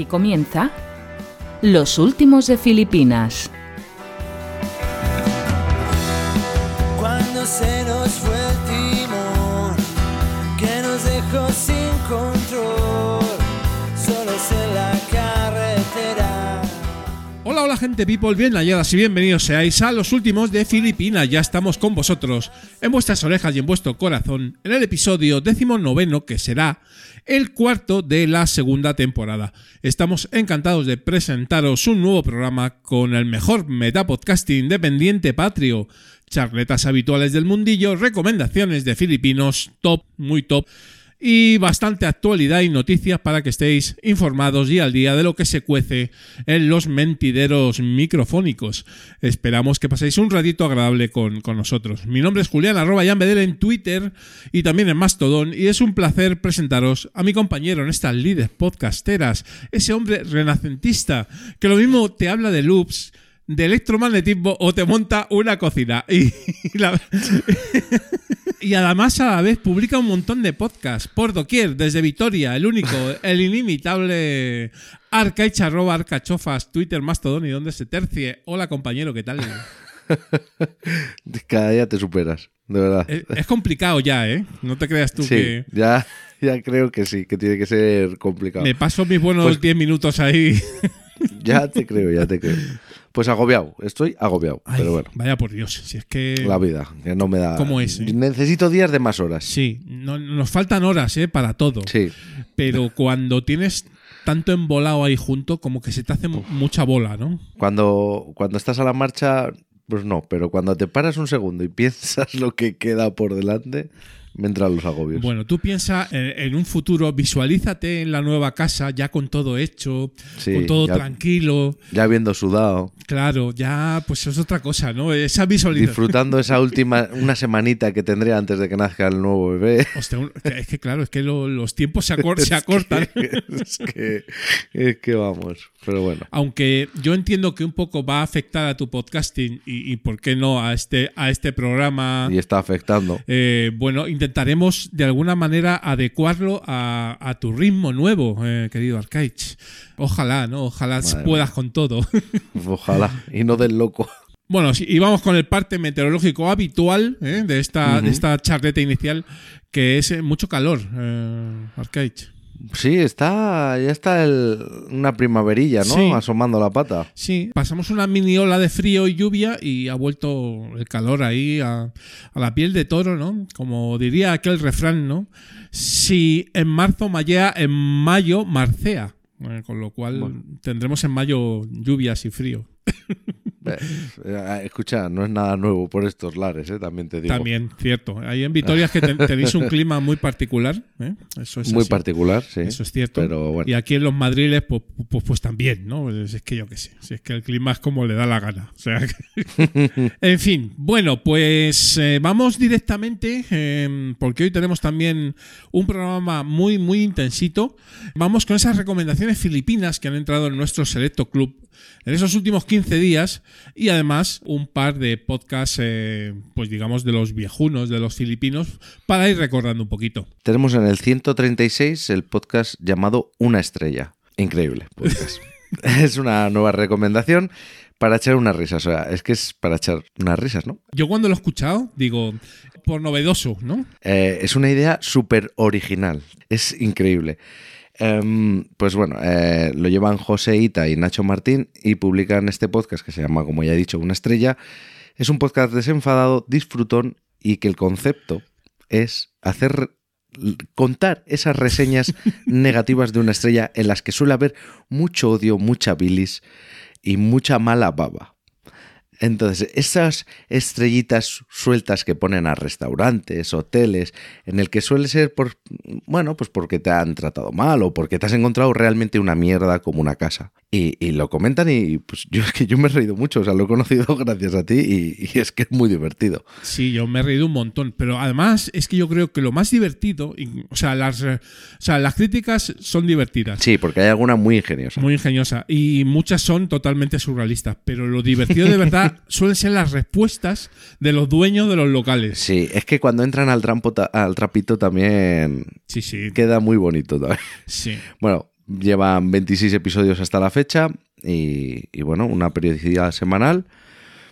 Aquí comienza Los Últimos de Filipinas. Hola, hola gente people, bien halladas y bienvenidos seáis a los últimos de Filipinas. Ya estamos con vosotros, en vuestras orejas y en vuestro corazón, en el episodio décimo noveno que será el cuarto de la segunda temporada. Estamos encantados de presentaros un nuevo programa con el mejor metapodcasting independiente patrio, charletas habituales del mundillo, recomendaciones de filipinos top, muy top y bastante actualidad y noticias para que estéis informados y al día de lo que se cuece en los mentideros microfónicos. Esperamos que paséis un ratito agradable con, con nosotros. Mi nombre es Julián, arroba Bedel en Twitter y también en Mastodon y es un placer presentaros a mi compañero en estas líderes podcasteras, ese hombre renacentista que lo mismo te habla de loops, de electromagnetismo o te monta una cocina. Y, y la- y además a la vez publica un montón de podcasts por doquier, desde Vitoria, el único, el inimitable Arcaich arroba arcachofas, Twitter, Mastodon y donde se tercie. Hola compañero, ¿qué tal? Cada día te superas, de verdad. Es, es complicado ya, ¿eh? No te creas tú sí, que ya, ya creo que sí, que tiene que ser complicado. me paso mis buenos Pues- 10 minutos ahí. Ya te creo, ya te creo. Pues agobiado, estoy agobiado, Ay, pero bueno, Vaya por Dios, si es que... la vida, que no me da... ¿Cómo es, eh? Necesito días de más horas. Sí, no- nos faltan horas, ¿eh? Para todo. Sí, Pero cuando tienes tanto embolado ahí junto, como que se te hace mu- mucha bola, ¿no? cuando, cuando estás a la marcha, pues no, pero cuando te paras un segundo y piensas lo que queda por delante, me entran los agobios. Bueno, tú piensa en, un futuro, visualízate en la nueva casa ya con todo hecho, Sí, con todo ya- tranquilo. Ya habiendo sudado, Claro, ya pues es otra cosa, ¿no? Esa visualización. disfrutando esa última, una semanita que tendré antes de que nazca el nuevo bebé. Hostia, es que claro, es que lo- los tiempos se, acor- se acortan. es que, es que vamos, pero bueno. Aunque yo entiendo que un poco va a afectar a tu podcasting y, y por qué no a este, a este programa. Y está afectando. Eh, bueno, intentaremos de alguna manera adecuarlo a, a tu ritmo nuevo, eh, querido Arcaich. Ojalá, ¿no? Ojalá Madre puedas con todo. Ojalá. Y no del loco. Bueno, y vamos con el parte meteorológico habitual ¿eh? de, esta, de Ujú. esta charleta inicial, que es eh, mucho calor, eh, Arcaich. Sí, está. Ya está el- una primaverilla, ¿no? Sí. Asomando la pata. Sí, pasamos una mini ola de frío y lluvia y ha vuelto el calor ahí a, a la piel de toro, ¿no? Como diría aquel refrán, ¿no? Si en marzo mallea, en mayo marcea. Eh, con lo cual Bueno. tendremos en mayo lluvias y frío. Eh, eh, escucha, no es nada nuevo por estos lares, ¿eh? También te digo. También, cierto. Hay en Vitoria es que ten- tenéis un clima muy particular. ¿eh? Eso es Muy así. particular, sí. Eso es cierto. Pero bueno. Y aquí en los madriles, pues, pues, pues también, ¿no? Pues es que yo qué sé. Si es que el clima es como le da la gana. O sea, que- en fin, bueno, pues eh, vamos directamente, eh, porque hoy tenemos también un programa muy, muy intensito. Vamos con esas recomendaciones filipinas que han entrado en nuestro selecto club en esos últimos 15 días y además un par de podcasts, eh, pues digamos, de los viejunos, de los filipinos, para ir recordando un poquito. Tenemos en el 136 el podcast llamado Una Estrella. Increíble podcast. es una nueva recomendación para echar unas risas. O sea, es que es para echar unas risas, ¿no? Yo cuando lo he escuchado, digo, por novedoso, ¿no? Eh, es una idea súper original. Es increíble. Em, pues bueno, eh, lo llevan José Ita y Nacho Martín y publican este podcast que se llama, como ya he dicho, Una Estrella. Es un podcast desenfadado, disfrutón y que el concepto es hacer contar esas reseñas negativas de una estrella en las que suele haber mucho odio, mucha bilis y mucha mala baba. Entonces, esas estrellitas sueltas que ponen a restaurantes, hoteles, en el que suele ser por, bueno, pues porque te han tratado mal o porque te has encontrado realmente una mierda como una casa. Y, y lo comentan y pues yo es que yo me he reído mucho, o sea, lo he conocido gracias a ti y, y es que es muy divertido. Sí, yo me he reído un montón, pero además es que yo creo que lo más divertido, o sea, las, eh, o sea, las críticas son divertidas. Sí, porque hay alguna muy ingeniosa. Muy ingeniosa. Y muchas son totalmente surrealistas. Pero lo divertido de verdad suelen ser las respuestas de los dueños de los locales. Sí, es que cuando entran al, trampo al trapito también Sí, sí. queda muy bonito también. Sí. Bueno, llevan 26 episodios hasta la fecha y, y bueno, una periodicidad semanal,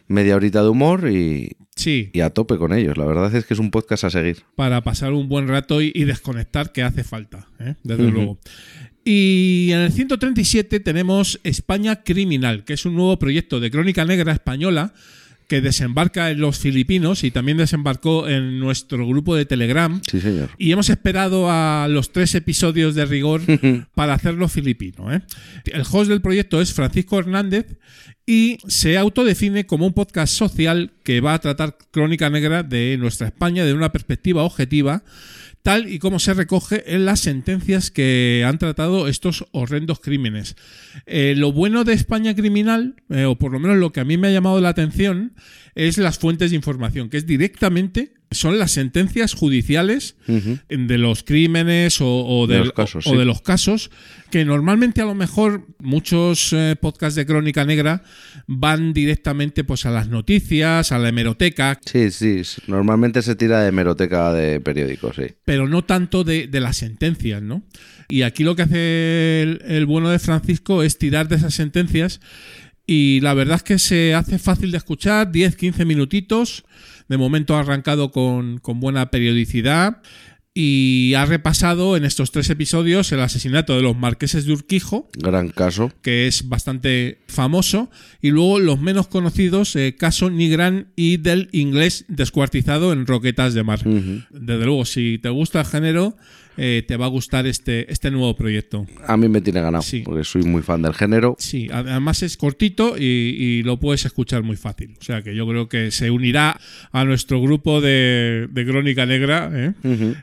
media horita de humor y, Sí, y a tope con ellos. La verdad es que es un podcast a seguir. para pasar un buen rato y, y desconectar que hace falta, ¿eh? desde luego. Y en el 137 tenemos España Criminal, que es un nuevo proyecto de crónica negra española que desembarca en los filipinos y también desembarcó en nuestro grupo de Telegram. Sí, señor. Y hemos esperado a los tres episodios de rigor para hacerlo filipino. ¿eh? El host del proyecto es Francisco Hernández y se autodefine como un podcast social que va a tratar crónica negra de nuestra España desde una perspectiva objetiva, tal y como se recoge en las sentencias que han tratado estos horrendos crímenes. Eh, lo bueno de España criminal, eh, o por lo menos lo que a mí me ha llamado la atención, es las fuentes de información, que es directamente, son las sentencias judiciales de los crímenes o, o De los casos, o sí. de los casos que normalmente a lo mejor muchos eh, podcasts de crónica negra van directamente pues a las noticias, a la hemeroteca, Sí, sí. Normalmente se tira de hemeroteca de periódicos, sí. pero no tanto de, de las sentencias, ¿no? Y aquí lo que hace el, el bueno de Francisco es tirar de esas sentencias y la verdad es que se hace fácil de escuchar, 10, 15 minutitos, de momento ha arrancado con, con buena periodicidad y ha repasado en estos tres episodios el asesinato de los marqueses de Urquijo, Gran caso. que es bastante famoso, y luego los menos conocidos, eh, caso Nigran y del inglés descuartizado en Roquetas de Mar. Desde luego, si te gusta el género, eh, te va a gustar este, este nuevo proyecto. A mí me tiene ganado, Sí. porque soy muy fan del género. Sí, además es cortito y, y lo puedes escuchar muy fácil. O sea que yo creo que se unirá a nuestro grupo de, de Crónica Negra, ¿eh?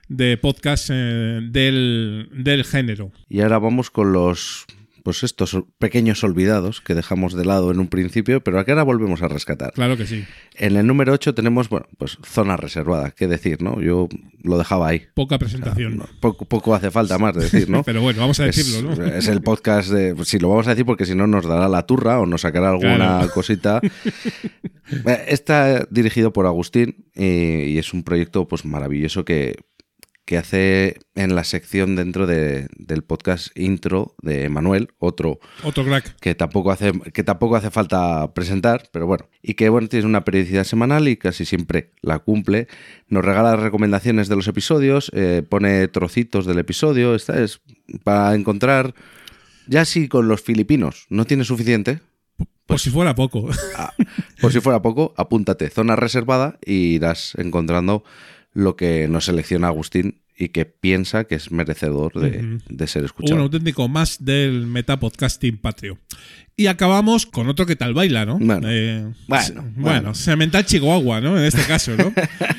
De podcast eh, del, del género. Y ahora vamos con los, pues estos pequeños olvidados que dejamos de lado en un principio, pero que ahora volvemos a rescatar. Claro que sí. En el número 8 tenemos, bueno, pues zona reservada, qué decir, ¿no? Yo lo dejaba ahí. Poca presentación. No, poco, poco hace falta más decir, ¿no? Pero bueno, vamos a es, decirlo, ¿no? es el podcast de. Si lo vamos a decir porque si no nos dará la turra o nos sacará alguna Claro. cosita. Eh, Está dirigido por Agustín eh, y es un proyecto pues maravilloso que, que hace en la sección dentro de- del podcast intro de Manuel, otro Otro crack. que tampoco hace que tampoco hace falta presentar, pero bueno, y que bueno, tiene una periodicidad semanal y casi siempre la cumple. Nos regala recomendaciones de los episodios, eh, pone trocitos del episodio, esta es para encontrar ya si con los filipinos no tiene suficiente, Por si fuera poco. ah, por si fuera poco, apúntate zona reservada y irás encontrando lo que nos selecciona Agustín y que piensa que es merecedor de, ser Un escuchado. auténtico más del metapodcasting patrio. Y acabamos con otro que tal baila, ¿no? Bueno. Eh, Bueno, se- bueno. bueno, Semental Chihuahua, ¿no? En este caso, ¿no?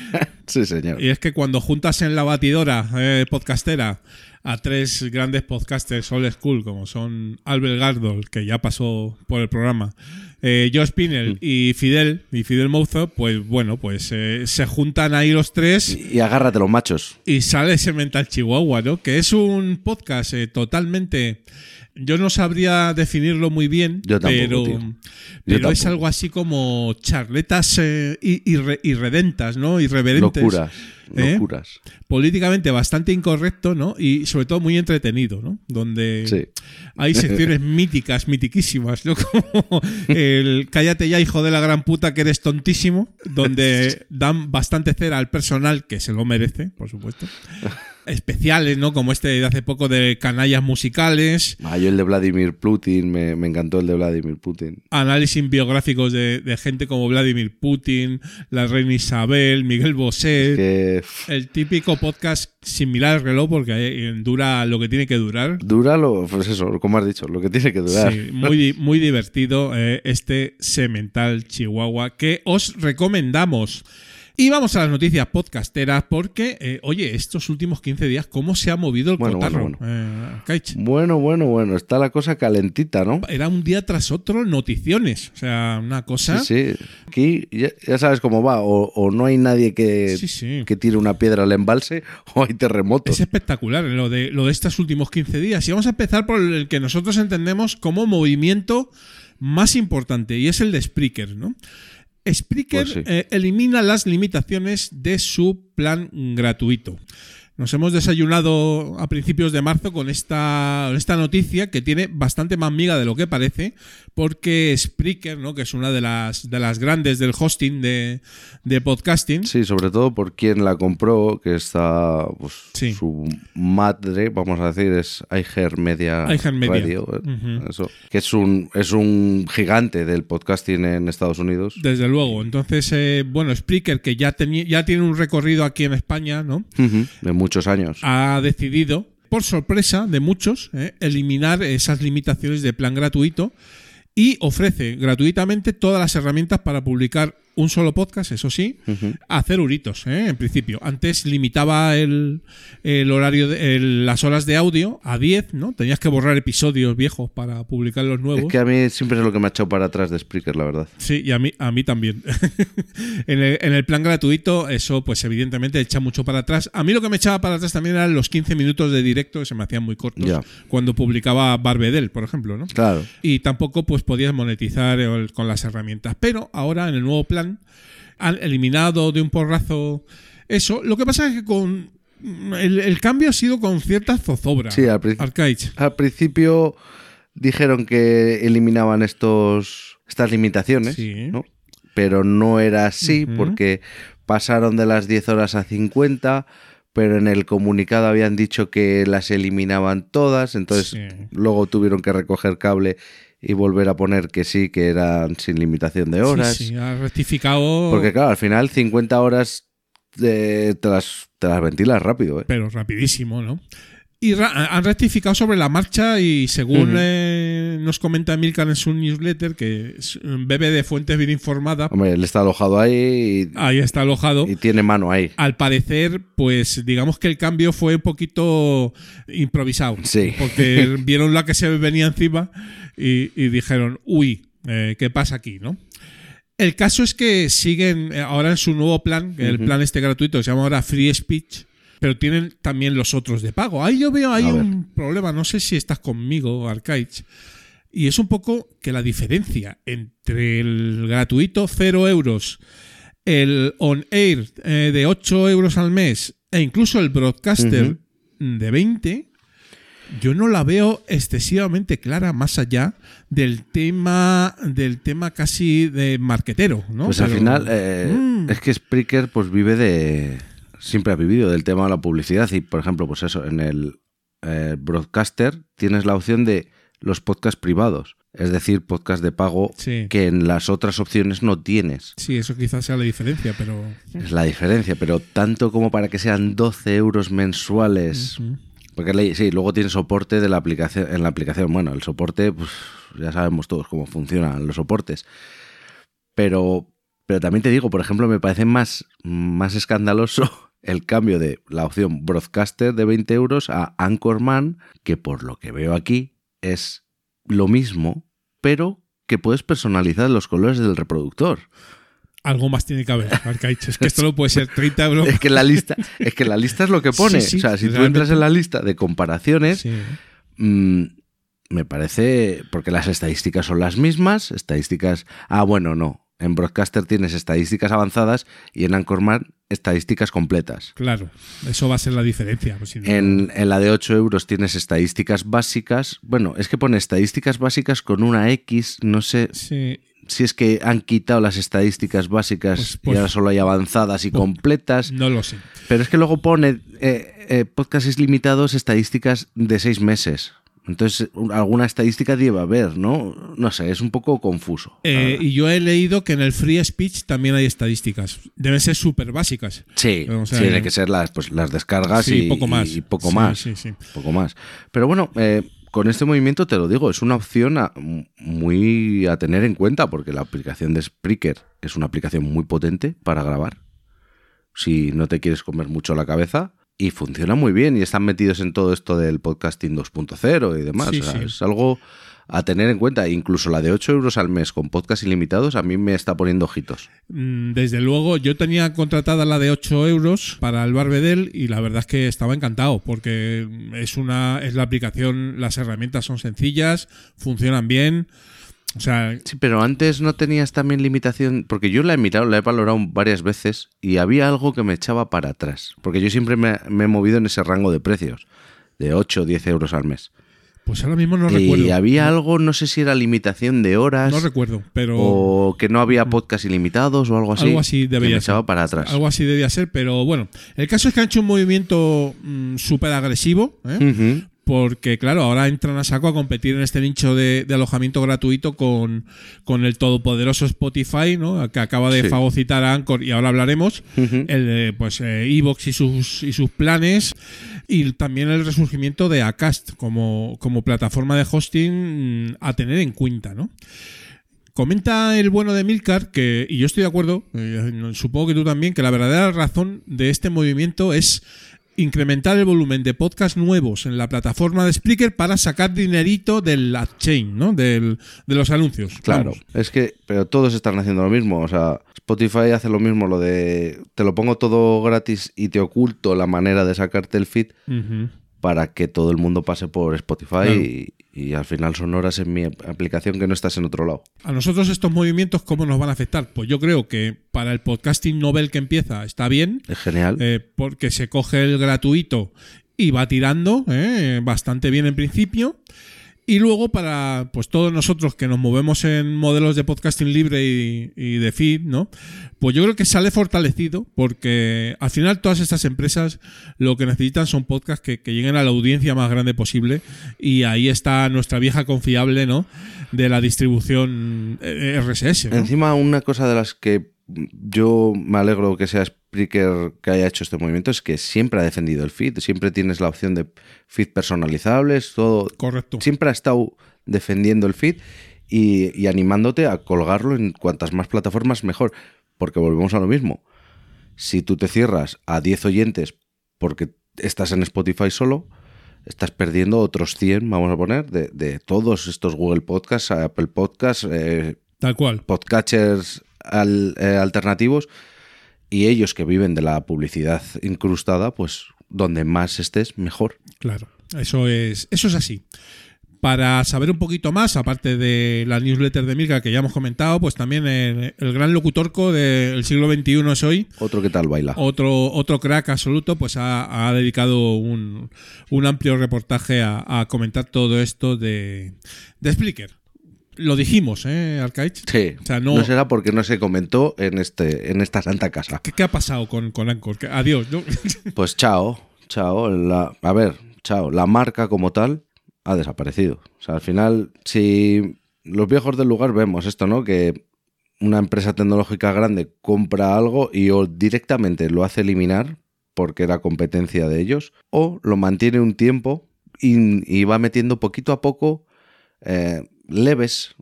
Sí, señor. y es que cuando juntas en la batidora eh, podcastera a tres grandes podcasters old school, como son Albert Gardol, que ya pasó por el programa, eh, Joe Mm. Spinell y Fidel, y Fidel Mouzo, pues bueno, pues eh, se juntan ahí los tres Y agárrate los machos. y sale ese Mental Chihuahua, ¿no? Que es un podcast eh, totalmente. Yo no sabría definirlo muy bien, Yo tampoco, pero, tío. Yo pero es algo así como charletas eh, irre- irredentas, ¿no? Irreverentes. Locuras. ¿Eh? Locuras. Políticamente bastante incorrecto, ¿no? Y sobre todo muy entretenido, ¿no? Donde Sí. hay secciones míticas, mitiquísimas, ¿no? Como el cállate ya, hijo de la gran puta, que eres tontísimo, donde dan bastante cera al personal que se lo merece, por supuesto. Especiales, ¿no? Como este de hace poco de canallas musicales, Ah, yo el de Vladimir Putin, me, me encantó el de Vladimir Putin. análisis biográficos de, de gente como Vladimir Putin, la reina Isabel, Miguel Bosé. Que El típico podcast sin mirar el reloj porque dura lo que tiene que durar. dura lo, pues eso, como has dicho, lo que tiene que durar. Sí, muy, muy divertido eh, este Semental Chihuahua que os recomendamos. Y vamos a las noticias podcasteras porque, eh, oye, estos últimos 15 días, ¿cómo se ha movido el Bueno, cotarro? bueno, Eh? Bueno, bueno, bueno, está la cosa calentita, ¿no? Era un día tras otro noticiones. O sea, una cosa... Sí, sí. Aquí ya, ya sabes cómo va, o, o no hay nadie que, Sí, sí. que tire una piedra al embalse, o hay terremotos. Es espectacular lo de, lo de estos últimos 15 días. Y vamos a empezar por el que nosotros entendemos como movimiento más importante, y es el de Spreaker, ¿no? Spreaker Pues sí. eh, elimina las limitaciones de su plan gratuito. Nos hemos desayunado a principios de marzo con esta, esta noticia que tiene bastante más miga de lo que parece, porque Spreaker, ¿no? que es una de las, de las grandes del hosting de, de podcasting, Sí, sobre todo por quien la compró, que está pues, Sí. su madre, vamos a decir, es iHeart Media. Radio, eh, Ujú. eso, que es un, es un gigante del podcasting en Estados Unidos. desde luego. Entonces, eh, bueno, Spreaker, que ya, tenía ya tiene un recorrido aquí en España, ¿no? De muchos años. ha decidido, por sorpresa de muchos, eh, eliminar esas limitaciones de plan gratuito y ofrece gratuitamente todas las herramientas para publicar un solo podcast, eso sí, a hacer euritos, ¿eh? en principio. Antes limitaba el, el horario, de, el- las horas de audio a 10, ¿no? Tenías que borrar episodios viejos para publicar los nuevos. Es que a mí siempre es lo que me ha echado para atrás de Spreaker, la verdad. Sí, y a mí, a mí también. en, el, en el plan gratuito, eso, pues evidentemente echa mucho para atrás. A mí lo que me echaba para atrás también eran los 15 minutos de directo que se me hacían muy cortos cuando publicaba Barbedel, por ejemplo, ¿no? Claro. Y tampoco pues podías monetizar el- con las herramientas. Pero ahora en el nuevo plan han eliminado de un porrazo eso. Lo que pasa es que con el, el cambio ha sido con cierta zozobra. Sí, al principio- Arcaich. Al principio dijeron que eliminaban estos estas limitaciones, Sí. ¿no? pero no era así porque pasaron de las 10 horas a 50, pero en el comunicado habían dicho que las eliminaban todas, entonces Sí. luego tuvieron que recoger cable y volver a poner que sí, que eran sin limitación de horas. Sí, sí, ha rectificado. Porque claro, al final 50 horas eh, te, las, te las ventilas rápido. ¿eh? pero rapidísimo, ¿no? Y ra- han rectificado sobre la marcha y según eh, nos comenta Milkan en su newsletter, que es- bebe de fuentes bien informadas, Hombre, él está alojado ahí ahí está alojado. y, y tiene mano ahí. Al parecer, pues digamos que el cambio fue un poquito improvisado. Sí. Porque vieron la que se venía encima y, y dijeron, uy, eh, ¿qué pasa aquí, no? El caso es que siguen eh, ahora en su nuevo plan, que el plan este gratuito, se llama ahora Free Speech, pero tienen también los otros de pago. Ahí yo veo ahí un problema, no sé si estás conmigo, Arcaich, y es un poco que la diferencia entre el gratuito 0 euros, el on-air eh, de 8 euros al mes e incluso el broadcaster de 20, yo no la veo excesivamente clara más allá del tema del tema casi de marquetero, ¿no? Pues al final, eh, Mm. es que Spreaker pues vive de... Siempre ha vivido del tema de la publicidad y, por ejemplo, pues eso, en el eh, broadcaster tienes la opción de los podcasts privados, es decir, podcast de pago Sí. que en las otras opciones no tienes. Sí, eso quizás sea la diferencia, pero... Es la diferencia, pero tanto como para que sean 12 euros mensuales. Ujú. Porque le- sí, luego tiene soporte de la aplicación, en la aplicación. Bueno, el soporte, pues ya sabemos todos cómo funcionan los soportes. Pero, pero también te digo, por ejemplo, me parece más, más escandaloso el cambio de la opción Broadcaster de 20 euros a Anchorman, que por lo que veo aquí es lo mismo, pero que puedes personalizar los colores del reproductor. Algo más tiene que haber, Arcaich. Es que esto no puede ser 30 euros. Es que la lista, es que la lista es lo que pone. Sí, sí, o sea, si tú entras en la lista de comparaciones, Sí. Mm, me parece, porque las estadísticas son las mismas, estadísticas, ah, bueno, no, en Broadcaster tienes estadísticas avanzadas y en Anchorman estadísticas completas. Claro, eso va a ser la diferencia. pues, si no- En, en la de 8 euros tienes estadísticas básicas, bueno, es que pone estadísticas básicas con una X, no sé Sí, si es que han quitado las estadísticas básicas Pues- y pues- ahora solo hay avanzadas y completas, no lo sé. pero es que luego pone eh, eh, podcasts limitados, estadísticas de seis meses. Entonces, un- alguna estadística debe haber, ¿no? No sé, es un poco confuso. Eh, y yo he leído que en el free speech también hay estadísticas. Deben ser súper básicas. sí, o sea, tiene eh, que ser las, pues, las descargas Sí, y poco más. y poco Sí, más. sí, sí. Poco más. Pero bueno, eh, con este movimiento te lo digo, es una opción a- muy a tener en cuenta porque la aplicación de Spreaker es una aplicación muy potente para grabar. Si no te quieres comer mucho la cabeza. Y funciona muy bien y están metidos en todo esto del podcasting 2.0 y demás. Sí, O sea, sí. Es algo a tener en cuenta. Incluso la de 8 euros al mes con podcast ilimitados a mí me está poniendo ojitos. Mm, Desde luego, yo tenía contratada la de 8 euros para el Barbedel y la verdad es que estaba encantado porque es una es la aplicación, las herramientas son sencillas, funcionan bien. O sea, Sí, pero antes no tenías también limitación, porque yo la he mirado, la he valorado varias veces y había algo que me echaba para atrás, porque yo siempre me, me he movido en ese rango de precios, de 8 o 10 euros al mes. pues ahora mismo no y recuerdo. había algo, no sé si era limitación de horas No recuerdo, pero o que no había podcast ilimitados o algo así. algo así que debería me ser. echaba para atrás. Algo así debía ser, pero bueno. El caso es que han hecho un movimiento mm, súper agresivo, ¿eh? Porque claro, ahora entran a saco a competir en este nicho de, de alojamiento gratuito con, con el todopoderoso Spotify, ¿no? que acaba de Sí. fagocitar a Anchor y ahora hablaremos, Ujú. el de, pues eh, Evox y sus, y sus planes, y también el resurgimiento de Acast como, como plataforma de hosting mm, a tener en cuenta, ¿no? Comenta el bueno de Milcar que, y yo estoy de acuerdo, eh, supongo que tú también, que la verdadera razón de este movimiento es incrementar el volumen de podcasts nuevos en la plataforma de Spreaker para sacar dinerito del ad chain, ¿no? Del, de los anuncios. Claro, Vamos. es que, pero todos están haciendo lo mismo. O sea, Spotify hace lo mismo, lo de te lo pongo todo gratis y te oculto la manera de sacarte el feed para que todo el mundo pase por Spotify Claro. y, y al final son horas en mi aplicación que no estás en otro lado. A nosotros estos movimientos, ¿cómo nos van a afectar? Pues yo creo que para el podcasting novel que empieza está bien, Es genial. eh, porque se coge el gratuito y va tirando eh, bastante bien en principio. Y luego para pues todos nosotros que nos movemos en modelos de podcasting libre y, de feed, ¿no? Pues yo creo que sale fortalecido porque al final todas estas empresas lo que necesitan son podcasts que, lleguen a la audiencia más grande posible y ahí está nuestra vieja confiable, ¿no? De la distribución eh, RSS. Encima, una cosa de las que yo me alegro que sea Spreaker que haya hecho este movimiento es que siempre ha defendido el feed, siempre tienes la opción de feed personalizables, todo. Correcto. Siempre ha estado defendiendo el feed y, y animándote a colgarlo en cuantas más plataformas mejor, porque volvemos a lo mismo. Si tú te cierras a 10 oyentes porque estás en Spotify solo, estás perdiendo otros 100, vamos a poner, de, de todos estos Google Podcasts, Apple Podcasts, eh, Tal cual. podcatchers al- eh, alternativos y ellos que viven de la publicidad incrustada, pues donde más estés, mejor. Claro, eso es, eso es así. Para saber un poquito más, aparte de la newsletter de Milka que ya hemos comentado, pues también el, el gran locutorco del siglo XXI es hoy, Otro que tal baila. otro, otro crack absoluto, pues ha, ha dedicado un, un amplio reportaje a, a comentar todo esto de, de Spreaker. Lo dijimos, ¿eh, Arcaich? Sí, O sea, no... no- será porque no se comentó en, este, en esta santa casa. ¿Qué, qué ha pasado con, con Anchor? Adiós. ¿no? Pues chao, chao. La, a ver, chao. La marca como tal ha desaparecido. O sea, al final, si los viejos del lugar vemos esto, ¿no? Que una empresa tecnológica grande compra algo y o directamente lo hace eliminar porque era competencia de ellos, o lo mantiene un tiempo y, y va metiendo poquito a poco eh, leves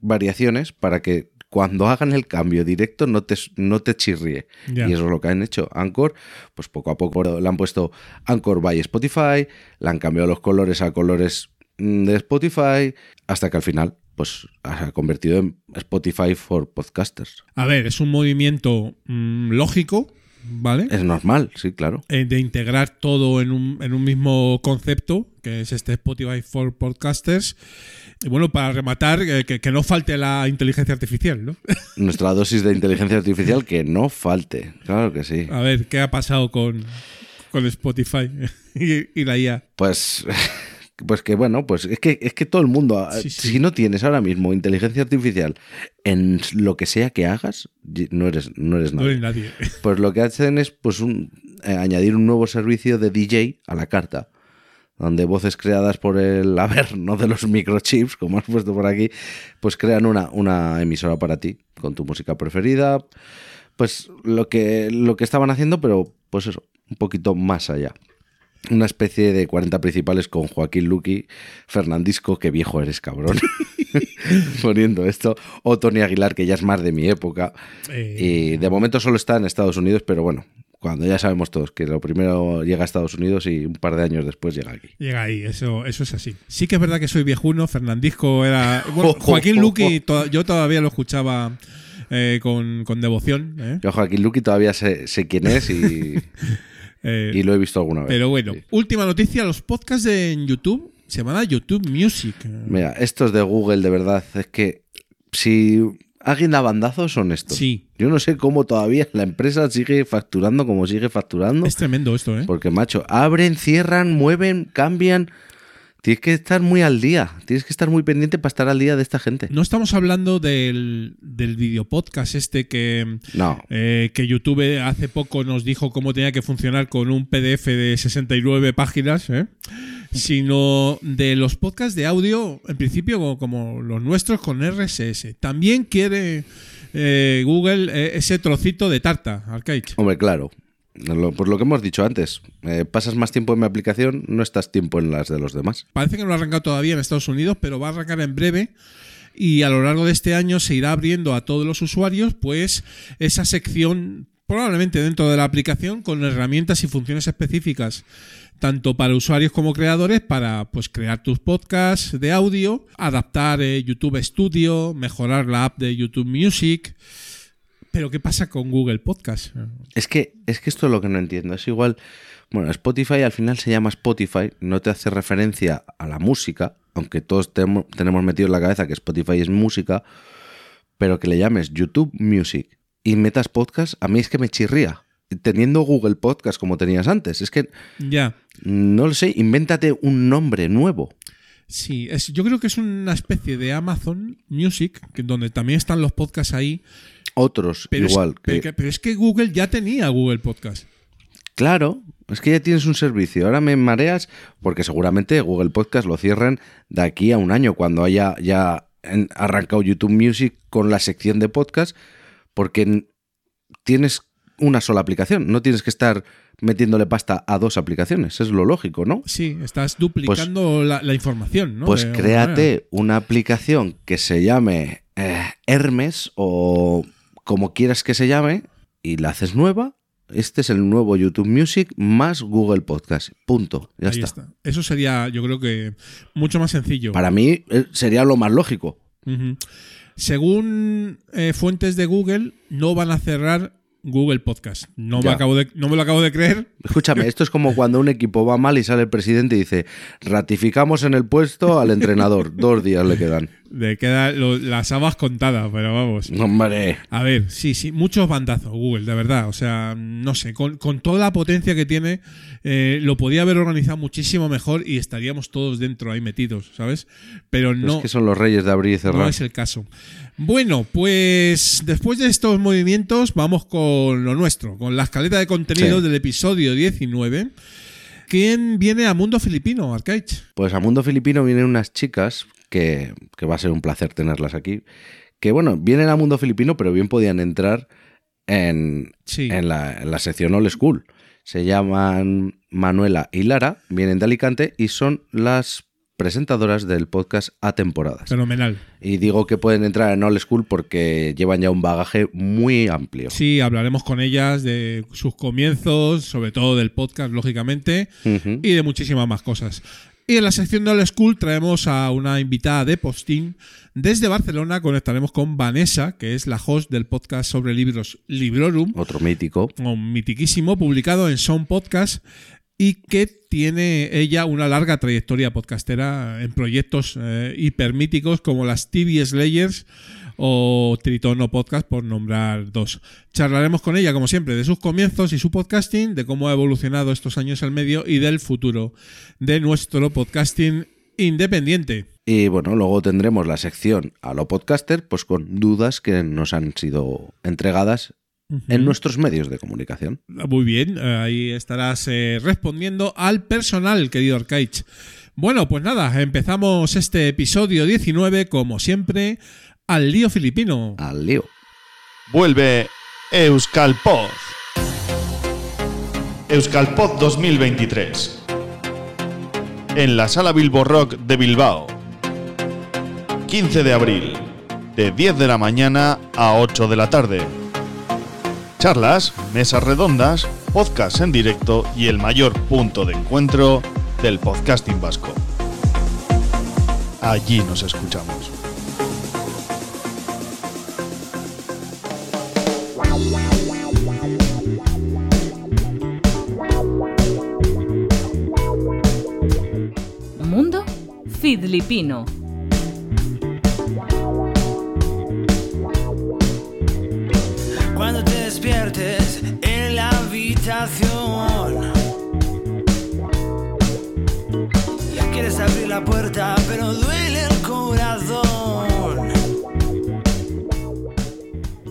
variaciones para que cuando hagan el cambio directo no te, no te chirríe. Y eso es lo que han hecho. Anchor, pues poco a poco le han puesto Anchor by Spotify, le han cambiado los colores a colores mm, de Spotify, hasta que al final pues ha convertido en Spotify for Podcasters. A ver, es un movimiento mm, lógico, ¿vale? Es normal, sí, claro. eh, de integrar todo en un, en un mismo concepto, que es este Spotify for Podcasters. Y bueno, para rematar, eh, que, que no falte la inteligencia artificial, ¿no? Nuestra dosis de inteligencia artificial que no falte, claro que sí. A ver, ¿qué ha pasado con, con Spotify y, y la IA? Pues, pues que bueno, pues es que, es que todo el mundo, Sí, sí. si no tienes ahora mismo inteligencia artificial en lo que sea que hagas, no eres, no eres No nadie. Pues lo que hacen es pues un, eh, añadir un nuevo servicio de DJ a la carta, donde voces creadas por el no de los microchips, como has puesto por aquí, pues crean una, una emisora para ti, con tu música preferida. Pues lo que, lo que estaban haciendo, pero pues eso, un poquito más allá. Una especie de 40 principales con Joaquín Luqui, Fernandisco, que viejo eres, cabrón. Poniendo esto. O Tony Aguilar, que ya es más de mi época. Eh, Y de momento solo está en Estados Unidos, pero bueno, cuando ya sabemos todos que lo primero llega a Estados Unidos y un par de años después llega aquí. Llega ahí, eso, eso es así. Sí que es verdad que soy viejuno, Fernandisco era... Bueno, Joaquín Luqui, to- yo todavía lo escuchaba eh, con, con devoción. ¿eh? Yo Joaquín Luqui todavía sé, sé quién es y, Eh, y lo he visto alguna vez. pero bueno, Sí. última noticia, los podcasts en YouTube se van a YouTube Music. Mira, estos de Google de verdad es que si alguien da bandazos son estos. Sí. Yo no sé cómo todavía la empresa sigue facturando como sigue facturando. Es tremendo esto, ¿eh? Porque, macho, abren, cierran, mueven, cambian. Tienes que estar muy al día. Tienes que estar muy pendiente para estar al día de esta gente. No estamos hablando del, del video podcast este que, No. eh, que YouTube hace poco nos dijo cómo tenía que funcionar con un PDF de 69 páginas, ¿eh? sino de los podcasts de audio, en principio como, como los nuestros con RSS. También quiere eh, Google eh, ese trocito de tarta, Arcade. Hombre, claro. Por lo que hemos dicho antes, eh, pasas más tiempo en mi aplicación, no estás tiempo en las de los demás. Parece que no ha arrancado todavía en Estados Unidos, pero va a arrancar en breve. Y a lo largo de este año se irá abriendo a todos los usuarios, pues esa sección, probablemente dentro de la aplicación, con herramientas y funciones específicas, tanto para usuarios como creadores, para pues crear tus podcasts de audio, adaptar eh, YouTube Studio, mejorar la app de YouTube Music. Pero ¿qué pasa con Google Podcast? Es que, es que esto es lo que no entiendo. Es igual. Bueno, Spotify al final se llama Spotify, no te hace referencia a la música, aunque todos tenemos metido en la cabeza que Spotify es música, pero que le llames YouTube Music y metas podcast, a mí es que me chirría. Teniendo Google Podcast como tenías antes, es que Ya. no lo sé, invéntate un nombre nuevo. Sí, es, yo creo que es una especie de Amazon Music, que, donde también están los podcasts ahí. Otros Pero, igual. es, pero que- que- pero es que Google ya tenía Google Podcast. Claro, es que ya tienes un servicio. Ahora me mareas porque seguramente Google Podcast lo cierran de aquí a un año cuando haya ya arrancado YouTube Music con la sección de podcast porque tienes una sola aplicación, no tienes que estar metiéndole pasta a dos aplicaciones, es lo lógico, ¿no? Sí, estás duplicando la, la información, ¿no? Pues manera. créate una aplicación que se llame eh, Hermes o como quieras que se llame y la haces nueva. Este es el nuevo YouTube Music más Google Podcast. Punto. Ya está. está. Eso sería, yo creo que mucho más sencillo. Para mí eh, sería lo más lógico. Según eh, fuentes de Google, no van a cerrar Google Podcast. No me, Ya. acabo de, no me lo acabo de creer. Escúchame, esto es como cuando un equipo va mal y sale el presidente y dice, ratificamos en el puesto al entrenador. Dos días le quedan. De queda lo- las habas contadas, pero vamos. Hombre. A ver, sí, sí, muchos bandazos Google, de verdad. O sea, no sé, con, con toda la potencia que tiene, eh, lo podía haber organizado muchísimo mejor y estaríamos todos dentro ahí metidos, ¿sabes? Pero no, Es que son los reyes de abrir y no cerrar. es el caso. Bueno, pues después de estos movimientos, vamos con lo nuestro, con la escaleta de contenido Sí. del episodio 19. ¿Quién viene a Mundo Filipino, Arcade? Pues a Mundo Filipino vienen unas chicas que, que va a ser un placer tenerlas aquí. Que bueno, vienen a Mundo Filipino, pero bien podían entrar en, Sí. en, la, en la sección All School. Se llaman Manuela y Lara, vienen de Alicante y son las presentadoras del podcast A Temporadas. Fenomenal. Y digo que pueden entrar en All School porque llevan ya un bagaje muy amplio. Sí, hablaremos con ellas de sus comienzos, sobre todo del podcast, lógicamente, y de muchísimas más cosas. Y en la sección de All School traemos a una invitada de postín. Desde Barcelona conectaremos con Vanessa, que es la host del podcast sobre libros Librorum, Otro mítico. un mitiquísimo, publicado en Sound Podcast y que tiene ella una larga trayectoria podcastera en proyectos eh, hipermíticos como las TV Slayers o Tritono Podcast, por nombrar dos. Charlaremos con ella, como siempre, de sus comienzos y su podcasting, de cómo ha evolucionado estos años al medio y del futuro de nuestro podcasting independiente. Y bueno, luego tendremos la sección a lo podcaster, pues con dudas que nos han sido entregadas en nuestros medios de comunicación. Muy bien, eh, ahí estarás eh, respondiendo al personal, querido Arcaich. Bueno, pues nada, empezamos este episodio 19, como siempre, al lío filipino. Al lío. Vuelve Euskalpod. Euskalpod 2023. En la Sala Bilbo Rock de Bilbao. 15 de abril, de 10 de la mañana a 8 de la tarde. Charlas, mesas redondas, podcasts en directo y el mayor punto de encuentro del podcasting vasco. Allí nos escuchamos. Mundo Fidlipino. La puerta, pero duele el corazón.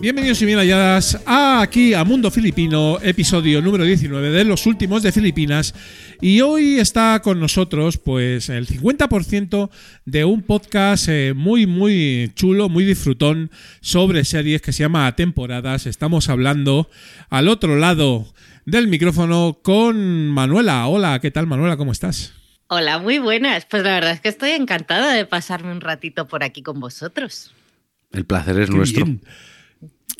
Bienvenidos y bien halladas a aquí a Mundo Filipino, episodio número 19 de los últimos de Filipinas. Y hoy está con nosotros, pues, el 50% de un podcast eh, muy, muy chulo, muy disfrutón sobre series que se llama Temporadas. Estamos hablando al otro lado del micrófono con Manuela. Hola, ¿qué tal, Manuela? ¿Cómo estás? Hola, muy buenas. Pues la verdad es que estoy encantada de pasarme un ratito por aquí con vosotros. El placer es Qué nuestro. bien.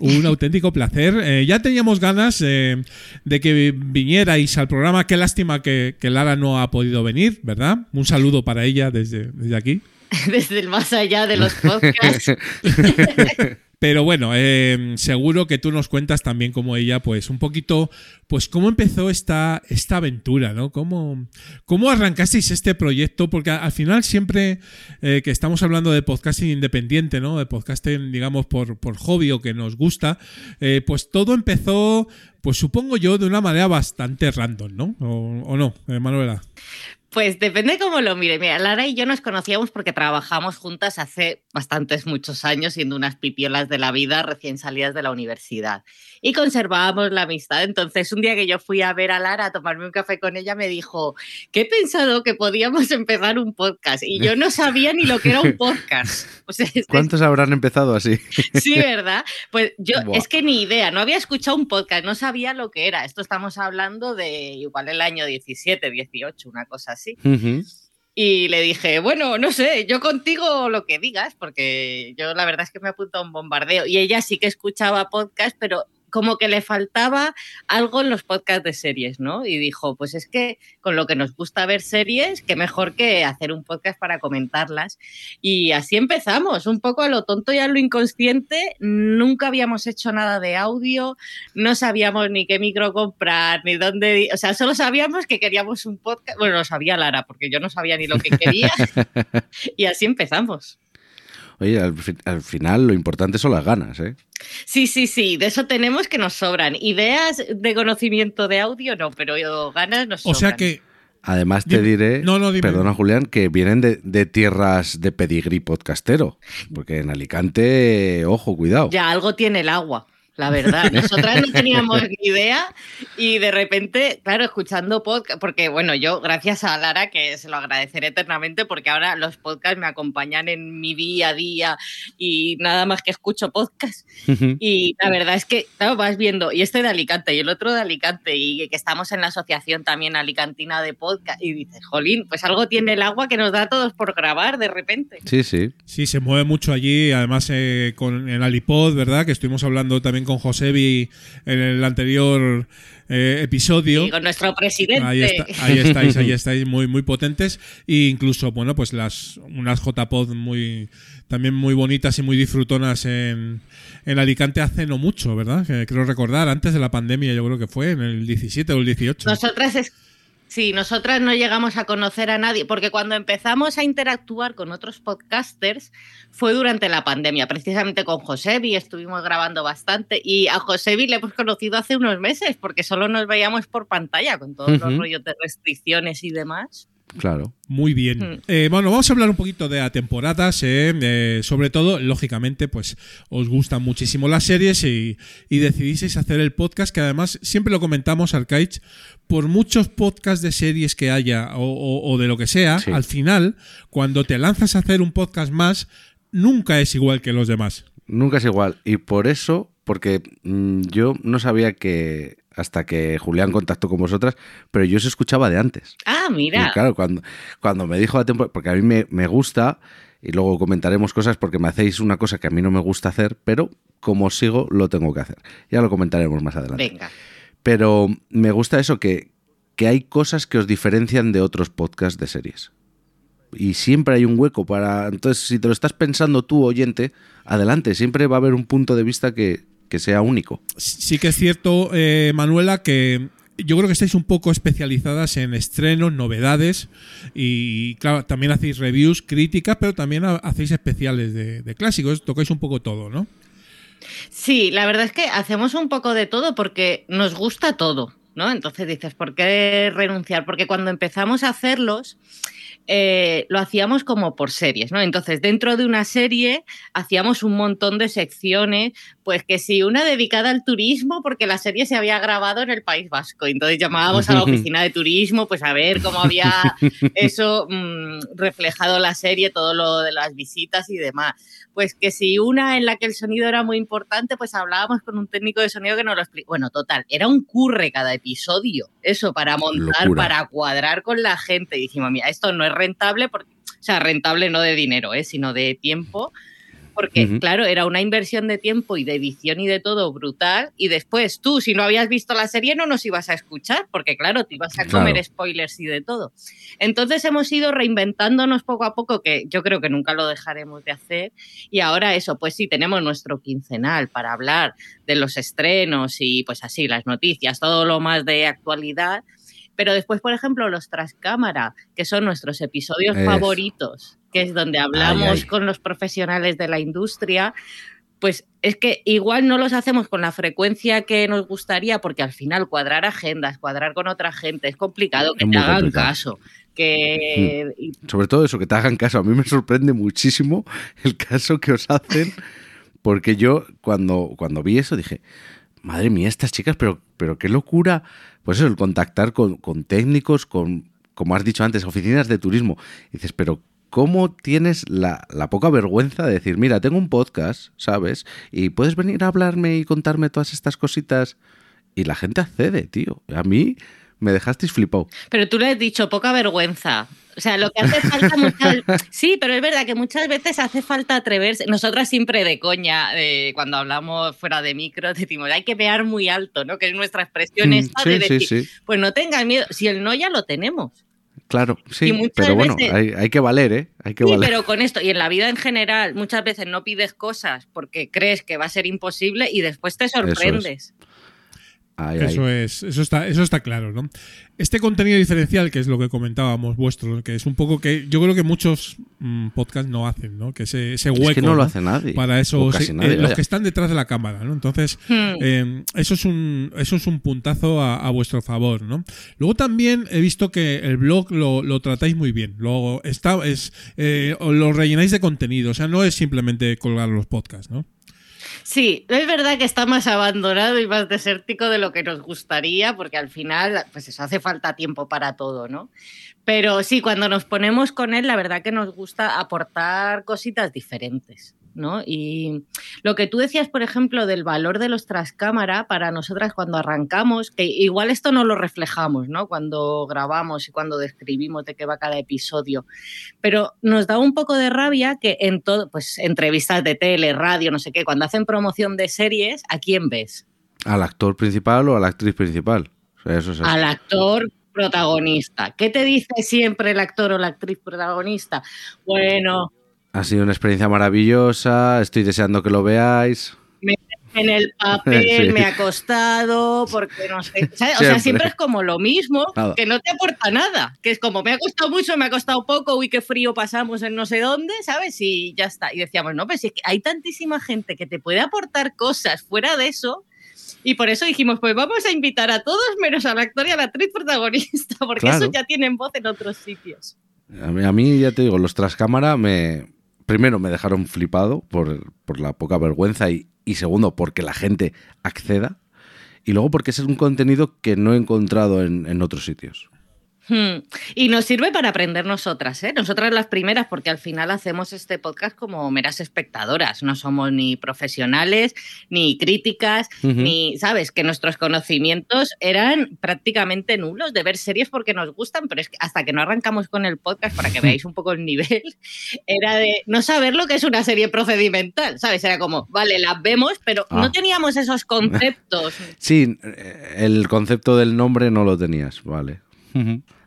Un auténtico placer. Eh, ya teníamos ganas eh, de que vinierais al programa. Qué lástima que, que Lara no ha podido venir, ¿verdad? Un saludo para ella desde, desde aquí. Desde el más allá de los podcasts. Pero bueno, eh, seguro que tú nos cuentas también como ella, pues un poquito, pues cómo empezó esta, esta aventura, ¿no? ¿Cómo, cómo arrancasteis este proyecto? Porque al final siempre eh, que estamos hablando de podcasting independiente, ¿no? De podcasting, digamos, por, por hobby o que nos gusta, eh, pues todo empezó, pues supongo yo, de una manera bastante random, ¿no? ¿O, o no, eh, Manuela? Pues depende cómo lo mire. Mira, Lara y yo nos conocíamos porque trabajamos juntas hace bastantes, muchos años, siendo unas pipiolas de la vida recién salidas de la universidad. Y conservábamos la amistad. Entonces, un día que yo fui a ver a Lara a tomarme un café con ella, me dijo que he pensado que podíamos empezar un podcast. Y yo no sabía ni lo que era un podcast. O sea, es- ¿Cuántos habrán empezado así? Sí, ¿verdad? Pues yo Buah. es que ni idea, no había escuchado un podcast, no sabía lo que era. Esto estamos hablando de igual el año 17, 18, una cosa así. Ujú. Y le dije, bueno, no sé, yo contigo lo que digas, porque yo la verdad es que me apunto a un bombardeo. Y ella sí que escuchaba podcast, pero como que le faltaba algo en los podcasts de series, ¿no? Y dijo, pues es que con lo que nos gusta ver series, qué mejor que hacer un podcast para comentarlas. Y así empezamos, un poco a lo tonto y a lo inconsciente. Nunca habíamos hecho nada de audio, no sabíamos ni qué micro comprar, ni dónde. O sea, solo sabíamos que queríamos un podcast. Bueno, lo sabía Lara, porque yo no sabía ni lo que quería. y así empezamos. Oye, al, fi- al final lo importante son las ganas, ¿eh? Sí, sí, sí, de eso tenemos que nos sobran. Ideas de conocimiento de audio no, pero ganas nos O sobran. sea que Además te Dime. diré, No, no, dime. perdona Julián, que vienen de, de tierras de pedigrí podcastero. Porque en Alicante, ojo, cuidado. Ya algo tiene el agua, la verdad. Nosotras no teníamos ni idea y de repente, claro, escuchando podcast, porque bueno, yo gracias a Lara, que se lo agradeceré eternamente, porque ahora los podcasts me acompañan en mi día a día y nada más que escucho podcast. Ujú. Y la verdad es que, claro, vas viendo, y este de Alicante y el otro de Alicante, y que estamos en la asociación también alicantina de podcast, y dices, jolín, pues algo tiene el agua que nos da a todos por grabar de repente. Sí, sí. Sí, se mueve mucho allí, además eh, con el Alipod, ¿verdad? Que estuvimos hablando también con Josebi en el anterior eh, episodio. Y con nuestro presidente. Ahí, está- ahí estáis, ahí estáis muy, muy potentes. E incluso, bueno, pues las unas JPod muy también muy bonitas y muy disfrutonas en, en Alicante hace no mucho, ¿verdad? Que creo recordar, antes de la pandemia, yo creo que fue, en el 17 o el 18. Nosotras es. Sí, nosotras no llegamos a conocer a nadie, porque cuando empezamos a interactuar con otros podcasters fue durante la pandemia, precisamente con Josebi, estuvimos grabando bastante y a Josebi le hemos conocido hace unos meses, porque solo nos veíamos por pantalla con todos los rollos de restricciones y demás. Claro. Muy bien. Mm. Eh, bueno, vamos a hablar un poquito de a temporadas. eh, eh, sobre todo, lógicamente, pues os gustan muchísimo las series y, y decidisteis hacer el podcast, que además siempre lo comentamos, Arcaich, por muchos podcasts de series que haya o, o- o de lo que sea, Sí. al final, cuando te lanzas a hacer un podcast más, nunca es igual que los demás. Nunca es igual. Y por eso, porque mm, yo no sabía que hasta que Julián contactó con vosotras, pero yo os escuchaba de antes. Ah, mira. Y claro, cuando, cuando me dijo la temporada, porque a mí me, me gusta, y luego comentaremos cosas porque me hacéis una cosa que a mí no me gusta hacer, pero como os sigo, lo tengo que hacer. Ya lo comentaremos más adelante. Venga. Pero me gusta eso, que, que hay cosas que os diferencian de otros podcasts de series. Y siempre hay un hueco para... Entonces, si te lo estás pensando tú, oyente, adelante, siempre va a haber un punto de vista que, que sea único. Sí que es cierto, eh, Manuela, que yo creo que estáis un poco especializadas en estrenos, novedades y claro, también hacéis reviews, críticas, pero también ha- hacéis especiales de, de clásicos, tocáis un poco todo, ¿no? Sí, la verdad es que hacemos un poco de todo porque nos gusta todo, ¿no? Entonces dices, ¿por qué renunciar? Porque cuando empezamos a hacerlos, eh, lo hacíamos como por series, ¿no? Entonces, dentro de una serie hacíamos un montón de secciones, pues que si una dedicada al turismo, porque la serie se había grabado en el País Vasco, entonces llamábamos a la oficina de turismo, pues a ver cómo había eso mmm, reflejado la serie, todo lo de las visitas y demás. Pues que si una en la que el sonido era muy importante, pues hablábamos con un técnico de sonido que nos lo explicó. Bueno, total, era un curre cada episodio, eso, para montar, Locura. para cuadrar con la gente. Y dijimos, mira, esto no es rentable, porque, o sea, rentable no de dinero, ¿eh? sino de tiempo, porque, claro, era una inversión de tiempo y de edición y de todo brutal. Y después tú, si no habías visto la serie, no nos ibas a escuchar, porque, claro, te ibas a Claro. comer spoilers y de todo. Entonces hemos ido reinventándonos poco a poco, que yo creo que nunca lo dejaremos de hacer. Y ahora eso, pues sí, tenemos nuestro quincenal para hablar de los estrenos y pues así, las noticias, todo lo más de actualidad. Pero después, por ejemplo, los tras cámara, que son nuestros episodios favoritos, que es donde hablamos Ay, ay. con los profesionales de la industria, pues es que igual no los hacemos con la frecuencia que nos gustaría, porque al final cuadrar agendas, cuadrar con otra gente, es complicado que Es te hagan complicado. caso. Que y- Sobre todo eso, que te hagan caso. A mí me sorprende muchísimo el caso que os hacen, porque yo cuando, cuando vi eso dije, madre mía, estas chicas, pero, pero qué locura. Pues eso, el contactar con, con técnicos, con, como has dicho antes, oficinas de turismo. Dices, pero ¿cómo tienes la, la poca vergüenza de decir, mira, tengo un podcast, ¿sabes? Y puedes venir a hablarme y contarme todas estas cositas. Y la gente accede, tío. A mí me dejasteis flipado. Pero tú le has dicho poca vergüenza. O sea, lo que hace falta muchas... Sí, pero es verdad que muchas veces hace falta atreverse. Nosotras siempre de coña, eh, cuando hablamos fuera de micro, decimos, hay que pear muy alto, ¿no? Que es nuestra expresión Mm, esta sí, de sí, decir, sí. pues no tengas miedo, si el no ya lo tenemos. Claro, sí, pero bueno, hay, hay que valer, ¿eh? Hay que Sí, valer. pero con esto, y en la vida en general, muchas veces no pides cosas porque crees que va a ser imposible y después te sorprendes. Ay. Eso es, eso está, eso está claro, ¿no? Este contenido diferencial, que es lo que comentábamos vuestro, que es un poco que yo creo que muchos mm, podcasts no hacen, ¿no? Que ese, ese hueco es que no lo hace nadie. para eso casi se- nadie, eh, los que están detrás de la cámara, ¿no? Entonces, Hmm. eh, eso es un eso es un puntazo a, a vuestro favor, ¿no? Luego también he visto que el blog lo, lo tratáis muy bien. Luego está es eh, lo rellenáis de contenido, o sea, no es simplemente colgar los podcasts, ¿no? Sí, es verdad que está más abandonado y más desértico de lo que nos gustaría, porque al final, pues eso hace falta tiempo para todo, ¿no? Pero sí, cuando nos ponemos con él, la verdad que nos gusta aportar cositas diferentes, ¿no? Y lo que tú decías, por ejemplo, del valor de los trascámara, para nosotras cuando arrancamos, que igual esto no lo reflejamos, ¿no? Cuando grabamos y cuando describimos de qué va cada episodio, pero nos da un poco de rabia que en todo, pues entrevistas de tele, radio, no sé qué, cuando hacen promoción de series, ¿a quién ves? ¿Al actor principal o a la actriz principal? O sea, eso es. Al actor protagonista. ¿Qué te dice siempre el actor o la actriz protagonista? Bueno, Ha sido una experiencia maravillosa, estoy deseando que lo veáis. en el papel Sí. me ha costado, porque no sé. ¿sabes? O sea, Siempre. es como lo mismo, Nada. que no te aporta nada. Que es como, me ha costado mucho, me ha costado poco, uy, qué frío pasamos en no sé dónde, ¿sabes? Y ya está. Y decíamos, no, pues es que hay tantísima gente que te puede aportar cosas fuera de eso. Y por eso dijimos, pues vamos a invitar a todos menos al actor y a la actriz protagonista, porque Claro. esos ya tienen voz en otros sitios. A mí, a mí, ya te digo, los tras cámara me. Primero me dejaron flipado por, por la poca vergüenza y, segundo porque la gente acceda y luego porque es un contenido que no he encontrado en, en otros sitios. Hmm. Y nos sirve para aprender nosotras, ¿eh? Nosotras las primeras, porque al final hacemos este podcast como meras espectadoras. No somos ni profesionales, ni críticas, ni, ¿sabes? Que nuestros conocimientos eran prácticamente nulos de ver series porque nos gustan, pero es que hasta que no arrancamos con el podcast, para que veáis un poco el nivel, era de no saber lo que es una serie procedimental, ¿sabes? Era como, vale, las vemos, pero Ah. no teníamos esos conceptos. Sí, eh, el concepto del nombre no lo tenías, vale.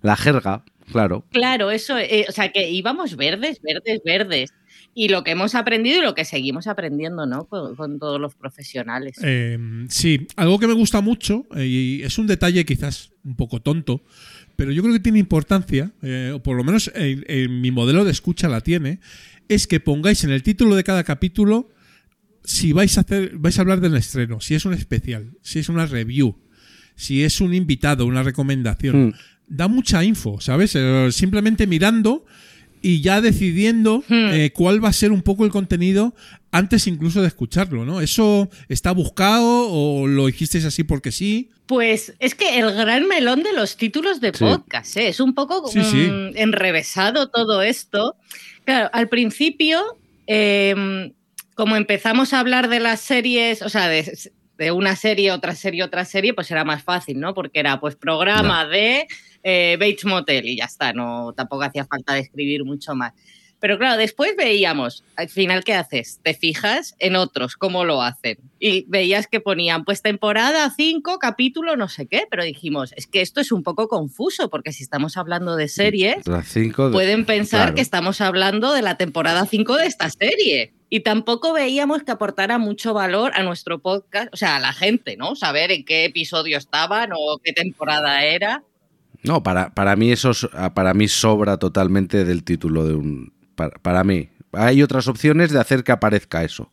La jerga, claro. Claro, eso, eh, o sea, que íbamos verdes, verdes, verdes. Y lo que hemos aprendido y lo que seguimos aprendiendo, ¿no? Con, con todos los profesionales. Eh, sí, algo que me gusta mucho, eh, y es un detalle quizás un poco tonto, pero yo creo que tiene importancia, eh, o por lo menos en, en mi modelo de escucha la tiene, es que pongáis en el título de cada capítulo si vais a hacer, vais a hablar del estreno, si es un especial, si es una review, si es un invitado, una recomendación, Mm. Da mucha info, ¿sabes? Eh, simplemente mirando y ya decidiendo Hmm. eh, cuál va a ser un poco el contenido antes incluso de escucharlo, ¿no? ¿Eso está buscado o lo hicisteis así porque sí? Pues es que el gran melón de los títulos de Sí. podcast, ¿eh? es un poco Sí, sí. mm, enrevesado todo esto. Claro, al principio, eh, como empezamos a hablar de las series, o sea, de, de una serie, otra serie, otra serie, pues era más fácil, ¿no? Porque era pues programa de eh, Bates Motel y ya está, no, tampoco hacía falta describir mucho más. Pero claro, después veíamos, al final, ¿qué haces? Te fijas en otros, cómo lo hacen. Y veías que ponían, pues temporada 5, capítulo, no sé qué, pero dijimos, es que esto es un poco confuso, porque si estamos hablando de series, cinco de- pueden pensar claro. que estamos hablando de la temporada 5 de esta serie. Y tampoco veíamos que aportara mucho valor a nuestro podcast, o sea, a la gente, ¿no? Saber en qué episodio estaban o qué temporada era. No, para, para mí eso es- para mí sobra totalmente del título de un. Para, para mí. Hay otras opciones de hacer que aparezca eso.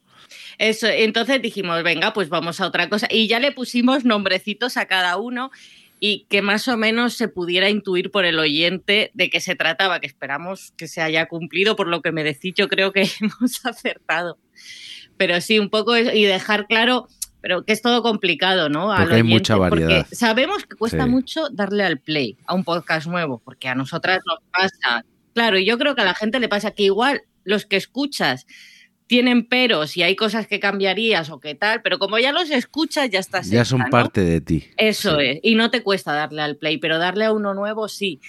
Eso, entonces dijimos, venga, pues vamos a otra cosa. Y ya le pusimos nombrecitos a cada uno y que más o menos se pudiera intuir por el oyente de qué se trataba, que esperamos que se haya cumplido, por lo que me decís, yo creo que hemos acertado. Pero sí, un poco eso, y dejar claro, pero que es todo complicado, ¿no? Porque hay mucha porque variedad. sabemos que cuesta Sí. mucho darle al play a un podcast nuevo, porque a nosotras nos pasa. Claro, y yo creo que a la gente le pasa que igual los que escuchas tienen peros y hay cosas que cambiarías o qué tal, pero como ya los escuchas, ya estás. Ya son parte de ti. Eso Sí. es, y no te cuesta darle al play, pero darle a uno nuevo sí.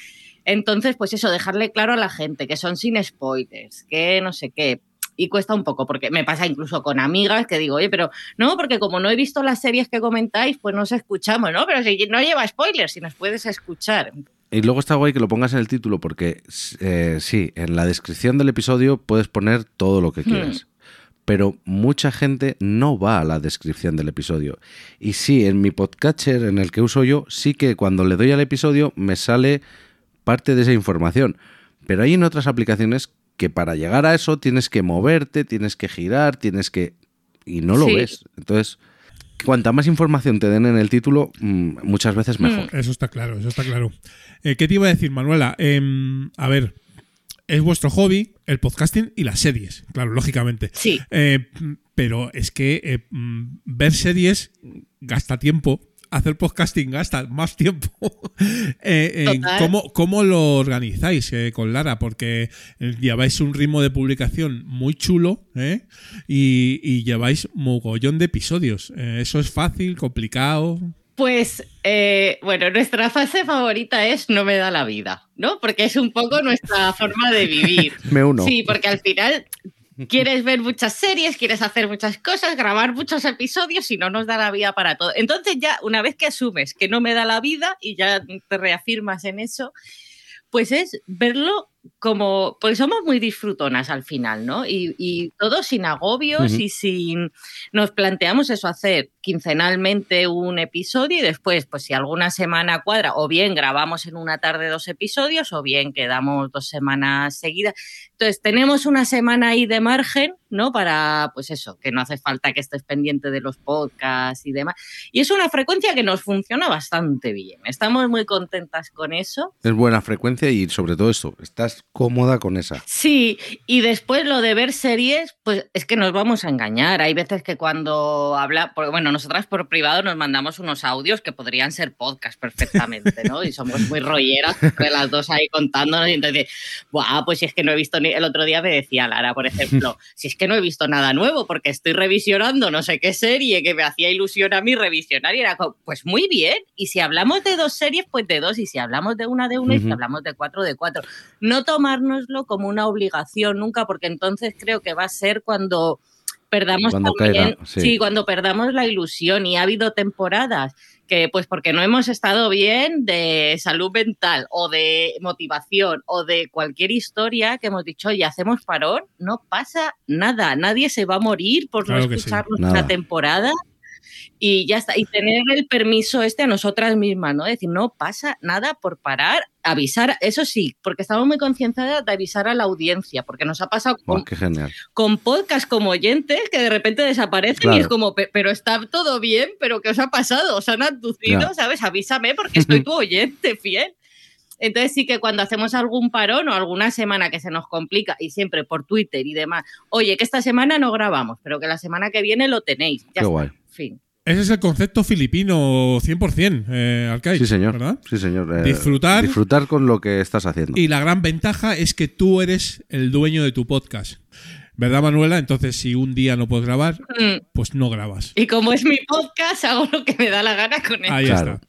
Entonces, pues eso, dejarle claro a la gente que son sin spoilers, que no sé qué. Y cuesta un poco, porque me pasa incluso con amigas que digo, oye, pero no, porque como no he visto las series que comentáis, pues nos escuchamos, ¿no? Pero si no lleva spoilers, si nos puedes escuchar. Y luego está guay que lo pongas en el título porque eh, sí, en la descripción del episodio puedes poner todo lo que Hmm. quieras. Pero mucha gente no va a la descripción del episodio. Y sí, en mi podcatcher, en el que uso yo, sí que cuando le doy al episodio me sale parte de esa información. Pero hay en otras aplicaciones que para llegar a eso tienes que moverte, tienes que girar, tienes que... Y no lo Sí. ves. Entonces, cuanta más información te den en el título, mm, muchas veces mejor. Eso está claro, eso está claro. Eh, ¿Qué te iba a decir, Manuela? Em, a ver, es vuestro hobby el podcasting y las series, claro, lógicamente. Sí. Eh, pero es que eh, mm, ver series gasta tiempo. Hacer podcasting gasta más tiempo. Eh. ¿cómo, cómo lo organizáis eh, con Lara? Porque eh, lleváis un ritmo de publicación muy chulo ¿eh? y, y lleváis mogollón de episodios. Eh, ¿Eso es fácil, complicado? Pues, eh, bueno, nuestra fase favorita es no me da la vida, ¿no? Porque es un poco nuestra forma de vivir. Me uno. Sí, porque al final quieres ver muchas series, quieres hacer muchas cosas, grabar muchos episodios y no nos da la vida para todo. Entonces ya, una vez que asumes que no me da la vida y ya te reafirmas en eso, pues es verlo como, porque somos muy disfrutonas al final, ¿no? Y, y todo sin agobios y sin, nos planteamos eso, hacer quincenalmente un episodio y después, pues si alguna semana cuadra, o bien grabamos en una tarde dos episodios, o bien quedamos dos semanas seguidas. Entonces, tenemos una semana ahí de margen, ¿no? Para, pues eso, que no hace falta que estés pendiente de los podcasts y demás. Y es una frecuencia que nos funciona bastante bien. Estamos muy contentas con eso. Es buena frecuencia y sobre todo esto, estás cómoda con esa. Sí, y después lo de ver series, pues es que nos vamos a engañar. Hay veces que cuando habla, porque bueno, nosotras por privado nos mandamos unos audios que podrían ser podcast perfectamente, ¿no? Y somos muy rolleras, las dos ahí contándonos. Y entonces, Buah, pues si es que no he visto ni. El otro día me decía Lara, por ejemplo, si es que no he visto nada nuevo porque estoy revisionando no sé qué serie que me hacía ilusión a mí revisionar y era como, pues muy bien. Y si hablamos de dos series, pues de dos. Y si hablamos de una, de una. Y si hablamos de cuatro, de cuatro. No tomárnoslo como una obligación nunca, porque entonces creo que va a ser cuando perdamos Cuando también, caiga, sí. cuando perdamos la ilusión y ha habido temporadas que pues porque no hemos estado bien de salud mental o de motivación o de cualquier historia que hemos dicho, oye, hacemos parón, no pasa nada, nadie se va a morir por Claro no que sí. escuchar nuestra Nada. temporada. y ya está. Y tener el permiso este a nosotras mismas, ¿no? Decir, no pasa nada por parar, avisar, eso sí, porque estamos muy concienciadas de avisar a la audiencia, porque nos ha pasado con, Oh, qué genial. con podcast como oyentes que de repente desaparecen y es como, "Pe- pero está todo bien, pero ¿qué os ha pasado? ¿Os han abducido? ¿Sabes? Avísame porque estoy tu oyente fiel. Entonces sí que cuando hacemos algún parón o alguna semana que se nos complica y siempre por Twitter y demás, oye, que esta semana no grabamos, pero que la semana que viene lo tenéis. Ya Qué está. guay. Fin. Ese es el concepto filipino 100%, eh, Arcade, Sí, señor. ¿verdad? Sí, señor. Eh, Disfrutar. Disfrutar con lo que estás haciendo. Y la gran ventaja es que tú eres el dueño de tu podcast. ¿Verdad, Manuela? Entonces, si un día no puedes grabar, Mm. pues no grabas. Y como es mi podcast, hago lo que me da la gana con él. Ahí Claro. está.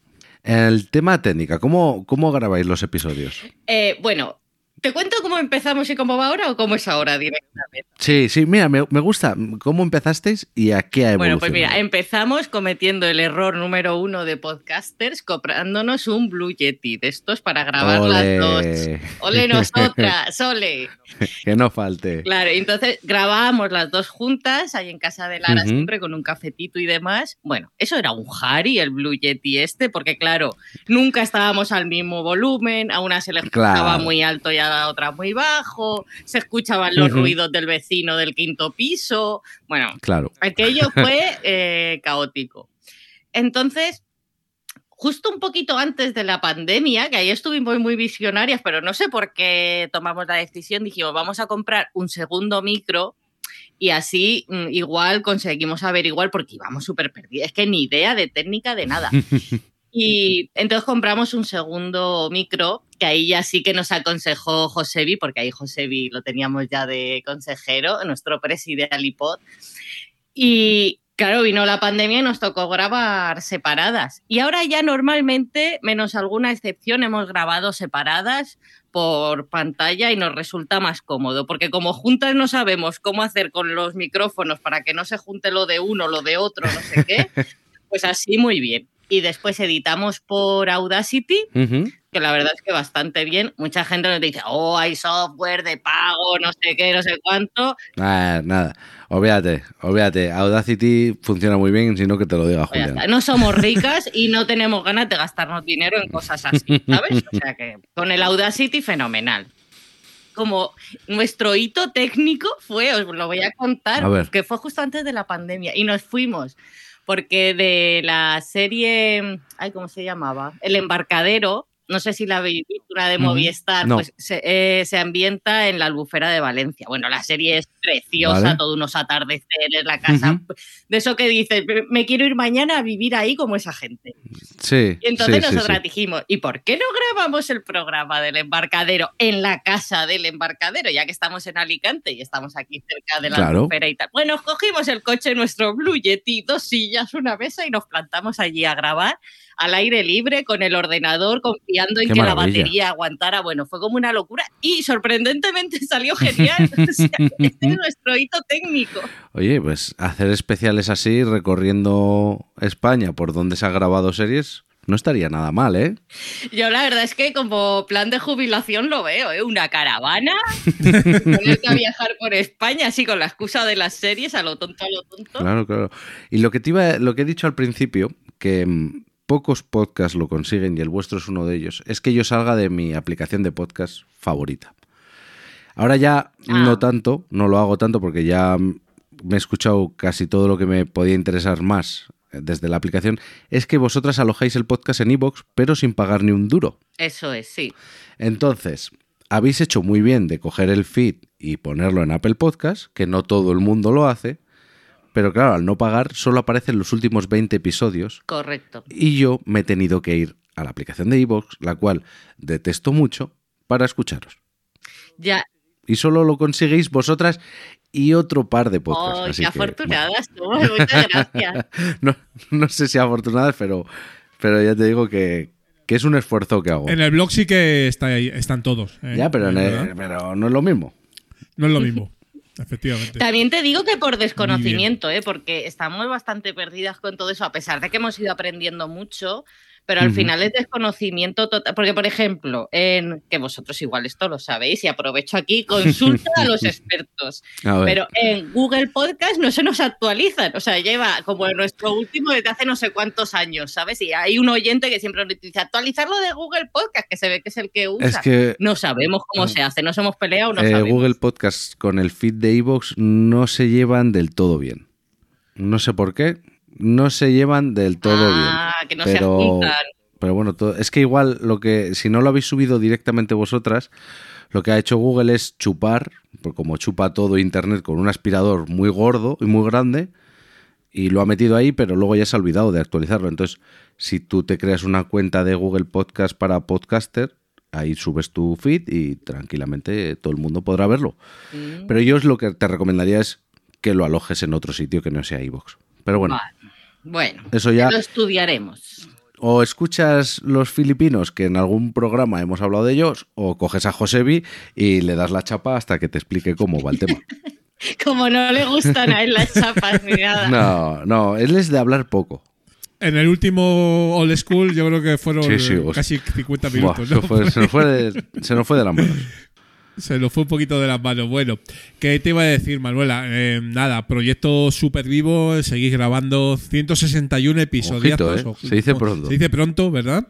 El tema técnica, ¿cómo, ¿cómo grabáis los episodios? Eh, bueno, ¿te cuento cómo empezamos y cómo va ahora o cómo es ahora directamente? Sí, sí, mira, me, me gusta cómo empezasteis y a qué ha evolucionado. Bueno, pues mira, empezamos cometiendo el error número uno de podcasters, comprándonos un Blue Yeti de estos para grabar las dos. ¡Ole nosotras! ¡Ole! que no falte. Claro, entonces grabábamos las dos juntas ahí en casa de Lara siempre con un cafetito y demás. Bueno, eso era un Harry, el Blue Yeti este, porque claro, nunca estábamos al mismo volumen, a una se le Claro. muy alto y a otra muy bajo, se escuchaban los ruidos del vecino del quinto piso. Bueno, Claro. Aquello fue eh, caótico. Entonces, justo un poquito antes de la pandemia, que ahí estuvimos muy visionarias, pero no sé por qué tomamos la decisión, dijimos, vamos a comprar un segundo micro y así mm, igual conseguimos averiguar porque íbamos súper perdidas. Es que ni idea de técnica de nada. Y entonces compramos un segundo micro, que ahí ya sí que nos aconsejó Josebi, porque ahí Josebi lo teníamos ya de consejero, nuestro presidente Alipod. Y claro, vino la pandemia y nos tocó grabar separadas. Y ahora ya normalmente, menos alguna excepción, hemos grabado separadas por pantalla y nos resulta más cómodo, porque como juntas no sabemos cómo hacer con los micrófonos para que no se junte lo de uno, lo de otro, no sé qué, pues así muy bien. Y después editamos por Audacity, Ujú. que la verdad es que bastante bien. Mucha gente nos dice, oh, hay software de pago, no sé qué, no sé cuánto. Ah, nada, olvídate, olvídate. Audacity funciona muy bien, sino que te lo diga Pues está. No somos ricas y no tenemos ganas de gastarnos dinero en cosas así, ¿sabes? O sea que con el Audacity fenomenal. Como nuestro hito técnico fue, os lo voy a contar, A que fue justo antes de la pandemia y nos fuimos porque de la serie, ay, ¿cómo se llamaba? El embarcadero, no sé si la habéis visto, una de. Movistar, No. pues se, eh, se ambienta en la albufera de Valencia. Bueno, la serie es preciosa, Vale. todos unos atardeceres, la casa, Ujú. de eso que dices, "Me- quiero ir mañana a vivir ahí como esa gente. Sí. Y entonces sí, sí, nosotras sí. dijimos, ¿y por qué no grabamos el programa del embarcadero en la casa del embarcadero, ya que estamos en Alicante y estamos aquí cerca de la Claro. albufera y tal? Bueno, cogimos el coche, nuestro Blue Yeti, dos sillas, una mesa y nos plantamos allí a grabar al aire libre con el ordenador, confiando en Qué que la batería aguantara. Bueno, fue como una locura y sorprendentemente salió genial. O sea, este es nuestro hito técnico. Oye, pues hacer especiales así, recorriendo España por donde se ha grabado series, no estaría nada mal, ¿eh? Yo la verdad es que como plan de jubilación lo veo, ¿eh? Una caravana, ponerte a viajar por España así con la excusa de las series, a lo tonto, a lo tonto. Claro, claro. Y lo que te iba, lo que he dicho al principio, que mm, pocos podcasts lo consiguen y el vuestro es uno de ellos, es que yo salga de mi aplicación de podcast favorita. Ahora ya no Ah. tanto, no lo hago tanto porque ya me he escuchado casi todo lo que me podía interesar más eh, desde la aplicación, es que vosotras alojáis el podcast en iVoox, pero sin pagar ni un duro. Eso es, sí. Entonces, habéis hecho muy bien de coger el feed y ponerlo en Apple Podcast, que no todo el mundo lo hace, pero claro, al no pagar solo aparecen los últimos 20 episodios Correcto. y yo me he tenido que ir a la aplicación de iVoox, la cual detesto mucho, para escucharos. Ya, Y solo lo conseguís vosotras y otro par de podcasts. oh, así qué que, afortunadas somos, muchas gracias. no, no sé si afortunadas, pero, pero ya te digo que, que es un esfuerzo que hago. En el blog sí que está ahí- están todos. ¿eh? Ya, pero, en el- ¿Verdad? pero no es lo mismo. No es lo mismo, efectivamente. También te digo que por desconocimiento, ¿eh? porque estamos bastante perdidas con todo eso, a pesar de que hemos ido aprendiendo mucho, pero al final es desconocimiento total. Porque, por ejemplo, en que vosotros igual esto lo sabéis y aprovecho aquí, consulta a los expertos. A. Pero en Google Podcast no se nos actualizan. O sea, lleva como en nuestro último desde hace no sé cuántos años, ¿sabes? Y hay un oyente que siempre nos dice actualizarlo de Google Podcast, que se ve que es el que usa. es que No sabemos cómo se hace, nos hemos peleado, no eh, sabemos. Google Podcast con el feed de iVoox no se llevan del todo bien. No sé por qué, no se llevan del todo ah, que no se pero- juntan. bien. Pero bueno, todo- es que igual lo que, si no lo habéis subido directamente vosotras, lo que ha hecho Google es chupar, como chupa todo Internet con un aspirador muy gordo y muy grande, y lo ha metido ahí, pero luego ya se ha olvidado de actualizarlo. Entonces, si tú te creas una cuenta de Google Podcast para podcaster, ahí subes tu feed y tranquilamente todo el mundo podrá verlo. Mm. Pero yo es lo que te recomendaría es que lo alojes en otro sitio que no sea iVoox. Pero bueno, Vale. Bueno, eso ya lo estudiaremos. o escuchas los filipinos que en algún programa hemos hablado de ellos, o coges a Josebi y le das la chapa hasta que te explique cómo va el tema. Como no le gustan a él las chapas ni nada. No, no, él es de hablar poco. En el último Old School yo creo que fueron Sí, sí, hostia. casi 50 Buah, minutos. se, ¿no? fue- se nos fue de, se nos fue de las manos. Se nos fue un poquito de las manos. Bueno, ¿qué te iba a decir, Manuela? Eh, nada, proyecto súper vivo, seguís grabando 161 episodios. Ojito, ¿eh? Se dice pronto. Se dice pronto, ¿verdad?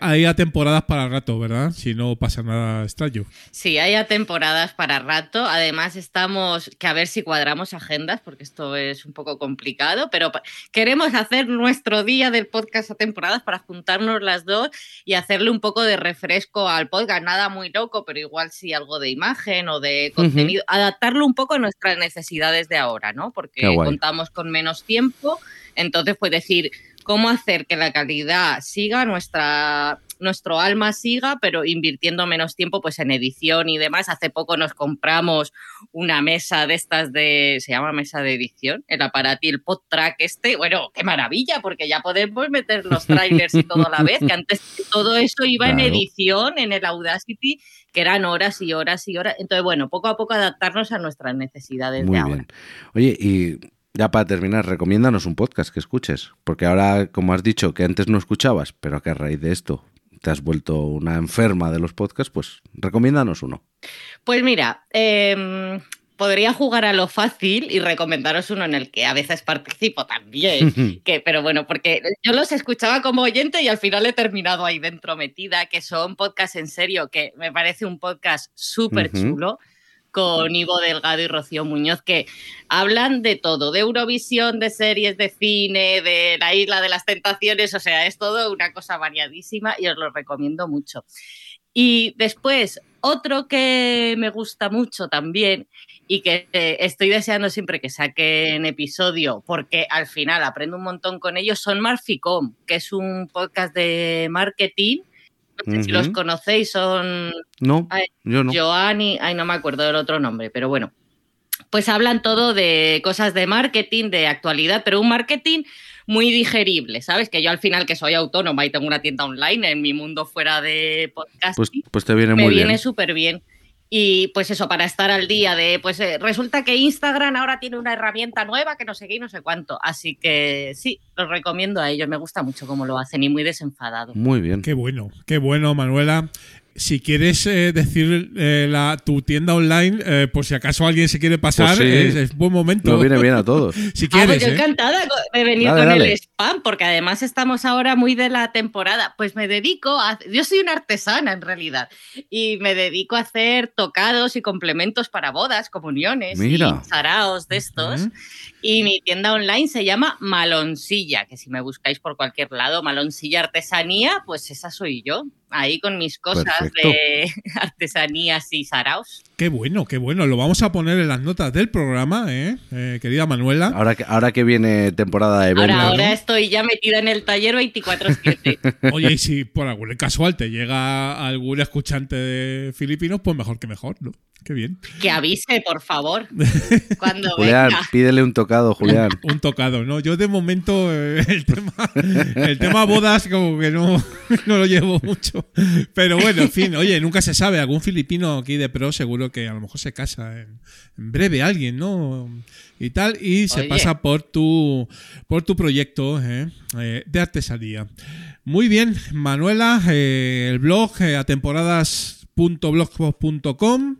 Hay a temporadas para rato, ¿verdad? Si no pasa nada extraño. Sí, hay a temporadas para rato. Además, estamos que a ver si cuadramos agendas, porque esto es un poco complicado, pero queremos hacer nuestro día del podcast a temporadas para juntarnos las dos y hacerle un poco de refresco al podcast. Nada muy loco, pero igual sí algo de imagen o de contenido. Adaptarlo un poco a nuestras necesidades de ahora, ¿no? Porque contamos con menos tiempo. Entonces, pues decir, cómo hacer que la calidad siga, nuestra, nuestro alma siga, pero invirtiendo menos tiempo pues en edición y demás. Hace poco nos compramos una mesa de estas de, se llama mesa de edición, el aparatil PodTrack este. Bueno, qué maravilla, porque ya podemos meter los trailers y todo a la vez, que antes todo eso iba en edición, en el Audacity, que eran horas y horas y horas. Entonces, bueno, poco a poco adaptarnos a nuestras necesidades Muy de ahora. bien. Oye, y ya para terminar, recomiéndanos un podcast que escuches. Porque ahora, como has dicho, que antes no escuchabas, pero que a raíz de esto te has vuelto una enferma de los podcasts, pues recomiéndanos uno. Pues mira, em, podría jugar a lo fácil y recomendaros uno en el que a veces participo también. que, pero bueno, porque yo los escuchaba como oyente y al final he terminado ahí dentro metida, que son podcasts en serio, que me parece un podcast súper chulo con Ivo Delgado y Rocío Muñoz, que hablan de todo, de Eurovisión, de series, de cine, de la Isla de las Tentaciones, o sea, es todo una cosa variadísima y os lo recomiendo mucho. Y después, otro que me gusta mucho también y que eh, estoy deseando siempre que saquen episodio porque al final aprendo un montón con ellos son Marficom, que es un podcast de marketing. No sé si los conocéis, son No, Ay, yo no. Joan y, ay, no me acuerdo del otro nombre, pero bueno. Pues hablan todo de cosas de marketing, de actualidad, pero un marketing muy digerible, ¿sabes? Que yo al final que soy autónoma y tengo una tienda online en mi mundo fuera de podcast, Pues, pues te viene me muy viene bien. súper bien. Y pues eso, para estar al día de, pues eh, resulta que Instagram ahora tiene una herramienta nueva que no sé qué y no sé cuánto. Así que sí, los recomiendo a ellos. Me gusta mucho cómo lo hacen y muy desenfadado. Muy bien. Qué bueno, qué bueno, Manuela. Si quieres eh, decir eh, la, tu tienda online, eh, por si acaso alguien se quiere pasar, Pues sí. es, es buen momento. Nos viene bien a todos. Si Ah, quieres, pues yo ¿eh? encantada de venir Dale, con dale. el spam, porque además estamos ahora muy de la temporada. Pues me dedico a. Yo soy una artesana en realidad. Y me dedico a hacer tocados y complementos para bodas, comuniones Mira. y saraos de estos. Y mi tienda online se llama Maloncilla, que si me buscáis por cualquier lado, Maloncilla Artesanía, pues esa soy yo. Ahí con mis cosas Perfecto. de artesanías y saraos. Qué bueno, qué bueno. Lo vamos a poner en las notas del programa, ¿eh? Eh, querida Manuela. Ahora que, ahora que viene temporada de Ahora, ahora estoy ya metida en el taller 24-7. Oye, y si por algún casual te llega algún escuchante de filipinos, pues mejor que mejor, ¿no? Qué bien. que avise, por favor, cuando Julián, venga. pídele un tocado, Julián. Un tocado, ¿no? Yo de momento eh, el tema el tema bodas como que no, no lo llevo mucho. Pero bueno, en fin, oye, nunca se sabe. Algún filipino aquí de pro seguro que a lo mejor se casa en, en breve alguien, ¿no? Y tal, y se Oye. pasa por tu, por tu proyecto ¿eh? Eh, de artesanía. Muy bien, Manuela, eh, el blog eh, a temporadas.blogspot.com.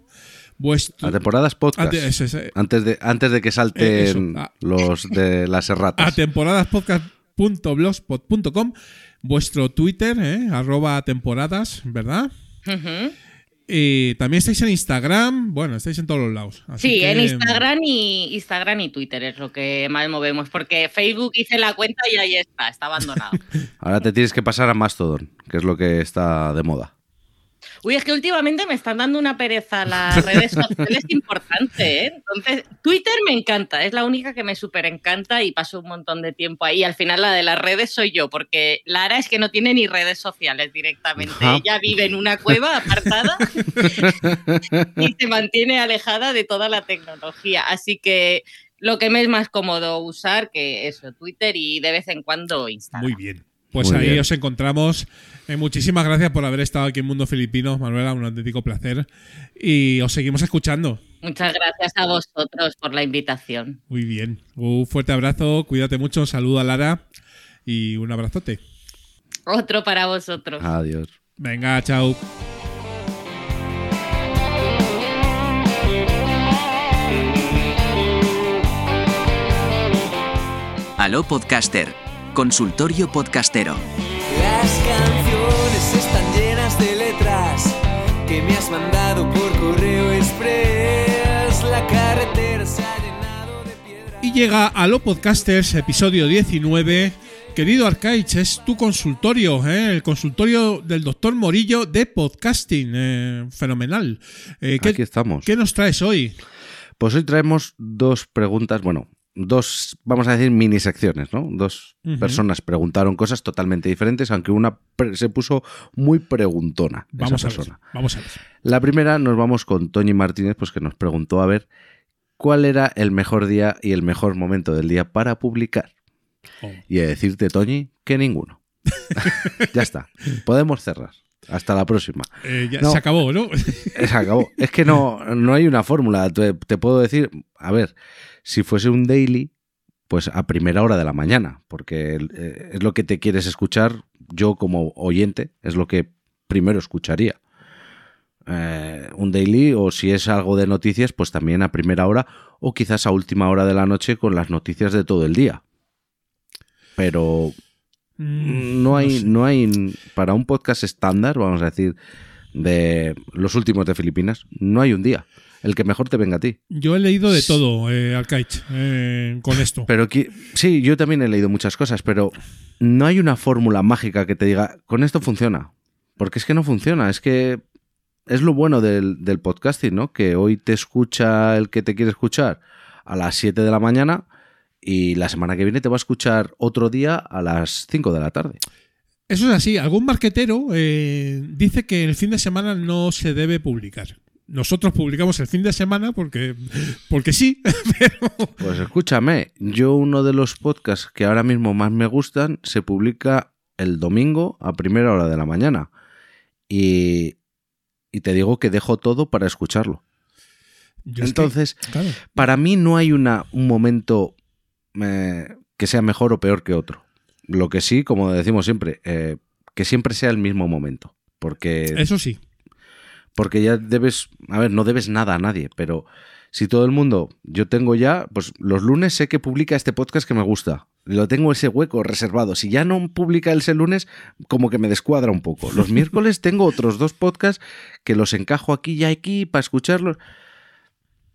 Vuestro, A temporadas podcast. Ante- eso es, eh, Antes de, antes de que Eh, salten eso. Ah. los de las a erratas. temporaдаspodcast.blogspot.com vuestro Twitter, ¿eh? arroba temporadas, ¿verdad? Ujú. Y también estáis en Instagram, bueno, estáis en todos los lados. así Sí, que- en Instagram y Instagram y Twitter es lo que más movemos, porque Facebook hice la cuenta y ahí está, está abandonado. Ahora te tienes que pasar a Mastodon, que es lo que está de moda. Uy, es que últimamente me están dando una pereza las redes sociales importante, ¿eh? Entonces, Twitter me encanta, es la única que me súper encanta y paso un montón de tiempo ahí. Al final la de las redes soy yo, porque Lara es que no tiene ni redes sociales directamente. Ella vive en una cueva apartada y se mantiene alejada de toda la tecnología. Así que lo que me es más cómodo usar que eso, Twitter y de vez en cuando Instagram. Muy bien. Pues Muy ahí bien. os encontramos. Eh, muchísimas gracias por haber estado aquí en Mundo Filipino, Manuela, un auténtico placer. Y os seguimos escuchando. Muchas gracias a vosotros por la invitación. Muy bien. Un fuerte abrazo, cuídate mucho, saluda a Lara y un abrazote. Otro para vosotros. Adiós. Venga, chao. Aló Podcaster, consultorio podcastero. Las canciones están llenas de letras que me has mandado por correo express. La carretera se ha llenado de piedras. Y llega a Lo Podcasters, episodio 19. Querido Arcaich, es tu consultorio, ¿eh? el consultorio del doctor Morillo de podcasting. eh, fenomenal. Eh, ¿qué, Aquí estamos. qué nos traes hoy? Pues hoy traemos dos preguntas, bueno, dos, vamos a decir, mini secciones, ¿no? Dos personas preguntaron cosas totalmente diferentes, aunque una se puso muy preguntona. esa Vamos a ver. persona. Vamos a ver. La primera nos vamos con Toñi Martínez, pues que nos preguntó a ver cuál era el mejor día y el mejor momento del día para publicar. Oh. Y a decirte, Toñi, que ninguno. ya está. Podemos cerrar. Hasta la próxima. Eh, ya No. se acabó, ¿no? Se acabó. Es que no, no hay una fórmula. Te, te puedo decir, a ver, si fuese un daily, pues a primera hora de la mañana, porque eh, es lo que te quieres escuchar. Yo como oyente es lo que primero escucharía. Eh, un daily o si es algo de noticias, pues también a primera hora o quizás a última hora de la noche con las noticias de todo el día. Pero Mm, no hay, sé. no hay, para un podcast estándar, vamos a decir, de los últimos de Filipinas, no hay un día. El que mejor te venga a ti. Yo he leído de todo, eh, Arcaich, eh, con esto. Pero sí, yo también he leído muchas cosas, pero no hay una fórmula mágica que te diga, con esto funciona. Porque es que no funciona, es que es lo bueno del, del podcasting, ¿no? Que hoy te escucha el que te quiere escuchar a las 7 de la mañana y la semana que viene te va a escuchar otro día a las 5 de la tarde. Eso es así. Algún marquetero eh, dice que el fin de semana no se debe publicar. Nosotros publicamos el fin de semana porque, porque sí, pero Pues escúchame, yo uno de los podcasts que ahora mismo más me gustan se publica el domingo a primera hora de la mañana. Y, y te digo que dejo todo para escucharlo. yo es que, Entonces, claro, para mí no hay una, un momento eh, que sea mejor o peor que otro. Lo que sí, como decimos siempre, eh, que siempre sea el mismo momento. Porque eso sí. porque ya debes, a ver, no debes nada a nadie, pero si todo el mundo, yo tengo ya, pues los lunes sé que publica este podcast que me gusta, lo tengo ese hueco reservado, si ya no publica ese lunes, como que me descuadra un poco. Los miércoles tengo otros dos podcasts que los encajo aquí y aquí para escucharlos.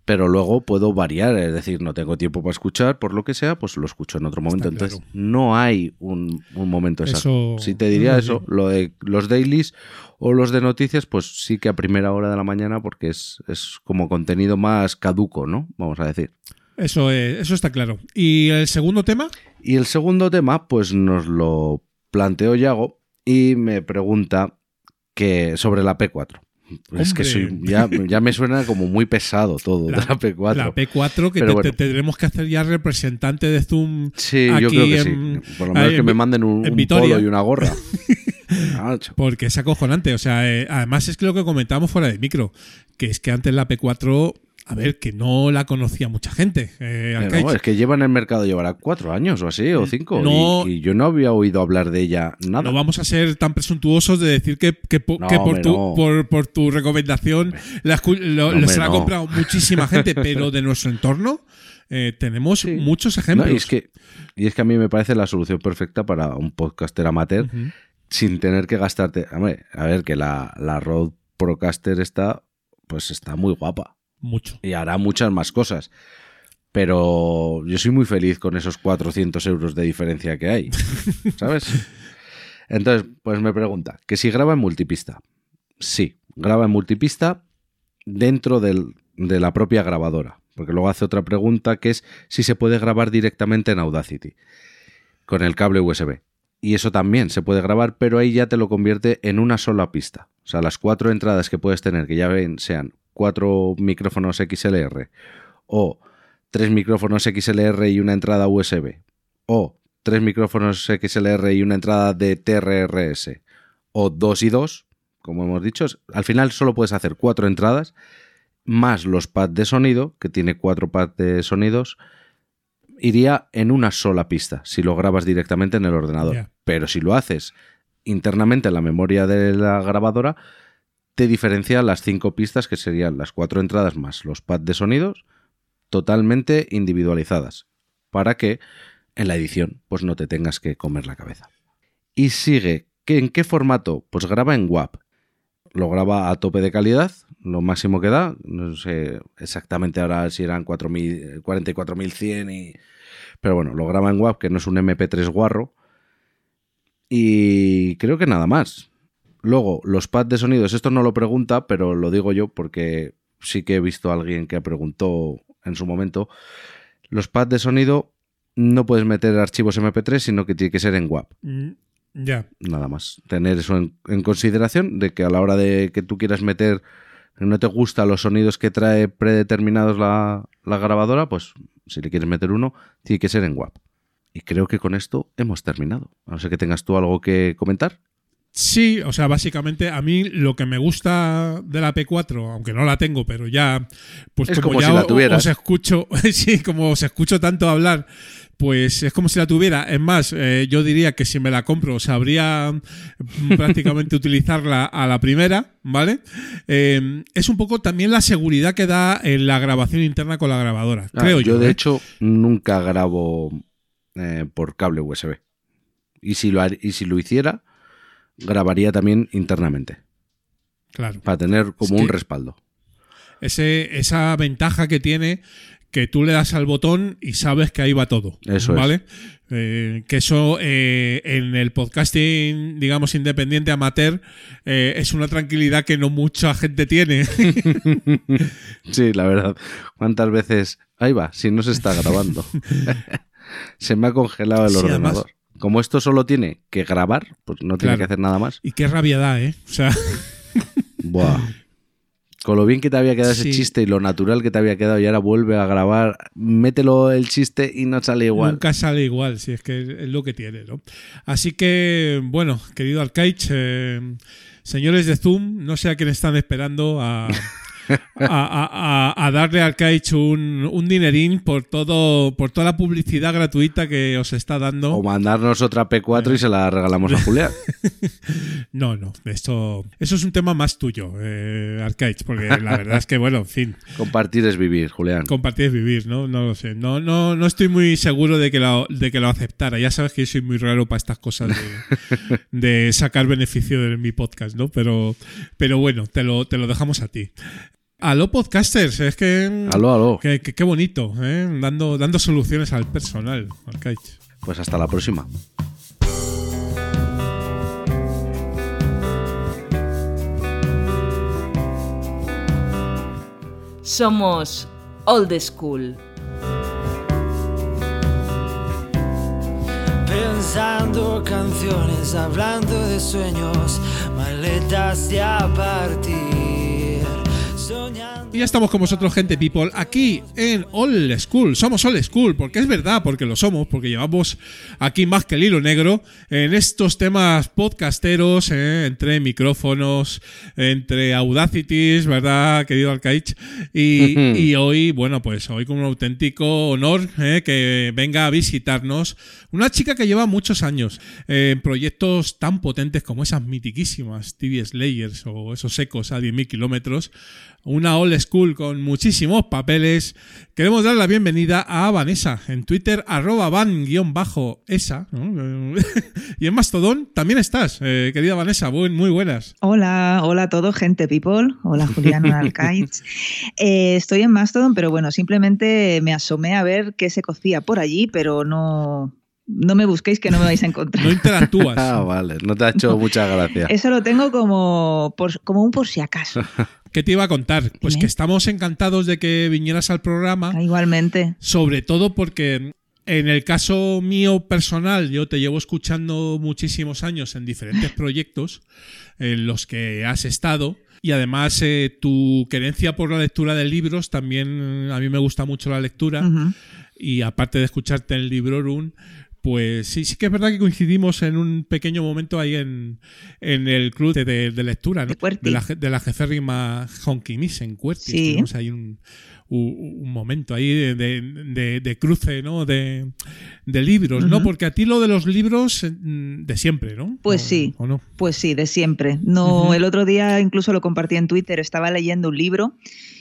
Pero luego puedo variar, es decir, no tengo tiempo para escuchar, por lo que sea, pues lo escucho en otro momento. Está Entonces, claro. no hay un, un momento exacto. Eso- si te diría eso eso, sí. lo de los dailies o los de noticias, pues sí que a primera hora de la mañana, porque es, es como contenido más caduco, ¿no? Vamos a decir. Eso, es- eso está claro. ¿Y el segundo tema? Y el segundo tema, pues nos lo planteó Yago y me pregunta que sobre la P4. Es que soy, ya, ya me suena como muy pesado todo La- de la P4. La P4, que te- bueno. te- tendremos que hacer ya representante de Zoom. Sí, yo creo que en- sí. Por lo menos que me manden un, un polo y una gorra. Nacho. Porque es acojonante. O sea, eh, además es que lo que comentábamos fuera de micro, que es que antes la P4, a ver, que no la conocía mucha gente. eh, no, es que lleva en el mercado, llevará cuatro años o así, o cinco. No. y, y yo no había oído hablar de ella nada. No vamos a ser tan presuntuosos de decir que, que po- No, que por, tu, no. por, por tu recomendación la lo- se la ha comprado muchísima gente, pero de nuestro entorno eh, tenemos muchos ejemplos. Y, es que, y es que a mí me parece la solución perfecta para un podcaster amateur sin tener que gastarte. Hombre, a ver, que la, la Rode Procaster está, pues está muy guapa Mucho. y hará muchas más cosas. Pero yo soy muy feliz con esos 400 euros de diferencia que hay. ¿Sabes? Entonces, pues me pregunta, que si graba en multipista. Sí, graba en multipista dentro del- de la propia grabadora. Porque luego hace otra pregunta que es si se puede grabar directamente en Audacity con el cable USB. Y eso también se puede grabar, pero ahí ya te lo convierte en una sola pista. O sea, las cuatro entradas que puedes tener, que ya ven, sean cuatro micrófonos XLR o tres micrófonos XLR y una entrada USB o tres micrófonos XLR y una entrada de TRRS o dos y dos, como hemos dicho, al final solo puedes hacer cuatro entradas más los pads de sonido, que tiene cuatro pads de sonidos, iría en una sola pista si lo grabas directamente en el ordenador. Pero si lo haces internamente en la memoria de la grabadora, te diferencia las cinco pistas que serían las cuatro entradas más los pads de sonidos totalmente individualizadas para que en la edición pues no te tengas que comer la cabeza. Y sigue, ¿que ¿en qué formato? Pues graba en WAP. Lo graba a tope de calidad, lo máximo que da. No sé exactamente ahora si eran 4000, 44100 y... Pero bueno, lo graba en WAP, que no es un MP3 guarro. Y creo que nada más. Luego, los pads de sonidos, esto no lo pregunta, pero lo digo yo porque sí que he visto a alguien que preguntó en su momento. Los pads de sonido no puedes meter archivos MP3, sino que tiene que ser en WAP. Mm, Ya. Nada más. Tener eso en, en consideración, de que a la hora de que tú quieras meter, no te gustan los sonidos que trae predeterminados la, la grabadora, pues si le quieres meter uno, tiene que ser en WAP. Y creo que con esto hemos terminado. A no ser que tengas tú algo que comentar. Sí, o sea, básicamente a mí lo que me gusta de la P4, aunque no la tengo, pero ya, pues Es como, como ya si os escucho, sí, como os escucho tanto hablar, pues es como si la tuviera. Es más, eh, yo diría que si me la compro sabría mm, prácticamente utilizarla a la primera, ¿vale? Eh, es un poco también la seguridad que da en la grabación interna con la grabadora, Ah, creo yo. yo, de ¿eh? hecho, nunca grabo eh, por cable USB. Y si, lo, y si lo hiciera, grabaría también internamente. claro. Para tener como Es un respaldo. ese, esa ventaja que tiene que tú le das al botón y sabes que ahí va todo. Eso es. ¿Vale? Eh, que eso eh, en el podcasting, digamos, independiente amateur, eh, es una tranquilidad que no mucha gente tiene. Sí, la verdad. ¿Cuántas veces? Ahí va, si no se está grabando. se me ha congelado el Sí, además- ordenador. Como esto solo tiene que grabar, pues no tiene Claro. que hacer nada más. y qué rabia da, ¿eh? O sea, Buah. Con lo bien que te había quedado Sí. ese chiste y lo natural que te había quedado y ahora vuelve a grabar, mételo el chiste y no sale igual. nunca sale igual, si es que es, es lo que tiene, ¿no? Así que, bueno, querido Arcaich, eh, señores de Zoom, no sé a quién están esperando a, a, a- a- darle al un, un dinerín por todo por toda la publicidad gratuita que os está dando. O mandarnos otra P4 y se la regalamos a Julián. No, no, esto, eso es un tema más tuyo, eh, Arcaich, porque la verdad es que, bueno, en fin, Compartir es vivir, Julián. compartir es vivir, ¿no? No lo sé. No, no, no estoy muy seguro de que lo, de que lo aceptara. Ya sabes que yo soy muy raro para estas cosas de, de sacar beneficio de mi podcast, ¿no? Pero, pero bueno, te lo, te lo dejamos a ti. Aló, podcasters, es que. Aló, aló. que- que- qué bonito, ¿eh? Dando, dando soluciones al personal, Arcaich. Pues hasta la próxima. Somos Old School. Pensando canciones, hablando de sueños, maletas de a partir. Y ya estamos con vosotros, gente people, aquí en All School. Somos All School, porque es verdad, porque lo somos, porque llevamos aquí más que el hilo negro en estos temas podcasteros, eh, entre micrófonos, entre Audacities, ¿verdad, querido Alcaich? Y, y hoy, bueno, pues hoy con un auténtico honor eh, que venga a visitarnos una chica que lleva muchos años eh, en proyectos tan potentes como esas mitiquísimas TV Slayers o esos ecos a 10.000 kilómetros una old school con muchísimos papeles. Queremos dar la bienvenida a Vanessa en Twitter, arroba van-esa. ¿no? y en Mastodon también estás, eh, querida Vanessa, muy, muy buenas. Hola, hola a todos, gente people. Hola, Juliano Alcaitz. Eh, estoy en Mastodon, pero bueno, simplemente me asomé a ver qué se cocía por allí, pero no, no me busquéis que no me vais a encontrar. No interactúas. Ah, vale, no te ha hecho mucha gracia. Eso lo tengo como, por- como un por si acaso. ¿Qué te iba a contar? Pues Dime. que estamos encantados de que vinieras al programa. Ah, Igualmente. Sobre todo porque en el caso mío personal, yo te llevo escuchando muchísimos años en diferentes proyectos en los que has estado. Y además eh, tu querencia por la lectura de libros, también a mí me gusta mucho la lectura. Y aparte de escucharte en el Librorum, pues sí, sí que es verdad que coincidimos en un pequeño momento ahí en, en el club de, de- de lectura, ¿no? De. De la, de la jeférrima Honkimis en Cuerti. Sí. Un- un momento ahí de, de- de- de cruce, ¿no? De, de libros, ¿no? Ujú. Porque a ti lo de los libros mm, de siempre, ¿no? Pues ¿O- sí. ¿O no? Pues sí, de siempre. No, Ujú. el otro día incluso lo compartí en Twitter, estaba leyendo un libro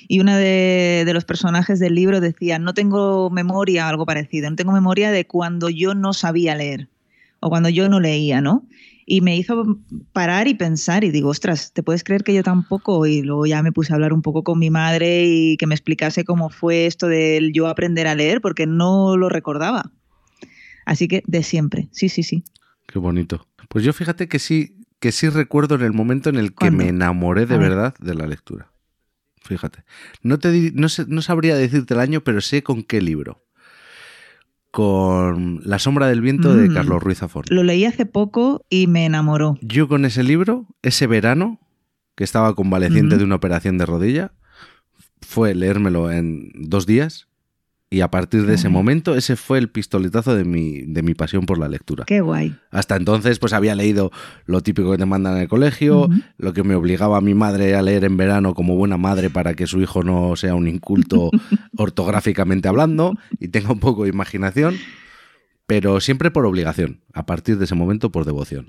y uno de, de los personajes del libro decía, no tengo memoria, algo parecido, no tengo memoria de cuando yo no sabía leer o cuando yo no leía, ¿no? Y me hizo parar y pensar y digo, ostras, ¿te puedes creer que yo tampoco? Y luego ya me puse a hablar un poco con mi madre y que me explicase cómo fue esto de yo aprender a leer porque no lo recordaba. Así que de siempre, sí, sí, sí. Qué bonito. Pues yo fíjate que sí, que sí recuerdo en el momento en el que ¿Cuándo? me enamoré de verdad de la lectura. Fíjate. No, te, di- no, sé- no sabría decirte el año, pero sé con qué libro. Con La sombra del viento de Mm. Carlos Ruiz Zafón. Lo leí hace poco y me enamoró. Yo con ese libro, ese verano, que estaba convaleciente de una operación de rodilla, fue leérmelo en dos días y a partir de Qué ese guay. momento ese fue el pistoletazo de mi, de mi pasión por la lectura. Qué guay. Hasta entonces pues había leído lo típico que te mandan en el colegio, lo que me obligaba a mi madre a leer en verano como buena madre para que su hijo no sea un inculto ortográficamente hablando y tenga un poco de imaginación, pero siempre por obligación, a partir de ese momento por devoción.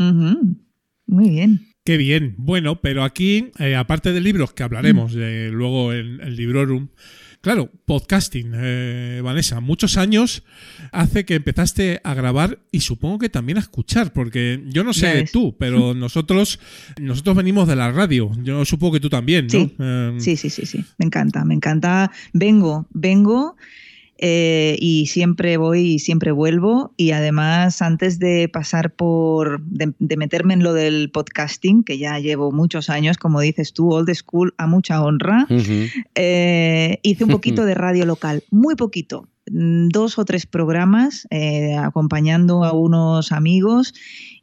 Muy bien. Qué bien. Bueno, pero aquí, eh, aparte de libros que hablaremos eh, luego en el Librorum, claro, podcasting, eh, Vanessa, muchos años hace que empezaste a grabar y supongo que también a escuchar, porque yo no sé tú, pero nosotros nosotros venimos de la radio. Yo supongo que tú también, ¿no? Sí. Eh, Sí, sí, sí, sí. Me encanta, me encanta. Vengo, vengo eh, y siempre voy y siempre vuelvo. Y además, antes de pasar por, de, de meterme en lo del podcasting, que ya llevo muchos años, como dices tú, old school, a mucha honra, eh, hice un poquito de radio local, muy poquito, mm, dos o tres programas eh, acompañando a unos amigos.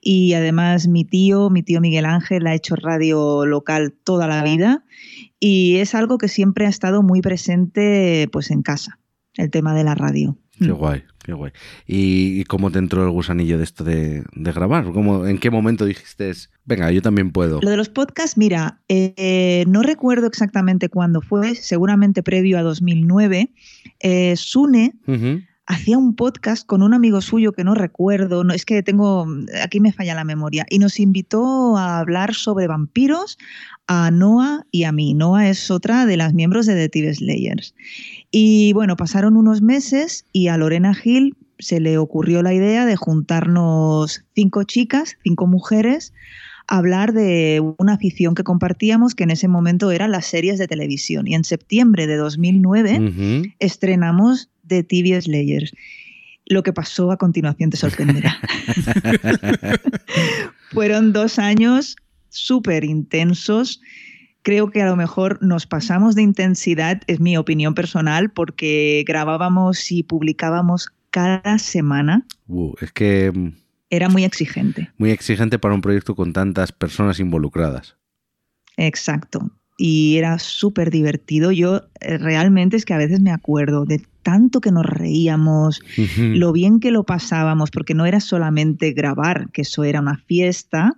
Y además mi tío, mi tío Miguel Ángel ha hecho radio local toda la vida. Y es algo que siempre ha estado muy presente pues en casa, el tema de la radio. Qué Mm. guay, qué guay. ¿Y, y cómo te entró el gusanillo de esto de, de grabar? ¿Cómo, ¿En qué momento dijiste, venga, yo también puedo? Lo de los podcasts, mira, eh, no recuerdo exactamente cuándo fue, seguramente previo a 2009, eh, Sune hacía un podcast con un amigo suyo que no recuerdo, no, es que tengo, aquí me falla la memoria, y nos invitó a hablar sobre vampiros a Noah y a mí. Noah es otra de las miembros de The TV Slayers. Y bueno, pasaron unos meses y a Lorena Gil se le ocurrió la idea de juntarnos cinco chicas, cinco mujeres, a hablar de una afición que compartíamos, que en ese momento eran las series de televisión. Y en septiembre de 2009 Ujú. estrenamos The TV Slayers. Lo que pasó a continuación te sorprenderá. Fueron dos años súper intensos. Creo que a lo mejor nos pasamos de intensidad, es mi opinión personal, porque grabábamos y publicábamos cada semana. Uh, es que mm, Era muy exigente. muy exigente para un proyecto con tantas personas involucradas. Exacto. y era súper divertido. Yo eh, realmente es que a veces me acuerdo de tanto que nos reíamos, lo bien que lo pasábamos, porque no era solamente grabar, que eso era una fiesta,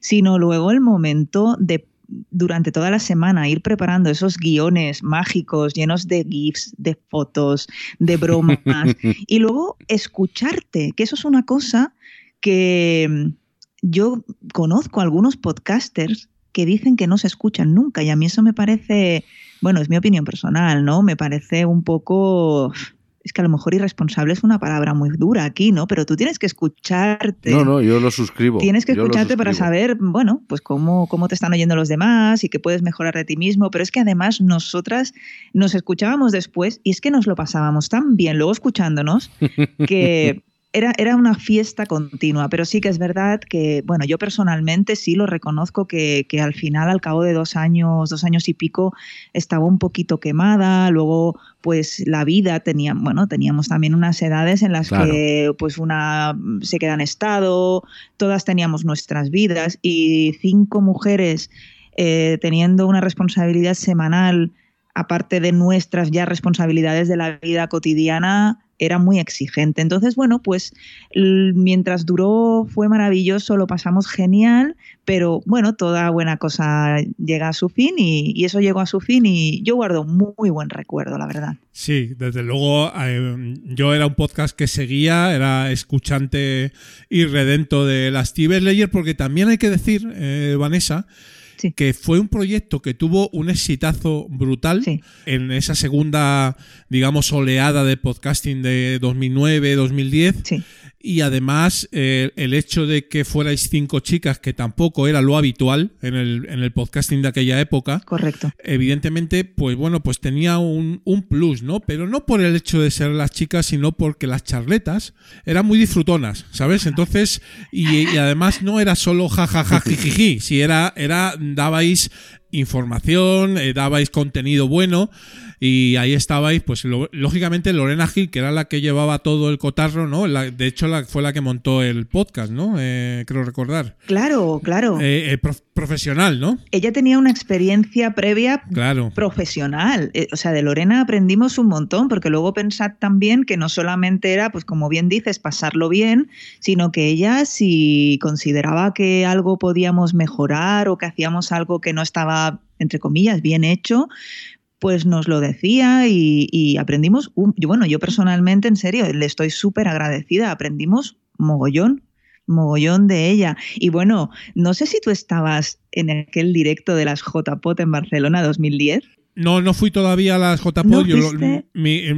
sino luego el momento de durante toda la semana ir preparando esos guiones mágicos llenos de GIFs, de fotos, de bromas y luego escucharte, que eso es una cosa que mm, yo conozco algunos podcasters que dicen que no se escuchan nunca y a mí eso me parece, bueno, es mi opinión personal, ¿no? Me parece un poco es que a lo mejor irresponsable es una palabra muy dura aquí, ¿no? Pero tú tienes que escucharte. No, no, yo lo suscribo. Tienes que escucharte para saber, bueno, pues cómo, cómo te están oyendo los demás y que puedes mejorar de ti mismo. Pero es que además nosotras nos escuchábamos después y es que nos lo pasábamos tan bien luego escuchándonos que era, era, una fiesta continua, pero sí que es verdad que, bueno, yo personalmente sí lo reconozco que, que, al final, al cabo de dos años, dos años y pico, estaba un poquito quemada, luego pues la vida tenía, bueno, teníamos también unas edades en las que pues una se queda en estado, todas teníamos nuestras vidas y cinco mujeres eh, teniendo una responsabilidad semanal, aparte de nuestras ya responsabilidades de la vida cotidiana, era muy exigente. Entonces, bueno, pues mientras duró fue maravilloso, lo pasamos genial, pero bueno, toda buena cosa llega a su fin y, eso llegó a su fin y yo guardo muy, buen recuerdo, la verdad. Sí, desde luego eh, yo era un podcast que seguía, era escuchante y redento de las Steve Layer porque también hay que decir, eh, Vanessa, que fue un proyecto que tuvo un exitazo brutal en esa segunda, digamos, oleada de podcasting de 2009-2010. Y además, eh, el hecho de que fuerais cinco chicas, que tampoco era lo habitual en el, en el podcasting de aquella época. Correcto. Evidentemente, pues bueno, pues tenía un, un, plus, ¿no? Pero no por el hecho de ser las chicas, sino porque las charletas eran muy disfrutonas, ¿sabes? Entonces, y, y además no era solo jajaja, jijiji, si era, era, dabais información, eh, dabais contenido bueno y ahí estabais, pues lógicamente Lorena Gil, que era la que llevaba todo el cotarro, ¿no? de hecho la, fue la que montó el podcast, ¿no? Eh, creo recordar. Claro, claro. Eh, profesional, ¿no? Ella tenía una experiencia previa claro. profesional. o sea, de Lorena aprendimos un montón, porque luego pensad también que no solamente era, pues como bien dices, pasarlo bien, sino que ella si consideraba que algo podíamos mejorar o que hacíamos algo que no estaba entre comillas, bien hecho, pues nos lo decía y, aprendimos, un, bueno, yo personalmente, en serio, le estoy súper agradecida, aprendimos mogollón, mogollón de ella. Y bueno, no sé si tú estabas en aquel directo de las JPOT en Barcelona 2010. No, no fui todavía a las JPod.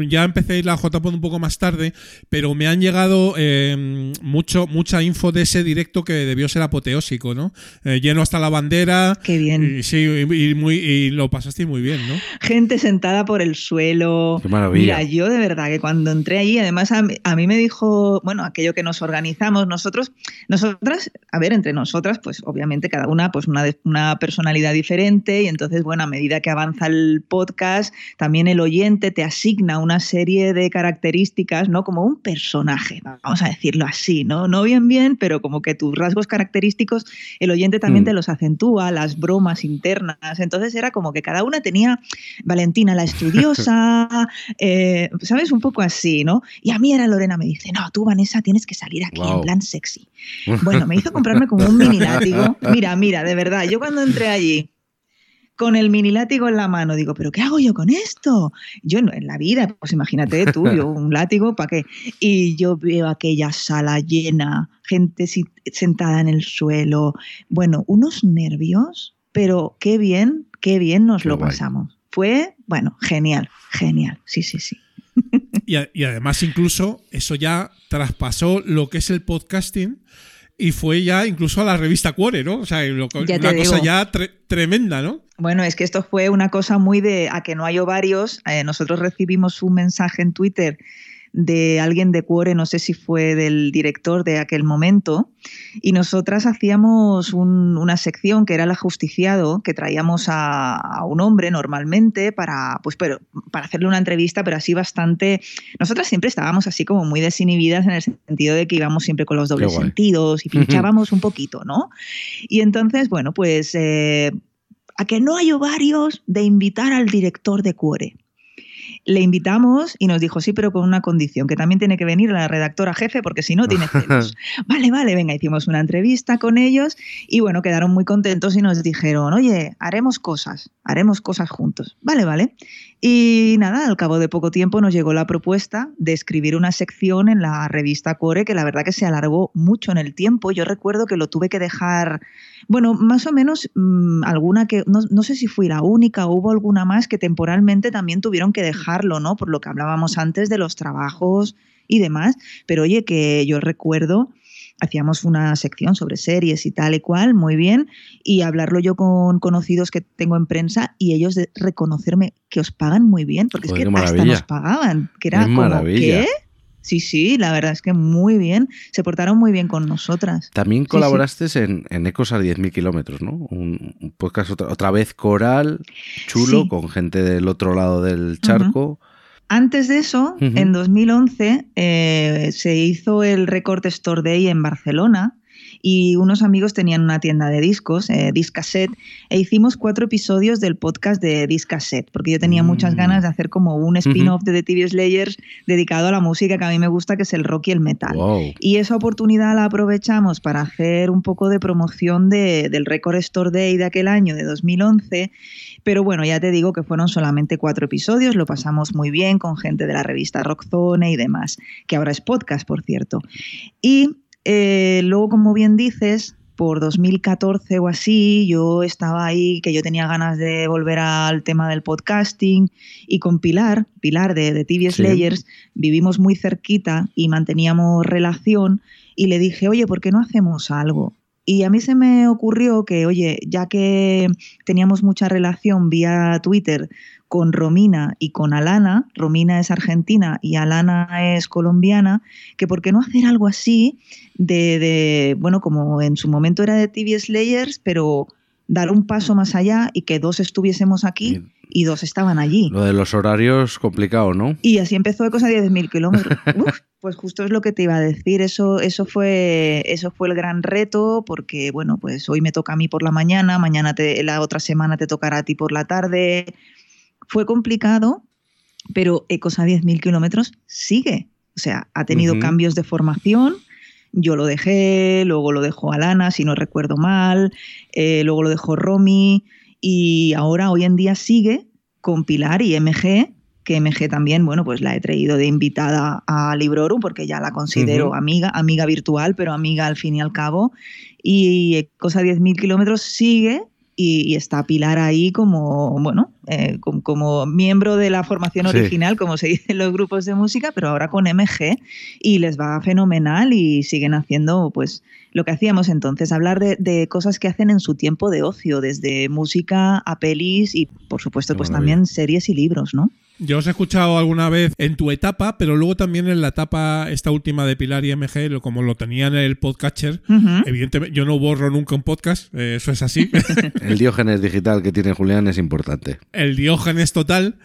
ya empecé a ir a la JPod un poco más tarde, pero me han llegado eh, mucho, mucha info de ese directo que debió ser apoteósico, ¿no? Eh, lleno hasta la bandera. Qué bien. Y, sí, y, muy, y lo pasaste muy bien, ¿no? Gente sentada por el suelo. Qué maravilla. Mira, yo de verdad que cuando entré allí, además a, mí me dijo, bueno, aquello que nos organizamos, nosotros, nosotras, a ver, entre nosotras, pues obviamente cada una, pues una, una personalidad diferente, y entonces, bueno, a medida que avanza el podcast, también el oyente te asigna una serie de características, ¿no? Como un personaje, vamos a decirlo así, ¿no? No bien bien, pero como que tus rasgos característicos, el oyente también mm. te los acentúa, las bromas internas. Entonces era como que cada una tenía Valentina la estudiosa, eh, ¿sabes? Un poco así, ¿no? Y a mí era Lorena, me dice, no, tú Vanessa tienes que salir aquí en plan sexy. Bueno, me hizo comprarme como un mini látigo. Mira, mira, de verdad, yo cuando entré allí con el mini látigo en la mano. Digo, ¿pero qué hago yo con esto? Yo no, en la vida, pues imagínate tú, yo un látigo, ¿para qué? Y yo veo aquella sala llena, gente sentada en el suelo. Bueno, unos nervios, pero qué bien, qué bien nos lo pasamos. Fue, bueno, genial, genial. Sí, sí, sí. Y, y además incluso eso ya traspasó lo que es el podcasting y fue ya incluso a la revista Cuore, ¿no? O sea, una cosa ya tremenda, ¿no? Bueno, es que esto fue una cosa muy de a que no hay ovarios. Eh, nosotros recibimos un mensaje en Twitter de alguien de Cuore, no sé si fue del director de aquel momento, y nosotras hacíamos una sección que era el ajusticiado, que traíamos a, un hombre normalmente para, pues, pero, para hacerle una entrevista, pero así bastante... Nosotras siempre estábamos así como muy desinhibidas en el sentido de que íbamos siempre con los dobles sentidos y pinchábamos un poquito, ¿no? Y entonces, bueno, pues... Eh, a que no hay ovarios de invitar al director de Cuore. Le invitamos y nos dijo, sí, pero con una condición, que también tiene que venir la redactora jefe porque si no tiene celos. vale, vale, venga, hicimos una entrevista con ellos y bueno, quedaron muy contentos y nos dijeron, oye, haremos cosas, haremos cosas juntos. Vale, vale. Y nada, al cabo de poco tiempo nos llegó la propuesta de escribir una sección en la revista Core, que la verdad que se alargó mucho en el tiempo. Yo recuerdo que lo tuve que dejar, bueno, más o menos mmm, alguna que, no, no, sé si fui la única hubo alguna más que temporalmente también tuvieron que dejarlo, ¿no? Por lo que hablábamos antes de los trabajos y demás. Pero oye, que yo recuerdo hacíamos una sección sobre series y tal y cual, muy bien, y hablarlo yo con conocidos que tengo en prensa y ellos de reconocerme que os pagan muy bien, porque Joder, es que hasta nos pagaban, que era como. ¿qué? Sí, sí, la verdad es que muy bien. Se portaron muy bien con nosotras. También colaboraste sí, sí. En, en, Ecos a 10.000 kilómetros, ¿no? Un, un, podcast otra, otra, vez coral, chulo, sí. con gente del otro lado del charco. Uh -huh. Antes de eso, uh -huh. en 2011, eh, se hizo el Record Store Day en Barcelona y unos amigos tenían una tienda de discos, eh, e hicimos cuatro episodios del podcast de Discaset, porque yo tenía mm. muchas ganas de hacer como un spin-off uh -huh. de The TV Slayers dedicado a la música que a mí me gusta, que es el rock y el metal. Wow. Y esa oportunidad la aprovechamos para hacer un poco de promoción de, del Record Store Day de aquel año, de 2011, pero bueno, ya te digo que fueron solamente cuatro episodios, lo pasamos muy bien con gente de la revista Rockzone y demás, que ahora es podcast, por cierto. Y eh, luego, como bien dices, por 2014 o así, yo estaba ahí, que yo tenía ganas de volver al tema del podcasting y con Pilar, Pilar de, de TV Slayers, sí. vivimos muy cerquita y manteníamos relación y le dije, oye, ¿por qué no hacemos algo? Y a mí se me ocurrió que, oye, ya que teníamos mucha relación vía Twitter con Romina y con Alana, Romina es argentina y Alana es colombiana, que por qué no hacer algo así de, de bueno, como en su momento era de TV Slayers, pero dar un paso más allá y que dos estuviésemos aquí y dos estaban allí. Lo de los horarios complicado, ¿no? Y así empezó de cosa 10.000 kilómetros. Uf, pues justo es lo que te iba a decir. Eso, eso, fue, eso fue el gran reto porque, bueno, pues hoy me toca a mí por la mañana, mañana te, la otra semana te tocará a ti por la tarde. Fue complicado, pero Ecos a 10.000 kilómetros sigue. O sea, ha tenido uh -huh. cambios de formación. Yo lo dejé, luego lo dejó Alana, si no recuerdo mal, eh, luego lo dejó Romy y ahora hoy en día sigue con Pilar y MG, que MG también, bueno, pues la he traído de invitada a Librorum porque ya la considero uh -huh. amiga, amiga virtual, pero amiga al fin y al cabo. Y cosa 10.000 kilómetros sigue y, y, está Pilar ahí como, bueno, eh, como, como, miembro de la formación original, sí. como se dice en los grupos de música, pero ahora con MG y les va fenomenal y siguen haciendo pues lo que hacíamos entonces, hablar de, de cosas que hacen en su tiempo de ocio, desde música a pelis y por supuesto pues también series y libros, ¿no? Yo os he escuchado alguna vez en tu etapa, pero luego también en la etapa esta última de Pilar y MG, como lo tenía en el podcatcher, uh -huh. evidentemente yo no borro nunca un podcast, eh, eso es así. el diógenes digital que tiene Julián es importante. El diógenes total.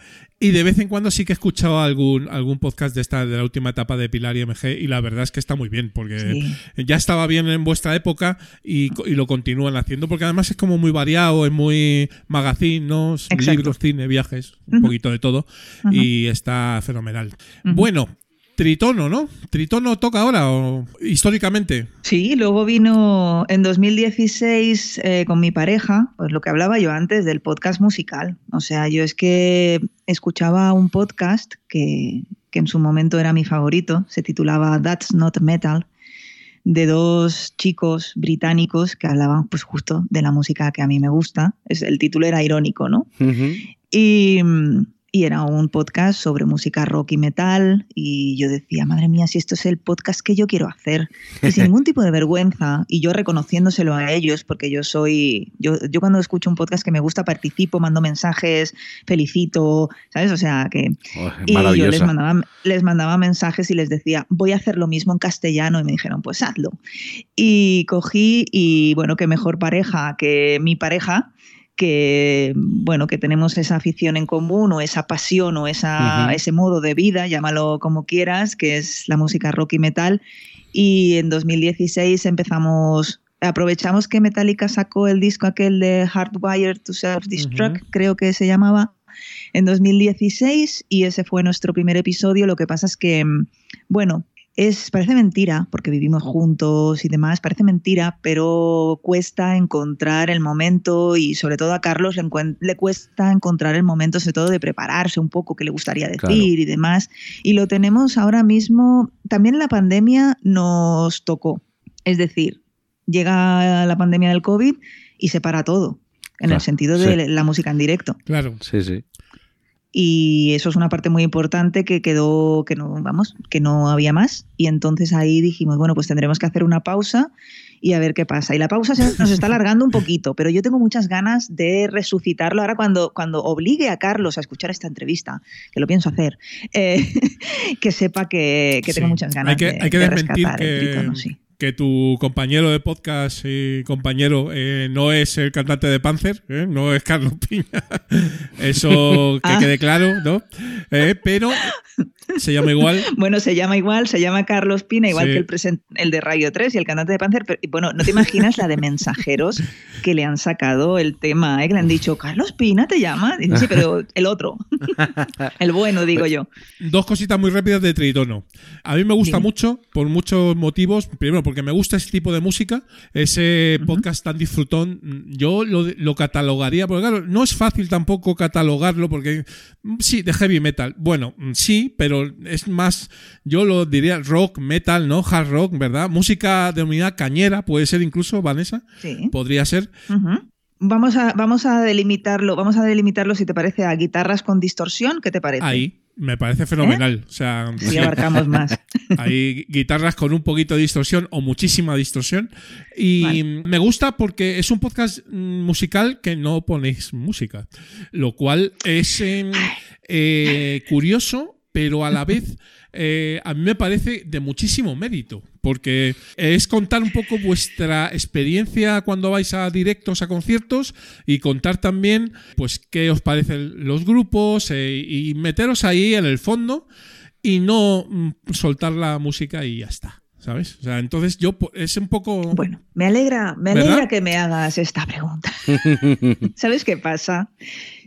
Y de vez en cuando sí que he escuchado algún, algún podcast de esta de la última etapa de Pilar y MG y la verdad es que está muy bien porque sí. ya estaba bien en vuestra época y, y, lo continúan haciendo porque además es como muy variado, es muy magazine, ¿no? libros, cine, viajes, un uh -huh. poquito de todo uh -huh. y está fenomenal. Uh -huh. Bueno, Tritono, ¿no? Tritono toca ahora, o, históricamente. Sí, luego vino en 2016 eh, con mi pareja, pues lo que hablaba yo antes del podcast musical. O sea, yo es que escuchaba un podcast que, que en su momento era mi favorito, se titulaba That's Not Metal, de dos chicos británicos que hablaban pues justo de la música que a mí me gusta. Es, el título era irónico, ¿no? Uh -huh. Y y era un podcast sobre música rock y metal y yo decía, madre mía, si esto es el podcast que yo quiero hacer y sin ningún tipo de vergüenza y yo reconociéndoselo a ellos porque yo soy, yo, yo cuando escucho un podcast que me gusta participo, mando mensajes, felicito, ¿sabes? O sea que... Oh, y yo les mandaba, les mandaba mensajes y les decía, voy a hacer lo mismo en castellano y me dijeron, pues hazlo. Y cogí y bueno, qué mejor pareja que mi pareja que bueno que tenemos esa afición en común o esa pasión o esa, uh -huh. ese modo de vida, llámalo como quieras, que es la música rock y metal. Y en 2016 empezamos aprovechamos que Metallica sacó el disco aquel de Hardwired to Self-Destruct, creo que se llamaba, en 2016 y ese fue nuestro primer episodio. Lo que pasa es que, mm, bueno, es, parece mentira, porque vivimos juntos y demás, parece mentira, pero cuesta encontrar el momento y sobre todo a Carlos le, le cuesta encontrar el momento, sobre todo de prepararse un poco, qué le gustaría decir y demás. Y lo tenemos ahora mismo, también la pandemia nos tocó, es decir, llega la pandemia del COVID y se para todo, en el sentido de la música en directo. Claro. Sí, sí y eso es una parte muy importante que quedó que no vamos que no había más. Y entonces ahí dijimos bueno pues tendremos que hacer una pausa y a ver qué pasa. Y la pausa se nos está alargando un poquito pero yo tengo muchas ganas de resucitarlo ahora cuando cuando obligue a Carlos a escuchar esta entrevista que lo pienso hacer eh, que sepa que, tengo muchas ganas hay que, de, hay que desmentir que, sí que tu compañero de podcast y compañero eh, no es el cantante de Panzer, ¿eh? no es Carlos Piña. Eso que ah. quede claro, ¿no? Eh, pero se llama igual. Bueno, se llama igual, se llama Carlos Pina, igual que el, el de Radio 3 y el cantante de Panzer. Pero, bueno, no te imaginas la de mensajeros que le han sacado el tema, ¿eh? que le han dicho, Carlos Pina te llama. Dice, sí, pero el otro. el bueno, digo yo. Dos cositas muy rápidas de Tritono. A mí me gusta mucho, por muchos motivos. Primero, porque me gusta ese tipo de música, ese podcast tan disfrutón. Yo lo, lo catalogaría, porque claro, no es fácil tampoco catalogarlo, porque mm, sí, de heavy metal. Bueno, mm, sí, pero es más, yo lo diría rock, metal, ¿no? Hard rock, ¿verdad? Música de unidad cañera, puede ser incluso, Vanessa. Sí. Podría ser. Vamos a, vamos a delimitarlo, vamos a delimitarlo si te parece a guitarras con distorsión, ¿qué te parece? Ahí, me parece fenomenal. O sea, sí, abarcamos más. Hay guitarras con un poquito de distorsión o muchísima distorsión. Y me gusta porque es un podcast musical que no ponéis música. Lo cual es em, eh, curioso pero a la vez eh, a mí me parece de muchísimo mérito, porque es contar un poco vuestra experiencia cuando vais a directos, a conciertos, y contar también pues qué os parecen los grupos eh, y meteros ahí en el fondo y no mm, soltar la música y ya está. ¿Sabes? O sea, entonces yo es un poco. Bueno, me alegra, me alegra que me hagas esta pregunta. ¿Sabes qué pasa?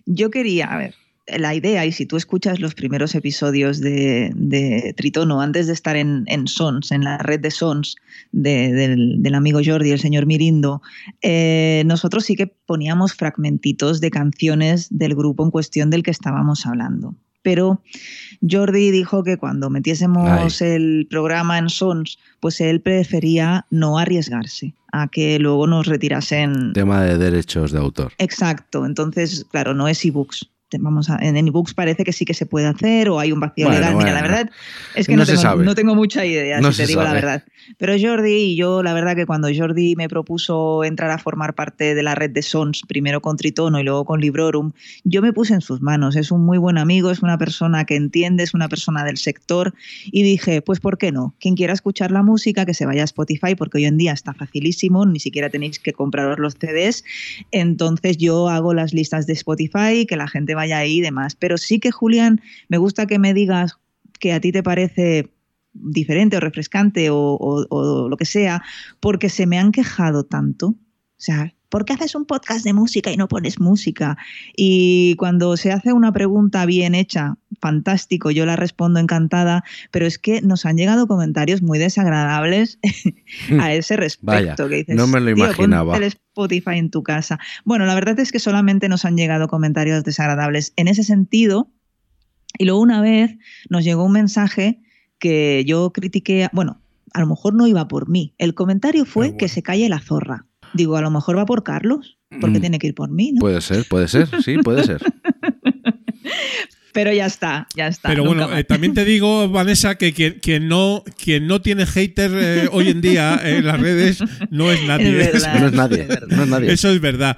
Yo quería, a ver, la idea, y si tú escuchas los primeros episodios de, Tritono, antes de estar en, Sons, en la red de Sons del, amigo Jordi, el señor Mirindo, eh, nosotros sí que poníamos fragmentitos de canciones del grupo en cuestión del que estábamos hablando. Pero Jordi dijo que cuando metiésemos el programa en Sons, pues él prefería no arriesgarse a que luego nos retirasen. Tema de derechos de autor. Exacto. Entonces, claro, no es ebooks vamos a, en ebooks parece que sí que se puede hacer o hay un vacío legal. Mira, la verdad es que no, tengo, mucha idea, si te digo la verdad. Pero Jordi y yo, la verdad que cuando Jordi me propuso entrar a formar parte de la red de Sons, primero con Tritono y luego con Librorum, yo me puse en sus manos. Es un muy buen amigo, es una persona que entiende, es una persona del sector y dije, pues ¿por qué no? Quien quiera escuchar la música, que se vaya a Spotify porque hoy en día está facilísimo, ni siquiera tenéis que compraros los CDs. Entonces yo hago las listas de Spotify, que la gente y demás. Pero sí que, Julián, me gusta que me digas que a ti te parece diferente o refrescante o, lo que sea, porque se me han quejado tanto. O sea, ¿por qué haces un podcast de música y no pones música? Y cuando se hace una pregunta bien hecha, fantástico, yo la respondo encantada, pero es que nos han llegado comentarios muy desagradables a ese respecto. que dices, no me lo imaginaba. el Spotify en tu casa. Bueno, la verdad es que solamente nos han llegado comentarios desagradables en ese sentido. Y luego una vez nos llegó un mensaje que yo critiqué, bueno, a lo mejor no iba por mí. El comentario fue que se calle la zorra. Digo, a lo mejor va por Carlos, porque mm. tiene que ir por mí, ¿no? Puede ser, puede ser, sí, puede ser. Pero ya está, ya está. Pero bueno, eh, también te digo, Vanessa, que quien, no, quien no tiene hater eh, hoy en día en las redes no es nadie. no es nadie. No es nadie. Eso es verdad.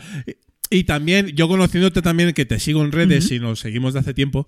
Y también, yo conociéndote también, que te sigo en redes y nos seguimos de hace tiempo,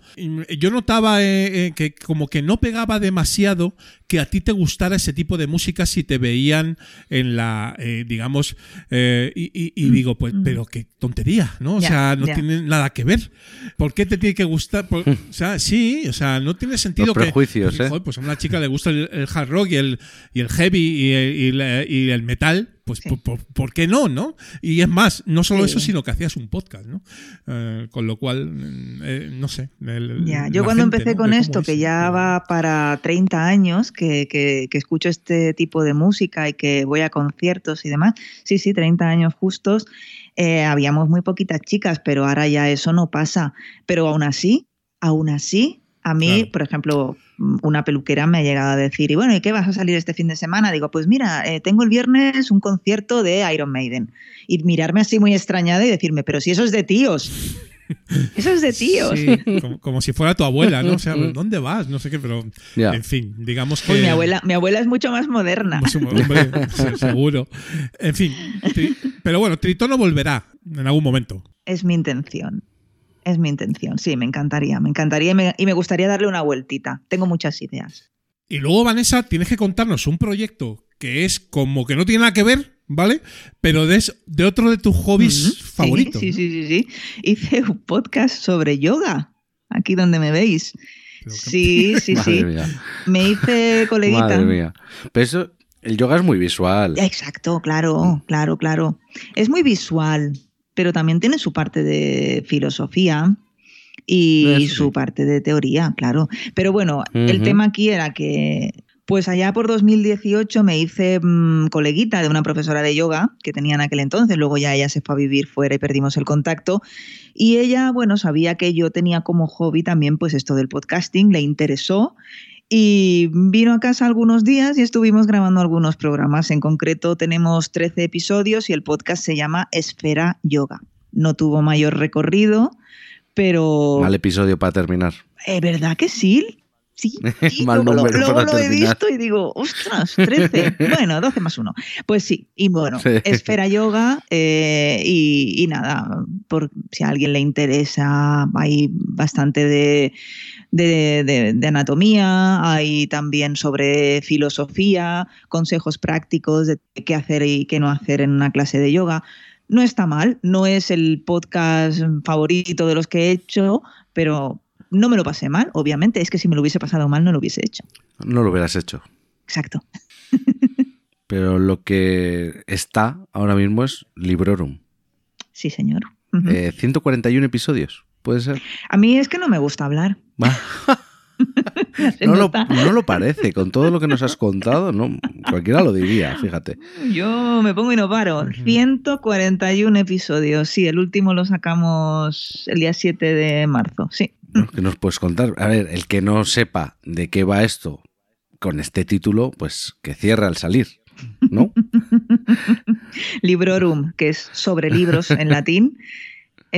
yo notaba eh, eh, que como que no pegaba demasiado que a ti te gustara ese tipo de música si te veían en la, eh, digamos, y, digo, pues, pero qué tontería, ¿no? O sea, no tiene nada que ver. ¿Por qué te tiene que gustar? o sea, sí, o sea, no tiene sentido Los prejuicios, que... pues a una chica le gusta el, hard rock y el, y el heavy y el, y el metal pues Sí. por, por- ¿por qué no, no? Y es más, no solo Sí. eso, sino que hacías un podcast, ¿no? Eh, con lo cual, mm, eh, no sé. el- Ya, yo cuando gente, empecé ¿no? con esto, es, que ya va para 30 años, que, que- que escucho este tipo de música y que voy a conciertos y demás, sí, sí, 30 años justos, eh, habíamos muy poquitas chicas, pero ahora ya eso no pasa. Pero aún así, aún así, a mí, Claro. por ejemplo, mm, una peluquera me ha llegado a decir, y bueno, ¿y qué vas a salir este fin de semana? Digo, pues mira, eh, tengo el viernes un concierto de Iron Maiden. Y mirarme así muy extrañada y decirme, pero si eso es de tíos. Eso es de tíos. Sí, como, como si fuera tu abuela, ¿no? O sea, ¿dónde vas? No sé qué, pero en fin, digamos que. Uy, mi abuela, mi abuela es mucho más moderna. Pues, hombre, se- seguro. En fin, Tri- pero bueno, Tritono volverá en algún momento. Es mi intención. Es mi intención. Sí, me encantaría. Me encantaría y me, y me gustaría darle una vueltita. Tengo muchas ideas. Y luego, Vanessa, tienes que contarnos un proyecto que es como que no tiene nada que ver, ¿vale? Pero de, otro de tus hobbies favoritos. Sí, ¿no? sí, sí, sí. Hice un podcast sobre yoga. Aquí donde me veis. Que- Sí, sí, Madre sí. mía. Me hice coleguita. Madre mía. Pero eso, el yoga es muy visual. Exacto, claro, claro, claro. Es muy visual, pero también tiene su parte de filosofía y Eso su parte de teoría, claro. Pero bueno, el tema aquí era que, pues allá por 2018 me hice mm, coleguita de una profesora de yoga que tenía en aquel entonces, luego ya ella se fue a vivir fuera y perdimos el contacto. Y ella, bueno, sabía que yo tenía como hobby también pues esto del podcasting, le interesó y vino a casa algunos días y estuvimos grabando algunos programas. En concreto tenemos 13 episodios y el podcast se llama Esfera Yoga. No tuvo mayor recorrido, pero... Mal episodio para terminar. ¿Es verdad que sí? Sí, sí, Mal luego, lo- número luego para lo he visto y digo, ostras, 13. bueno, 12 más 1. Pues sí, y bueno, Sí. Esfera Yoga eh, y, y nada, por si a alguien le interesa, hay bastante de, de, de- de anatomía, hay también sobre filosofía, consejos prácticos de qué hacer y qué no hacer en una clase de yoga. No está mal, no es el podcast favorito de los que he hecho, pero no me lo pasé mal, obviamente. Es que si me lo hubiese pasado mal, no lo hubiese hecho. No lo hubieras hecho. Exacto. Pero lo que está ahora mismo es Librorum. Sí, señor. Ujú. Eh, 141 episodios, ¿puede ser? A mí es que no me gusta hablar. No lo, nota. no lo parece, con todo lo que nos has contado, no, cualquiera lo diría, fíjate. Yo me pongo y no paro. 141 episodios. Sí, el último lo sacamos el día 7 de marzo. Sí. ¿Qué nos puedes contar? A ver, el que no sepa de qué va esto con este título, pues que cierra al salir, ¿no? Librorum, que es sobre libros en latín,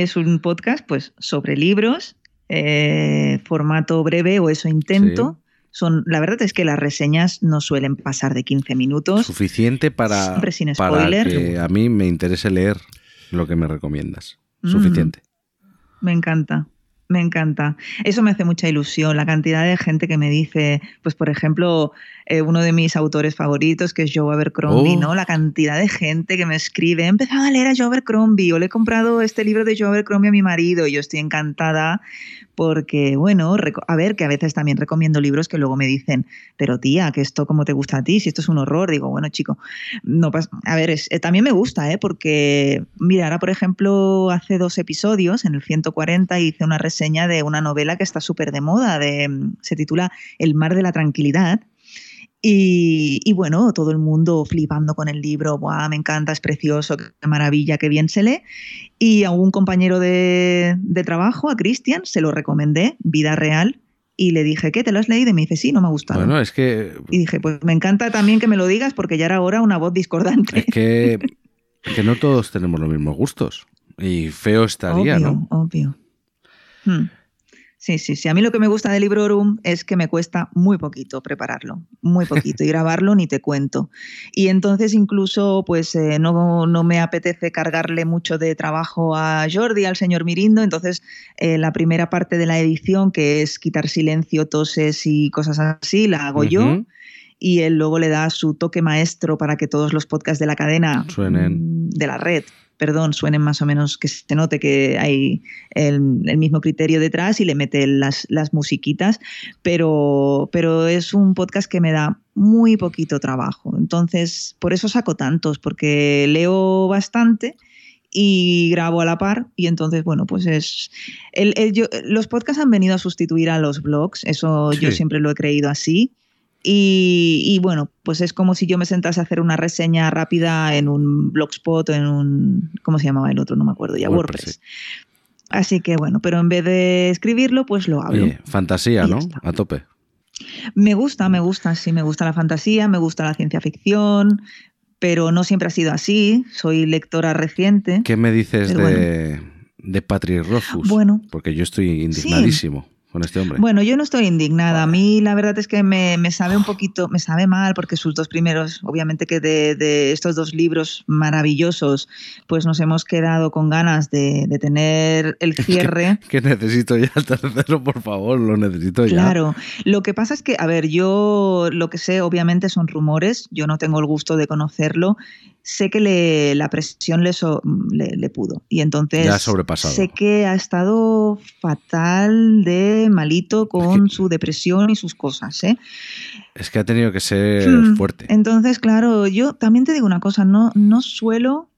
es un podcast pues sobre libros, eh, formato breve o eso intento. Son, la verdad es que las reseñas no suelen pasar de 15 minutos. Suficiente para, Siempre sin para spoiler. que a mí me interese leer lo que me recomiendas. Mm. Suficiente. Me encanta, me encanta. Eso me hace mucha ilusión, la cantidad de gente que me dice, pues por ejemplo, eh, uno de mis autores favoritos, que es Joe Abercrombie, Oh. ¿no? La cantidad de gente que me escribe, he empezado a leer a Joe Abercrombie, o le he comprado este libro de Joe Abercrombie a mi marido, y yo estoy encantada porque, bueno, a ver, que a veces también recomiendo libros que luego me dicen, pero tía, que esto como te gusta a ti, si esto es un horror, digo, bueno, chico, no pasa, a ver, es- eh, también me gusta, ¿eh? Porque, mira, ahora, por ejemplo, hace dos episodios, en el 140, hice una reseña de una novela que está súper de moda, de, se titula El mar de la tranquilidad. Y, y bueno, todo el mundo flipando con el libro, Buah, me encanta, es precioso, qué maravilla, qué bien se lee. Y a un compañero de, de trabajo, a Cristian, se lo recomendé, Vida Real, y le dije, ¿qué? ¿Te lo has leído? Y me dice, sí, no me ha gustado. Bueno, es que, Y dije, pues me encanta también que me lo digas porque ya era ahora una voz discordante. es que, que no todos tenemos los mismos gustos. Y feo estaría, obvio, ¿no? obvio. Hmm. Sí, sí, sí. A mí lo que me gusta del Librorum es que me cuesta muy poquito prepararlo, muy poquito, y grabarlo ni te cuento. Y entonces incluso pues eh, no, no me apetece cargarle mucho de trabajo a Jordi, al señor Mirindo, entonces eh, la primera parte de la edición, que es quitar silencio, toses y cosas así, la hago yo. Y él luego le da su toque maestro para que todos los podcasts de la cadena, Suenen. mm, de la red, perdón, suenen más o menos, que se note que hay el, el mismo criterio detrás y le mete las, las musiquitas, pero, pero es un podcast que me da muy poquito trabajo. Entonces, por eso saco tantos, porque leo bastante y grabo a la par y entonces bueno pues es el- el- yo- los podcasts han venido a sustituir a los blogs eso yo Sí. siempre lo he creído así y, y, bueno pues es como si yo me sentase a hacer una reseña rápida en un blogspot o en un cómo se llamaba el otro no me acuerdo ya WordPress, WordPress, así que bueno pero en vez de escribirlo pues lo hablo Oye, fantasía, ¿no? está. A tope. me gusta, me gusta, sí, me gusta la fantasía, me gusta la ciencia ficción, pero no siempre ha sido así. Soy lectora reciente. ¿Qué me dices de, de Patrick Rothfuss? Bueno. Porque yo estoy indignadísimo con este hombre. Bueno, yo no estoy indignada. A mí la verdad es que me, me sabe un poquito, me sabe mal porque sus dos primeros, obviamente que de, de estos dos libros maravillosos, pues nos hemos quedado con ganas de, de tener el cierre. Que necesito ya el tercero, por favor, lo necesito ya. Claro, lo que pasa es que, a ver, yo lo que sé obviamente son rumores, yo no tengo el gusto de conocerlo, sé que le- la presión le, so- le, le pudo y entonces Ya ha sobrepasado. sé que ha estado fatal de malito con su depresión y sus cosas, ¿eh? Es que ha tenido que ser Hmm, fuerte. Entonces, claro, yo también te digo una cosa, no, no suelo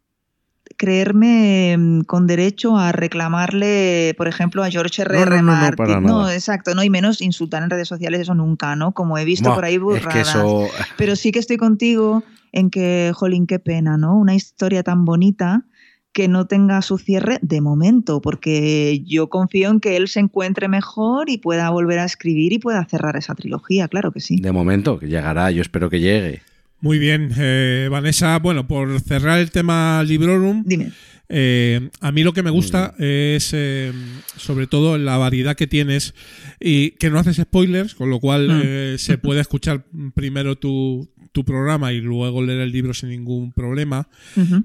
creerme mm, con derecho a reclamarle, por ejemplo, a George R. No, R. no, no, Martin. No, exacto, no, y menos insultar en redes sociales, eso nunca, ¿no? Como he visto por ahí es burradas. que eso. Pero sí que estoy contigo en que, jolín, qué pena, ¿no? Una historia tan bonita que no tenga su cierre de momento, porque yo confío en que él se encuentre mejor y pueda volver a escribir y pueda cerrar esa trilogía, claro que sí. De momento, que llegará, yo espero que llegue. Muy bien, eh, Vanessa. Bueno, por cerrar el tema Librorum, Dime. eh, a mí lo que me gusta es eh, sobre todo la variedad que tienes y que no haces spoilers, con lo cual Mm. eh, se puede escuchar primero tu, tu programa y luego leer el libro sin ningún problema.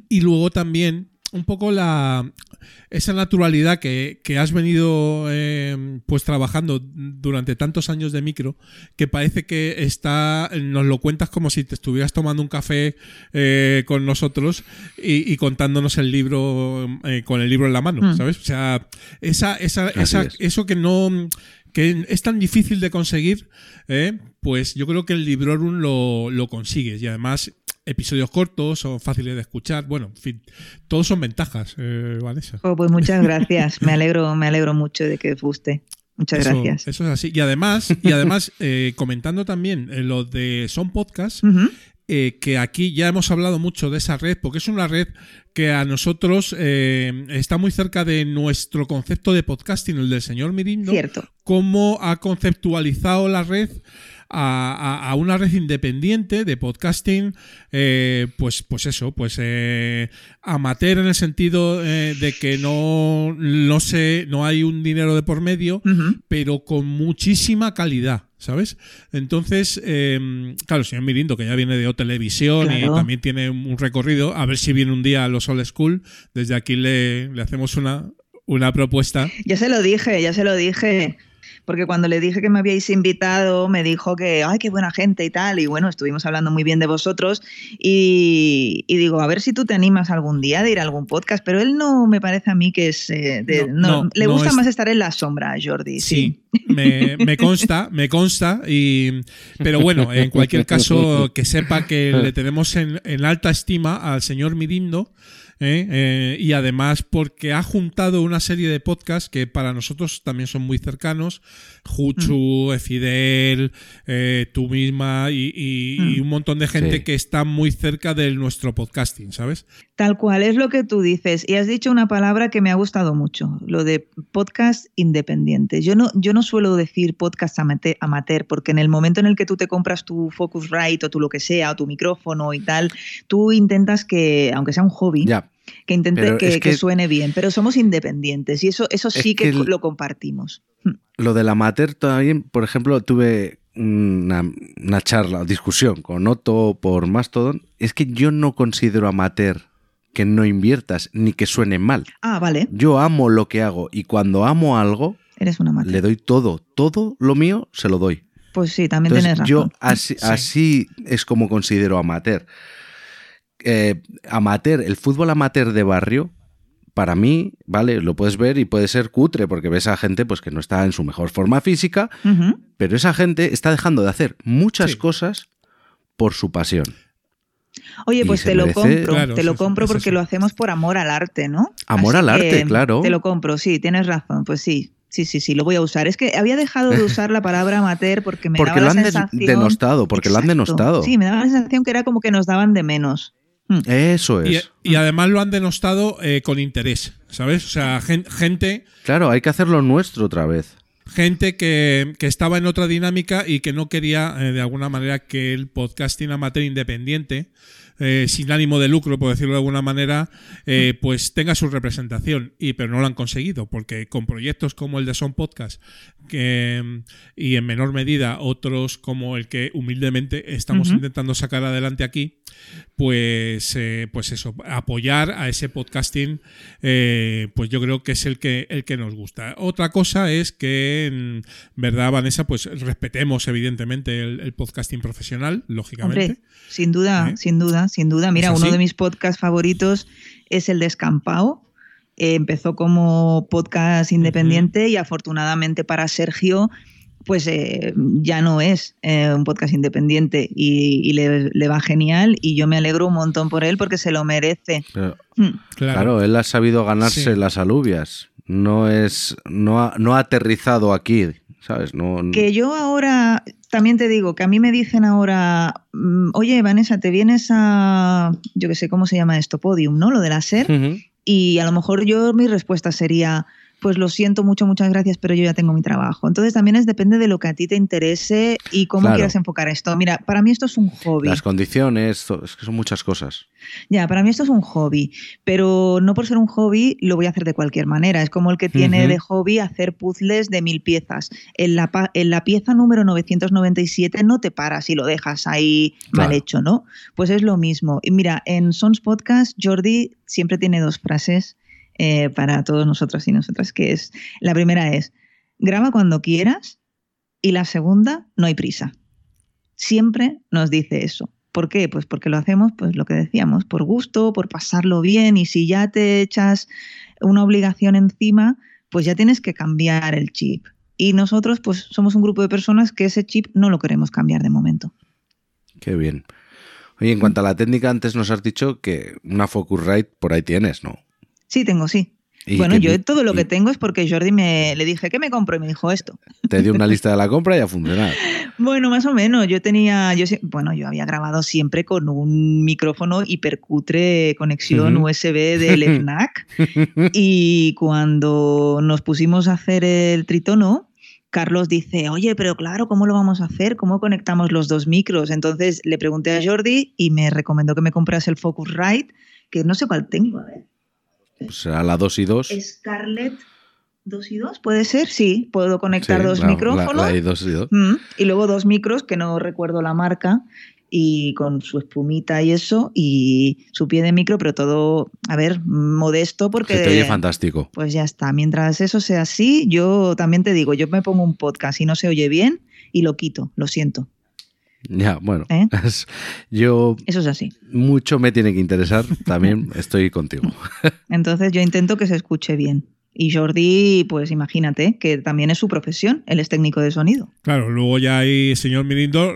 Y luego también un poco la esa naturalidad que, que has venido eh, pues trabajando durante tantos años de micro que parece que está nos lo cuentas como si te estuvieras tomando un café eh, con nosotros y, y contándonos el libro eh, con el libro en la mano Mm. sabes o sea esa, esa, Así esa- es. eso que no que es tan difícil de conseguir eh, pues yo creo que el Librorum lo, lo consigues y además episodios cortos son fáciles de escuchar bueno en fin todos son ventajas eh, Vanessa Oh, pues muchas gracias. Me alegro, me alegro mucho de que os guste. Muchas eso, gracias. eso es así y además y además eh, comentando también eh, lo de son podcasts Ujú. eh, que aquí ya hemos hablado mucho de esa red, porque es una red que a nosotros eh, está muy cerca de nuestro concepto de podcasting, el del señor Mirindo, Cierto. cómo ha conceptualizado la red a, a- a una red independiente de podcasting, eh, pues, pues eso, pues eh, amateur en el sentido eh, de que no, no sé, no hay un dinero de por medio, pero con muchísima calidad, ¿sabes? Entonces, eh, claro, el señor Mirindo, que ya viene de O Televisión y también tiene un recorrido, a ver si viene un día a los Old School, desde aquí le, le hacemos una, una propuesta. Ya se lo dije, ya se lo dije. Porque cuando le dije que me habíais invitado, me dijo que, ay, qué buena gente y tal. Y bueno, estuvimos hablando muy bien de vosotros. Y, y digo, a ver si tú te animas algún día de ir a algún podcast. Pero él no me parece a mí que es. eh, de- No, le gusta es- más estar en la sombra, Jordi. Sí. Sí, me, me consta, me consta, y, pero bueno, en cualquier caso, que sepa que le tenemos en, en alta estima al señor Mirindo, ¿eh? Eh, y además porque ha juntado una serie de podcasts que para nosotros también son muy cercanos, Juchu, Fidel, eh, tú misma y, y- y Mm. un montón de gente Sí. que está muy cerca de nuestro podcasting, ¿sabes? Tal cual, es lo que tú dices. Y has dicho una palabra que me ha gustado mucho, lo de podcast independientes. Yo no, yo no suelo decir podcast amate- amateur, porque en el momento en el que tú te compras tu Focusrite o tu lo que sea, o tu micrófono y tal, tú intentas que, aunque sea un hobby, que intente que, es que que- suene bien. Pero somos independientes y eso, eso Es sí que, que el- lo compartimos. Hmm. lo del amateur también, por ejemplo, tuve una, una charla, discusión con Otto por Mastodon. Es que yo no considero amateur que no inviertas ni que suene mal. Ah, vale, Yo amo lo que hago y cuando amo algo, eres una le doy todo, todo lo mío se lo doy. Pues sí, también Entonces, tienes razón. yo así, así es como considero amateur. Eh, amateur, el fútbol amateur de barrio, para mí, vale, lo puedes ver y puede ser cutre porque ves a gente pues que no está en su mejor forma física, pero esa gente está dejando de hacer muchas Sí. cosas por su pasión. Oye, pues te lo compro, Claro, te lo compro porque eso. lo hacemos por amor al arte, ¿no? Amor al arte, claro. Te lo compro, sí, tienes razón, pues sí. Sí, sí, sí, lo voy a usar. Es que había dejado de usar la palabra amateur porque me Porque daba lo la han sensación... denostado, porque lo han denostado. Sí, me daba la sensación que era como que nos daban de menos. Hmm. Eso Y, es. y además lo han denostado eh, con interés, ¿sabes? O sea, gen- gente Claro, hay que hacerlo nuestro otra vez. gente que, que estaba en otra dinámica y que no quería eh, de alguna manera que el podcasting amateur independiente, eh, sin ánimo de lucro, por decirlo de alguna manera, eh, pues tenga su representación. Y, pero no lo han conseguido, porque con proyectos como el de Son Podcast que, y en menor medida otros como el que humildemente estamos intentando sacar adelante aquí, pues, eh, pues eso, apoyar a ese podcasting, eh, pues yo creo que es el que, el que nos gusta. Otra cosa es que, en verdad, Vanessa, pues respetemos evidentemente el, el podcasting profesional, lógicamente. Hombre, sin duda, ¿Eh? sin duda, sin duda. Mira, ¿Es uno de mis podcasts favoritos es el de Escampao. Eh, empezó como podcast independiente y afortunadamente para Sergio, pues eh, ya no es eh, un podcast independiente y, y le, le va genial y yo me alegro un montón por él porque se lo merece. Pero, Hmm. claro. él ha sabido ganarse Sí. las alubias. No es. No ha, no ha aterrizado aquí. ¿Sabes? No, Que yo ahora, también te digo, que a mí me dicen ahora, mm, oye, Vanessa, te vienes a, yo qué sé, ¿cómo se llama esto? Podium, ¿no? Lo de la SER. Y a lo mejor yo mi respuesta sería, pues lo siento mucho, muchas gracias, pero yo ya tengo mi trabajo. Entonces también es depende de lo que a ti te interese y cómo Claro. quieras enfocar esto. Mira, para mí esto es un hobby. Las condiciones, es que son muchas cosas. Ya, para mí esto es un hobby, pero no por ser un hobby lo voy a hacer de cualquier manera. Es como el que tiene de hobby hacer puzzles de mil piezas. En la, en la pieza número 997 no te paras y lo dejas ahí mal hecho, ¿no? Pues es lo mismo. Y mira, en Sons Podcast, Jordi siempre tiene dos frases eh, para todos nosotros y nosotras, que es, la primera es, graba cuando quieras y la segunda, no hay prisa. Siempre nos dice eso. ¿Por qué? Pues porque lo hacemos, pues lo que decíamos, por gusto, por pasarlo bien y si ya te echas una obligación encima, pues ya tienes que cambiar el chip. Y nosotros pues somos un grupo de personas que ese chip no lo queremos cambiar de momento. Qué bien. Oye, en cuanto a la técnica, antes nos has dicho que una Focusrite por ahí tienes, ¿no? Sí, tengo, sí. Bueno, que- yo todo lo que tengo es porque Jordi me le dije, ¿qué me compro? Y me dijo esto. Te dio una lista de la compra y a funcionar. Bueno, más o menos. Yo tenía, yo bueno, yo había grabado siempre con un micrófono hipercutre conexión. USB del FNAC y cuando nos pusimos a hacer el tritono, Carlos dice, oye, pero claro, ¿cómo lo vamos a hacer? ¿Cómo conectamos los dos micros? Entonces le pregunté a Jordi y me recomendó que me comprase el Focusrite, que no sé cuál tengo, a ver. Pues será la 2 y 2. Scarlett 2 y 2, ¿puede ser? Sí, puedo conectar dos la, micrófonos. La, la 2 y 2. Mm, Y luego dos micros que no recuerdo la marca y con su espumita y eso y su pie de micro, pero todo, a ver, modesto porque... Se te oye fantástico. Pues ya está, mientras eso sea así, yo también te digo, yo me pongo un podcast y no se oye bien y lo quito, lo siento. Ya, bueno. ¿Eh? yo Eso es así. mucho me tiene que interesar. También estoy contigo. Entonces yo intento que se escuche bien. Y Jordi, pues imagínate, que también es su profesión, él es técnico de sonido. Claro, luego ya ahí señor Mirindo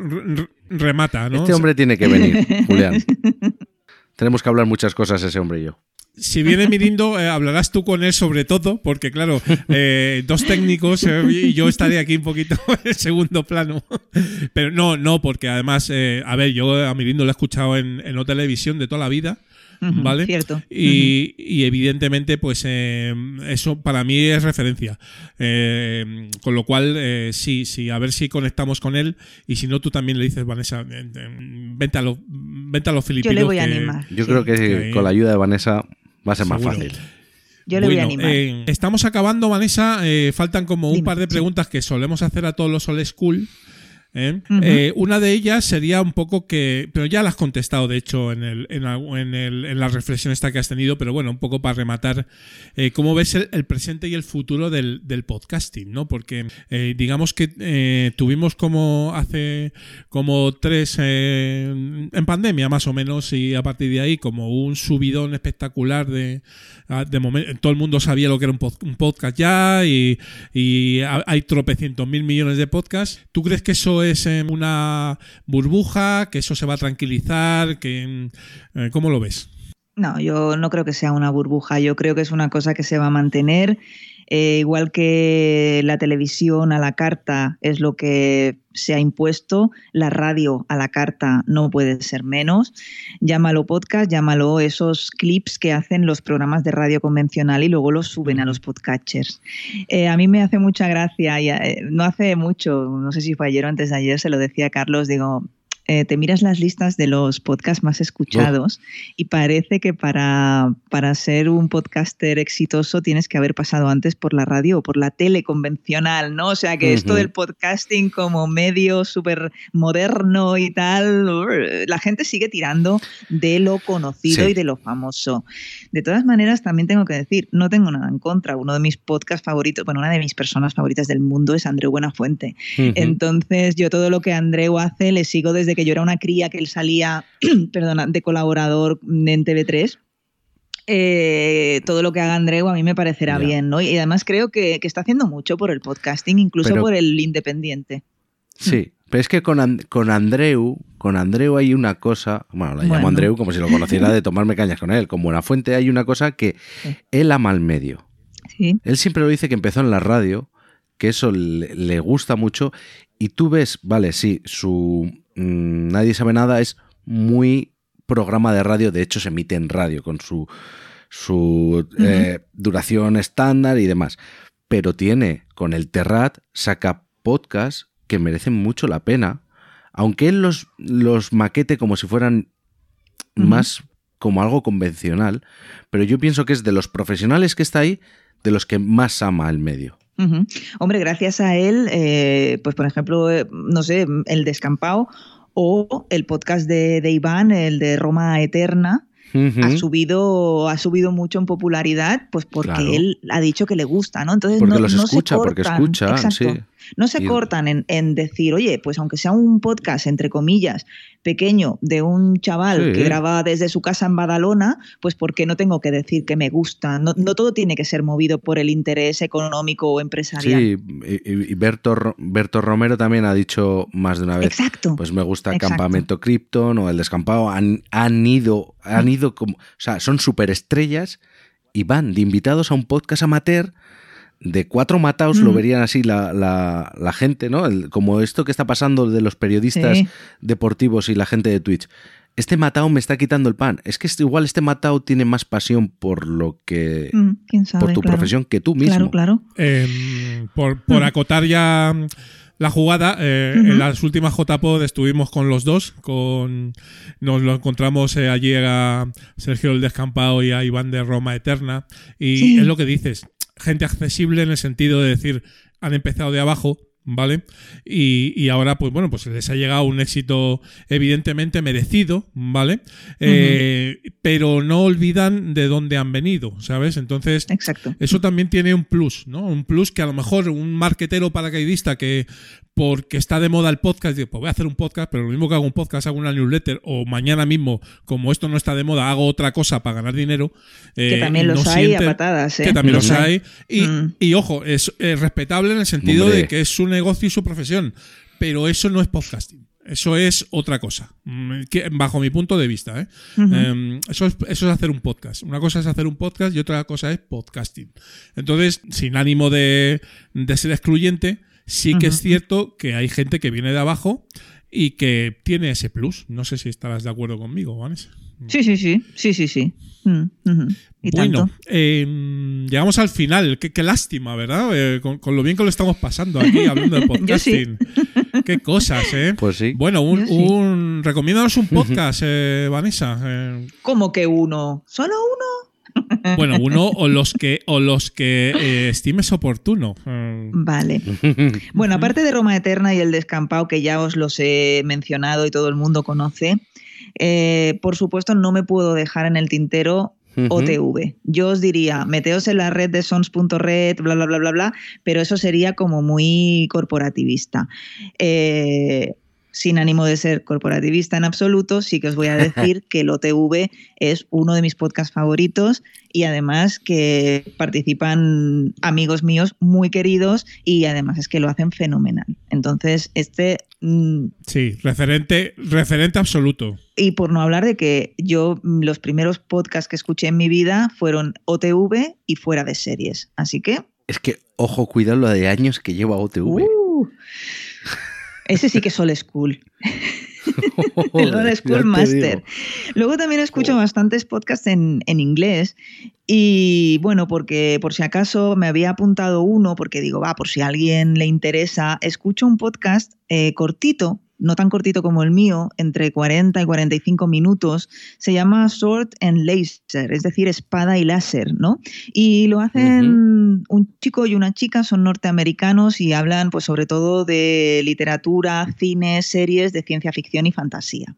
remata, ¿no? Este hombre tiene que venir, Julián. Tenemos que hablar muchas cosas ese hombre y yo. Si viene Mirindo, eh, hablarás tú con él sobre todo, porque claro, eh, dos técnicos eh, y yo estaré aquí un poquito en segundo plano. Pero no, no, porque además, eh, a ver, yo a Mirindo lo he escuchado en, en otra televisión de toda la vida. ¿Vale? Cierto. Y, y evidentemente, pues eh, eso para mí es referencia. Eh, con lo cual, eh, sí, sí, a ver si conectamos con él. Y si no, tú también le dices, Vanessa, vente a los, vente a los Yo filipinos. le voy a que- animar. Yo sí. creo que Que- con la ayuda de Vanessa va a ser más Seguro. fácil. Yo le voy a animar. eh, estamos acabando, Vanessa. eh, faltan como un Dime, par de sí. preguntas que solemos hacer a todos los old school. ¿Eh? Eh, una de ellas sería un poco que, pero ya la has contestado de hecho en, el, en, la, en el- en la reflexión esta que has tenido, pero bueno, un poco para rematar, eh, ¿cómo ves el, el presente y el futuro del, del podcasting? ¿no? Porque eh, digamos que eh, tuvimos como hace como tres eh, en pandemia más o menos y a partir de ahí como un subidón espectacular de, ah, de momento, todo el mundo sabía lo que era un, pod- un podcast ya y, y ha- hay tropecientos mil millones de podcasts. ¿Tú crees que eso es eh, una burbuja, que eso se va a tranquilizar? Que, eh, ¿Cómo lo ves? No, yo no creo que sea una burbuja, yo creo que es una cosa que se va a mantener. Eh, igual que la televisión a la carta es lo que se ha impuesto, la radio a la carta no puede ser menos. Llámalo podcast, llámalo esos clips que hacen los programas de radio convencional y luego los suben a los podcatchers. Eh, a mí me hace mucha gracia, y, eh, no hace mucho, no sé si fue ayer o antes de ayer, se lo decía a Carlos, digo, eh, te miras las listas de los podcasts más escuchados y parece que para, para ser un podcaster exitoso tienes que haber pasado antes por la radio o por la tele convencional, ¿no? O sea que esto del podcasting como medio súper moderno y tal, la gente sigue tirando de lo conocido Sí. y de lo famoso. De todas maneras, también tengo que decir, no tengo nada en contra. Uno de mis podcasts favoritos, bueno, una de mis personas favoritas del mundo es Andreu Buenafuente. Entonces, yo todo lo que Andreu hace le sigo desde que yo era una cría que él salía, perdona, de colaborador en TV3. Eh, todo lo que haga Andreu a mí me parecerá bien, ¿no? Y además creo que, que está haciendo mucho por el podcasting, incluso Pero- por el independiente. Sí, pero es que con, And- con Andreu, con Andreu hay una cosa, bueno, la llamo Bueno. Andreu como si lo conociera de tomarme cañas con él, con Buena Fuente hay una cosa que Sí. él ama al medio. Sí. Él siempre lo dice que empezó en la radio, que eso le, le gusta mucho, y tú ves, vale, sí, su mm, Nadie sabe nada es muy programa de radio, de hecho se emite en radio con su, su eh, duración estándar y demás, pero tiene con el Terrat, saca podcasts que merecen mucho la pena, aunque él los, los maquete como si fueran más como algo convencional, pero yo pienso que es de los profesionales que está ahí, de los que más ama el medio. Hombre, gracias a él, eh, pues por ejemplo, eh, no sé, el Descampado o el podcast de, de Iván, el de Roma Eterna, ha subido ha subido mucho en popularidad pues porque Claro. él ha dicho que le gusta no entonces Porque no, los no escucha, se porque cortan, escucha, exacto, sí. No se cortan en, en decir oye pues aunque sea un podcast entre comillas pequeño de un chaval Sí. que graba desde su casa en Badalona pues porque no tengo que decir que me gusta no, no todo tiene que ser movido por el interés económico o empresarial Sí, y, y- Berto, Ro- Berto Romero también ha dicho más de una vez. exacto Pues me gusta Exacto. Campamento Krypton o El Descampado. Han, han ido, han ido como. O sea, son superestrellas y van de invitados a un podcast amateur. De cuatro mataos lo Mm. verían así la, la- la gente, ¿no? El- como esto que está pasando de los periodistas Sí. deportivos y la gente de Twitch. Este matao me está quitando el pan. Es que este- igual este matao tiene más pasión por lo que. Mm, quién sabe por tu claro. profesión que tú mismo. claro claro Eh, por, por acotar ya mm, la jugada, eh, en las últimas JPod estuvimos con los dos, con nos lo encontramos eh, allí a Sergio el Descampado y a Iván de Roma Eterna, y Sí. es lo que dices, gente accesible en el sentido de decir, han empezado de abajo, ¿vale? Y, y ahora, pues bueno, pues les ha llegado un éxito evidentemente merecido, ¿vale? Eh, Pero no olvidan de dónde han venido, ¿sabes? Entonces, exacto eso también tiene un plus, ¿no? Un plus que a lo mejor un marquetero paracaidista que porque está de moda el podcast, dice, pues voy a hacer un podcast, pero lo mismo que hago un podcast, hago una newsletter, o mañana mismo, como esto no está de moda, hago otra cosa para ganar dinero. que eh, también no los hay siente- a patadas ¿eh? que también los Los hay. Y, Mm. y, ojo, es respetable en el sentido Hombre. de que es su negocio y su profesión. Pero eso no es podcasting. Eso es otra cosa. Mm, que- bajo mi punto de vista. ¿eh? Eh, eso, es, eso es hacer un podcast. Una cosa es hacer un podcast y otra cosa es podcasting. Entonces, sin ánimo de, de ser excluyente, sí que es cierto que hay gente que viene de abajo y que tiene ese plus. No sé si estarás de acuerdo conmigo, Vanessa. Sí, sí, sí, sí, sí, sí. Mm. Y bueno, tanto. eh, llegamos al final. Qué, qué lástima, ¿verdad? Eh, con, con lo bien que lo estamos pasando aquí hablando de podcasting. qué cosas, ¿eh? Pues sí. Bueno, un, Yo sí. un- recomiéndanos un podcast, eh, Vanessa. Eh, ¿Cómo que uno? ¿Solo uno? bueno, uno o los que o los que eh, estimes oportuno. Eh, Vale. Bueno, aparte de Roma Eterna y el descampado, que ya os los he mencionado y todo el mundo conoce, eh, por supuesto no me puedo dejar en el tintero. OTV. Yo os diría, meteos en la red de sons.red, bla, bla, bla, bla, bla, pero eso sería como muy corporativista. Eh, sin ánimo de ser corporativista en absoluto, sí que os voy a decir que el OTV es uno de mis podcasts favoritos y además que participan amigos míos muy queridos y además es que lo hacen fenomenal. Entonces, este mm, Sí, referente, referente absoluto. y por no hablar de que yo mm, los primeros podcasts que escuché en mi vida fueron OTV y fuera de series. Así que... Es que, ojo, cuidado lo de años que lleva OTV. uh, ese sí que es old school. el old school te master. Luego también escucho Joder. bastantes podcasts en, en inglés y bueno, porque por si acaso me había apuntado uno, porque digo, va, por si a alguien le interesa, escucho un podcast eh, cortito, no tan cortito como el mío, entre 40 y 45 minutos, se llama Sword and Laser, es decir, espada y láser, ¿no? Y lo hacen un chico y una chica, son norteamericanos y hablan pues sobre todo de literatura, cine, series de ciencia ficción y fantasía.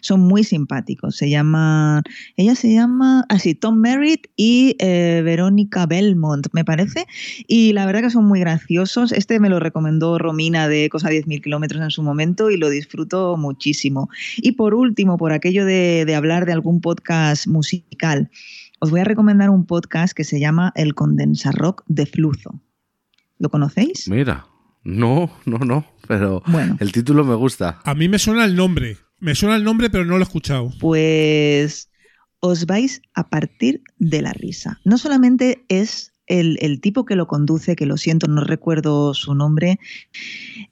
Son muy simpáticos. Se llaman. Ella se llama. Así, Tom Merritt y eh, Verónica Belmont, me parece. Y la verdad que son muy graciosos. Este me lo recomendó Romina de Cosa 10.000 kilómetros en su momento y lo disfruto muchísimo. Y por último, por aquello de, de hablar de algún podcast musical, os voy a recomendar un podcast que se llama El Condensarrock de Fluzo. ¿Lo conocéis? Mira, no, no, no, pero Bueno. el título me gusta. A mí me suena el nombre. Me suena el nombre, pero no lo he escuchado. Pues os vais a partir de la risa. No solamente es el, el tipo que lo conduce, que lo siento, no recuerdo su nombre,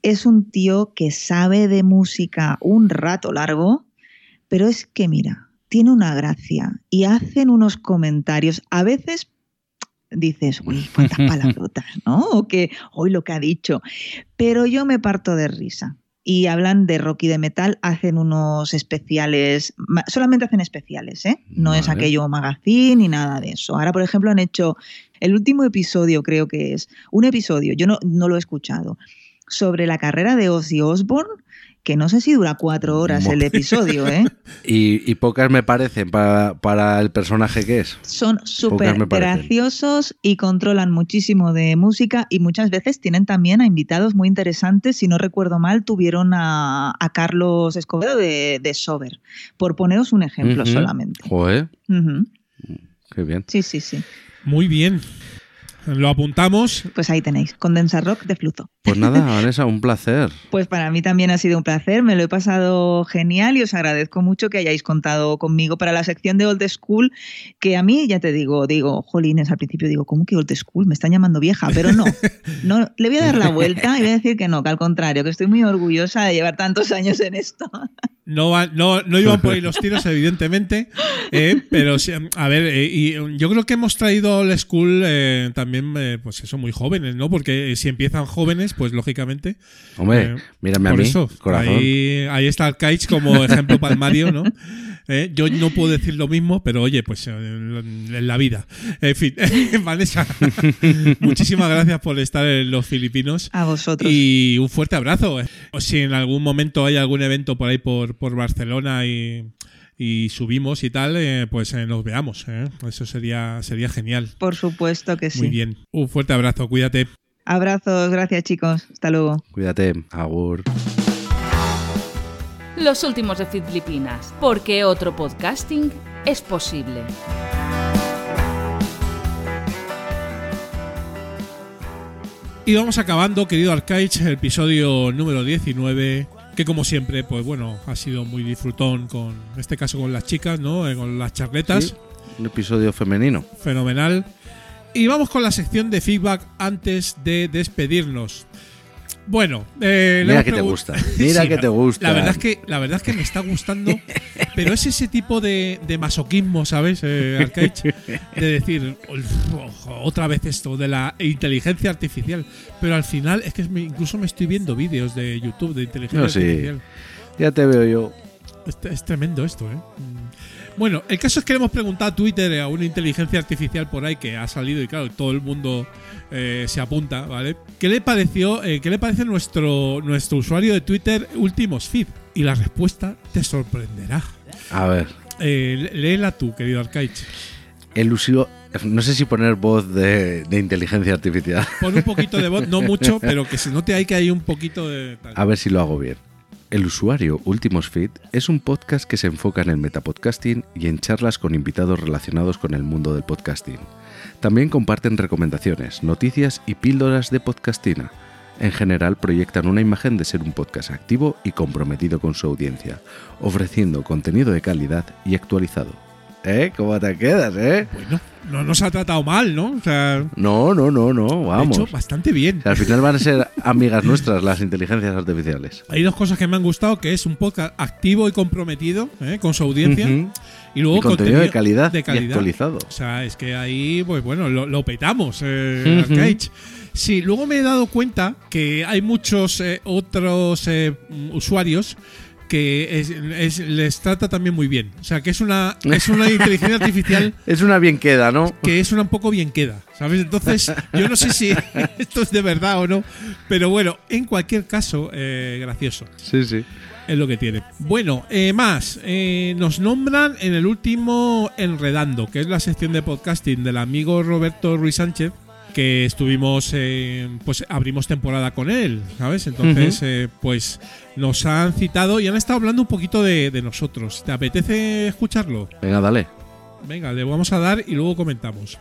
es un tío que sabe de música un rato largo, pero es que mira, tiene una gracia y hacen unos comentarios, a veces dices, uy, cuántas palabrotas, ¿no? O que, hoy lo que ha dicho, pero yo me parto de risa. Y hablan de rock y de metal, hacen unos especiales, solamente hacen especiales, ¿eh? No es aquello magazine ni nada de eso. Ahora, por ejemplo, han hecho el último episodio, creo que es, un episodio, yo no, no lo he escuchado, sobre la carrera de Ozzy Osbourne, que no sé si dura cuatro horas el episodio, ¿eh? Y, y pocas me parecen para, para el personaje que es. Son súper graciosos y controlan muchísimo de música y muchas veces tienen también a invitados muy interesantes. Si no recuerdo mal, tuvieron a, a Carlos Escobedo de, de Sober, por poneros un ejemplo solamente. Joder, Ujú. qué bien. Sí, sí, sí. Muy bien. Lo apuntamos. Pues ahí tenéis, Condensa Rock de Fluzo. Pues nada, Vanessa, un placer. Pues para mí también ha sido un placer, me lo he pasado genial y os agradezco mucho que hayáis contado conmigo para la sección de Old School, que a mí ya te digo, digo, jolines, al principio digo, ¿cómo que Old School? Me están llamando vieja, pero no, no, le voy a dar la vuelta y voy a decir que no, que al contrario, que estoy muy orgullosa de llevar tantos años en esto. No, no, no iban por ahí los tiros, evidentemente. eh, pero a ver, eh, y yo creo que hemos traído al school eh, también, eh, pues eso, muy jóvenes, ¿no? Porque si empiezan jóvenes, pues lógicamente. Hombre, eh, mírame a por mí, eso, corazón. Ahí, ahí está el Kaich como ejemplo palmario, ¿no? Eh, yo no puedo decir lo mismo, pero oye, pues eh, en, en la vida. En fin, Vanessa, muchísimas gracias por estar en los Filipinos. A vosotros. Y un fuerte abrazo. O si en algún momento hay algún evento por ahí por, por Barcelona y, y subimos y tal, eh, pues eh, nos veamos. ¿eh? Eso sería, sería genial. Por supuesto que sí. Muy bien. Un fuerte abrazo, cuídate. Abrazos, gracias chicos, hasta luego. Cuídate, Agur. Los últimos de Filipinas, porque otro podcasting es posible. Y vamos acabando, querido Arcaich, el episodio número 19, que como siempre, pues bueno, ha sido muy disfrutón con, en este caso con las chicas, ¿no? Eh, Con las charletas. Sí, un episodio femenino. Fenomenal. Y vamos con la sección de feedback antes de despedirnos. Bueno, eh, Mira que te gusta, mira que te gusta. La verdad es que, la verdad es que me está gustando, pero es ese tipo de, de masoquismo, ¿sabes, eh, Arcaich? De decir, "Uf, otra vez esto de la inteligencia artificial. Pero al final es que me- incluso me estoy viendo vídeos de YouTube de inteligencia No, sí. artificial. Ya te veo yo. Es, es tremendo esto, ¿eh? Bueno, el caso es que le hemos preguntado a Twitter a una inteligencia artificial por ahí que ha salido y claro, todo el mundo eh, se apunta, ¿vale? ¿Qué le pareció, eh, qué le parece nuestro, nuestro usuario de Twitter Últimos Feed? Y la respuesta te sorprenderá. A ver, Eh, léela tú, querido Arcaich. el usuario. No sé si poner voz de, de inteligencia artificial. Pon un poquito de voz, no mucho, pero que se note ahí que hay un poquito de... tal. A ver si lo hago bien. El usuario Últimos Feed es un podcast que se enfoca en el metapodcasting y en charlas con invitados relacionados con el mundo del podcasting. También comparten recomendaciones, noticias y píldoras de podcastina. En general proyectan una imagen de ser un podcast activo y comprometido con su audiencia, ofreciendo contenido de calidad y actualizado. ¿Eh? ¿Cómo te quedas, eh? Bueno, no nos ha tratado mal, ¿no? O sea, No, no, no, no, vamos. hecho bastante bien. Al final van a ser amigas nuestras las inteligencias artificiales. Hay dos cosas que me han gustado, que es un podcast activo y comprometido ¿eh? con su audiencia. Y luego Y contenido de calidad y calidad. actualizado. O sea, es que ahí, pues bueno, lo, lo petamos, eh. Arcaich. Sí, luego me he dado cuenta que hay muchos eh, otros eh, usuarios que es- es- les trata también muy bien. O sea, que es una, es una inteligencia artificial Es una bien queda, ¿no? que es una un poco bien queda, ¿sabes? Entonces, yo no sé si esto es de verdad o no, pero bueno, en cualquier caso, eh, gracioso. Sí, sí. Es lo que tiene. Bueno, eh, más. eh, nos nombran en el último Enredando, que es la sección de podcasting del amigo Roberto Ruiz Sánchez, que estuvimos, eh, pues abrimos temporada con él, ¿sabes? Entonces, eh, pues nos han citado y han estado hablando un poquito de, de nosotros. ¿Te apetece escucharlo? Venga, dale. Venga, le vamos a dar y luego comentamos.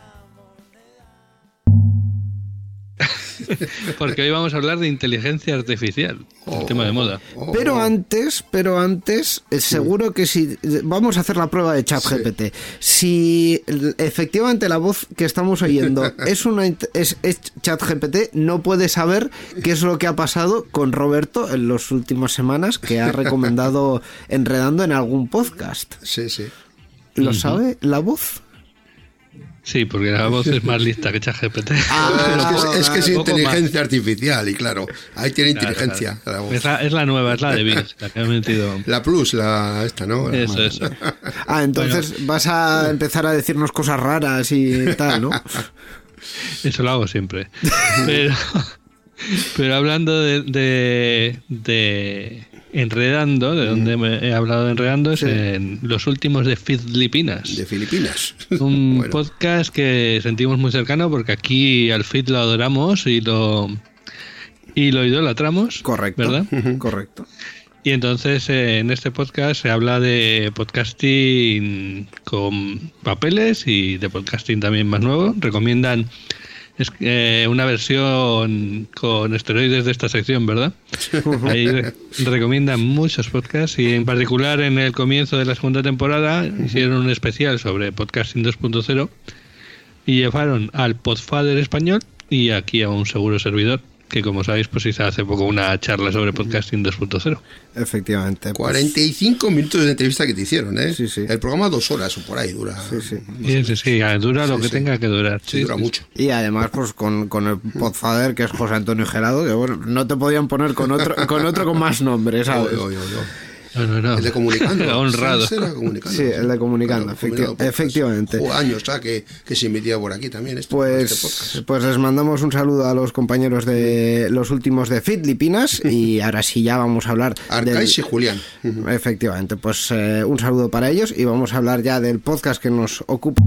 Porque hoy vamos a hablar de inteligencia artificial, el tema de moda. Pero antes, pero antes, eh, seguro que si vamos a hacer la prueba de ChatGPT, si l- efectivamente la voz que estamos oyendo es una es, es ChatGPT, no puede saber qué es lo que ha pasado con Roberto en las últimas semanas que ha recomendado enredando en algún podcast. Sí, sí. ¿Lo sabe la voz? Sí, porque la voz es más lista que ChatGPT. Ah, es que es, es que es un poco inteligencia artificial y claro, ahí tiene Claro, inteligencia. claro. la voz. Es, la, es la nueva, es la de Bing, la que ha metido. La plus, la esta, ¿no? Eso, eso. Ah, entonces vas a empezar a decirnos cosas raras y tal, ¿no? Eso lo hago siempre. Pero, pero hablando de, de, de Enredando, de donde me he hablado de Enredando, es Sí. en los últimos de Filipinas. De Filipinas. Un Bueno. podcast que sentimos muy cercano porque aquí al Fit lo adoramos y lo y lo idolatramos. Correcto. ¿Verdad? Correcto. Y entonces eh, en este podcast se habla de podcasting con papeles y de podcasting también más nuevo. Recomiendan es, eh, una versión con esteroides de esta sección, ¿verdad? Ahí re- recomiendan muchos podcasts y en particular en el comienzo de la segunda temporada hicieron un especial sobre podcasting 2.0 y llevaron al Podfather español y aquí a un seguro servidor que como sabéis pues hizo hace poco una charla sobre podcasting 2.0. Efectivamente. pues- 45 minutos de entrevista que te hicieron, ¿eh? Sí, sí. El programa dos horas o por ahí dura. Sí, sí. Sí, sí, sí, dura lo Sí, que sí. tenga que durar. Sí, dura mucho. Y además, pues con, con el podfather, que es José Antonio Gerado, que bueno, no te podían poner con otro con, otro con más nombre, ¿sabes? Oy, oy, oy, oy. No, no, no. El de comunicando. Honrado. Sí, era comunicando. Sí, el de Comunicando, efecti- Comunicando Podcast. efectivamente. Joder, años ya que, que se emitía por aquí también este Pues, podcast. pues les mandamos un saludo a los compañeros de los últimos de Filipinas y ahora sí ya vamos a hablar Arcais y del, Julián. efectivamente pues eh, un saludo para ellos y vamos a hablar ya del podcast que nos ocupa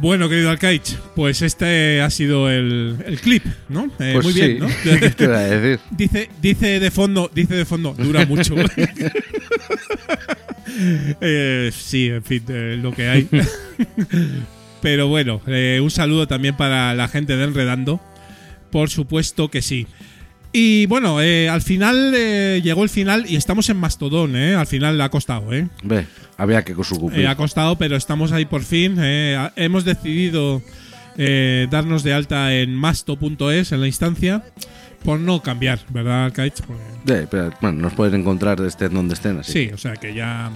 Bueno, querido Arcaich, pues este ha sido el, el clip, ¿no? Eh, Pues muy sí. bien, ¿no? ¿Qué te iba a decir? Dice, dice de fondo, dice de fondo, dura mucho. Eh, sí, en fin, eh, lo que hay. Pero bueno, un saludo también para la gente de Enredando. Por supuesto que sí. Y bueno, eh, al final eh, llegó el final y estamos en Mastodon, ¿eh? Al final le ha costado, ¿eh? Ve, había que cumplir. Eh, ha costado, pero estamos ahí por fin. eh, hemos decidido eh, darnos de alta en masto.es, en la instancia, por no cambiar, ¿verdad, Kaich? Porque- pero, bueno, nos pueden encontrar estén donde estén. Así. Sí, o sea que ya.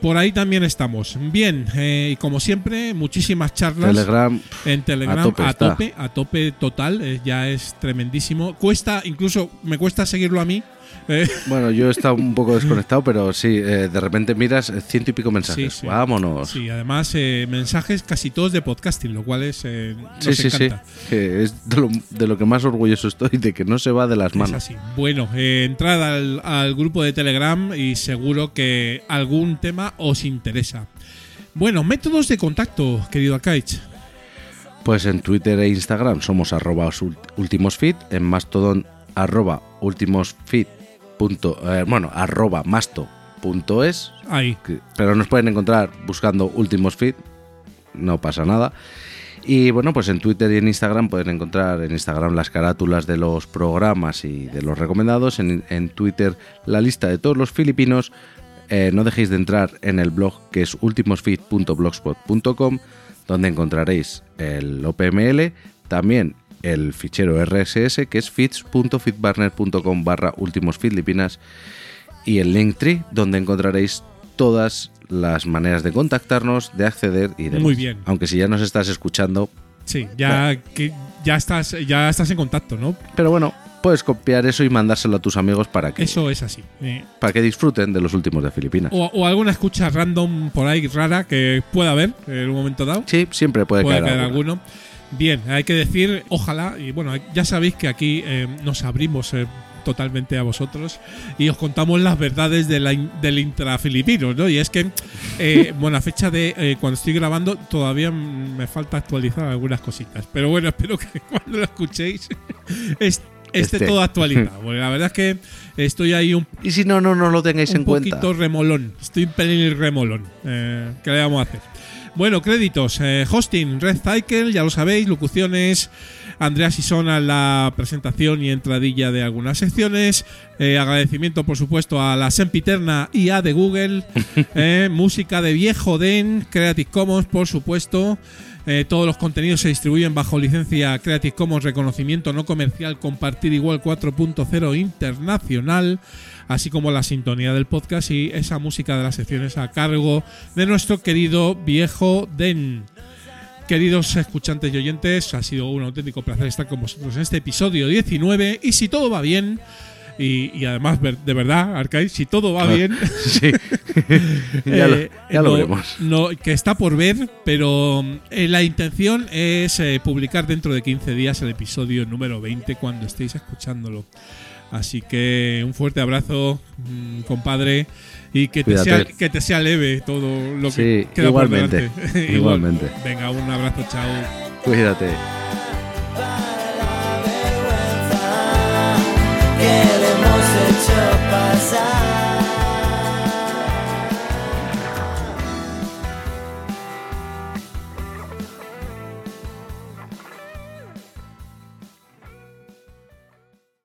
Por ahí también estamos. Bien, eh, y como siempre, muchísimas charlas. Telegram. En Telegram, a tope a tope, a tope total, ya es tremendísimo. Cuesta, incluso me cuesta seguirlo a mí, Eh, Bueno, yo he estado un poco desconectado, pero sí, eh, de repente miras ciento y pico mensajes. Sí, sí. Vámonos. sí, además eh, mensajes casi todos de podcasting, lo cual es nos Sí, sí, sí. encanta. Es de lo, de lo que más orgulloso estoy, de que no se va de las Es manos. así. Bueno, entrad al, al grupo de Telegram y seguro que algún tema os interesa. Bueno, métodos de contacto, querido Akaich. Pues en Twitter e Instagram somos arroba ul- ultimosfeed, en Mastodon arroba ultimosfeed punto, eh, bueno, arroba masto punto es, Ahí. que- pero nos pueden encontrar buscando ultimosfeed, no pasa nada. Y bueno, pues en Twitter y en Instagram pueden encontrar en Instagram las carátulas de los programas y de los recomendados, en, en Twitter la lista de todos los filipinos. Eh, no dejéis de entrar en el blog que es ultimosfeed.blogspot.com donde encontraréis el OPML, también el fichero RSS que es feeds.feedburner.com barra últimos filipinas y el Linktree donde encontraréis todas las maneras de contactarnos, de acceder y demás. Muy bien. Aunque si ya nos estás escuchando, Sí, ya que ya estás ya estás en contacto, ¿no? pero bueno, puedes copiar eso y mandárselo a tus amigos para que, Eso es así. eh. para que disfruten de los últimos de Filipinas. o, o alguna escucha random por ahí rara que pueda haber en un momento dado. Sí, siempre puede, puede caer alguno. Bien, hay que decir, ojalá, y bueno, ya sabéis que aquí eh, nos abrimos eh, totalmente a vosotros y os contamos las verdades de la in- del intrafilipino, ¿no? Y es que, eh, bueno, a fecha de eh, cuando estoy grabando, todavía me falta actualizar algunas cositas. Pero bueno, espero que cuando lo escuchéis es- esté Esté. todo actualizado. Porque la verdad es que estoy ahí un Y si no, no, no lo tengáis un en cuenta. poquito remolón. Estoy un pelín remolón. Eh, ¿Qué le vamos a hacer? Bueno, créditos. eh, hosting, Red Cycle, ya lo sabéis. Locuciones, Andrea Sisona en la presentación y entradilla de algunas secciones. Eh, agradecimiento, por supuesto, a la Sempiterna IA de Google. eh, música de Viejo Den, Creative Commons, por supuesto. Eh, todos los contenidos se distribuyen bajo licencia Creative Commons Reconocimiento No Comercial Compartir Igual 4.0 Internacional, así como la sintonía del podcast y esa música de las secciones a cargo de nuestro querido viejo Den. Queridos escuchantes y oyentes, ha sido un auténtico placer estar con vosotros en este episodio 19 y si todo va bien, y, además, de verdad, Arcade, si todo va ah, bien. sí, ya lo, eh, ya veremos. Que está por ver, pero eh, la intención es eh, publicar dentro de 15 días el episodio número 20 cuando estéis escuchándolo. Así que un fuerte abrazo, mm, compadre, y que te, sea, que te sea, leve todo lo que sí, queda igualmente, por delante. Igualmente. Venga, un abrazo, chao. Cuídate.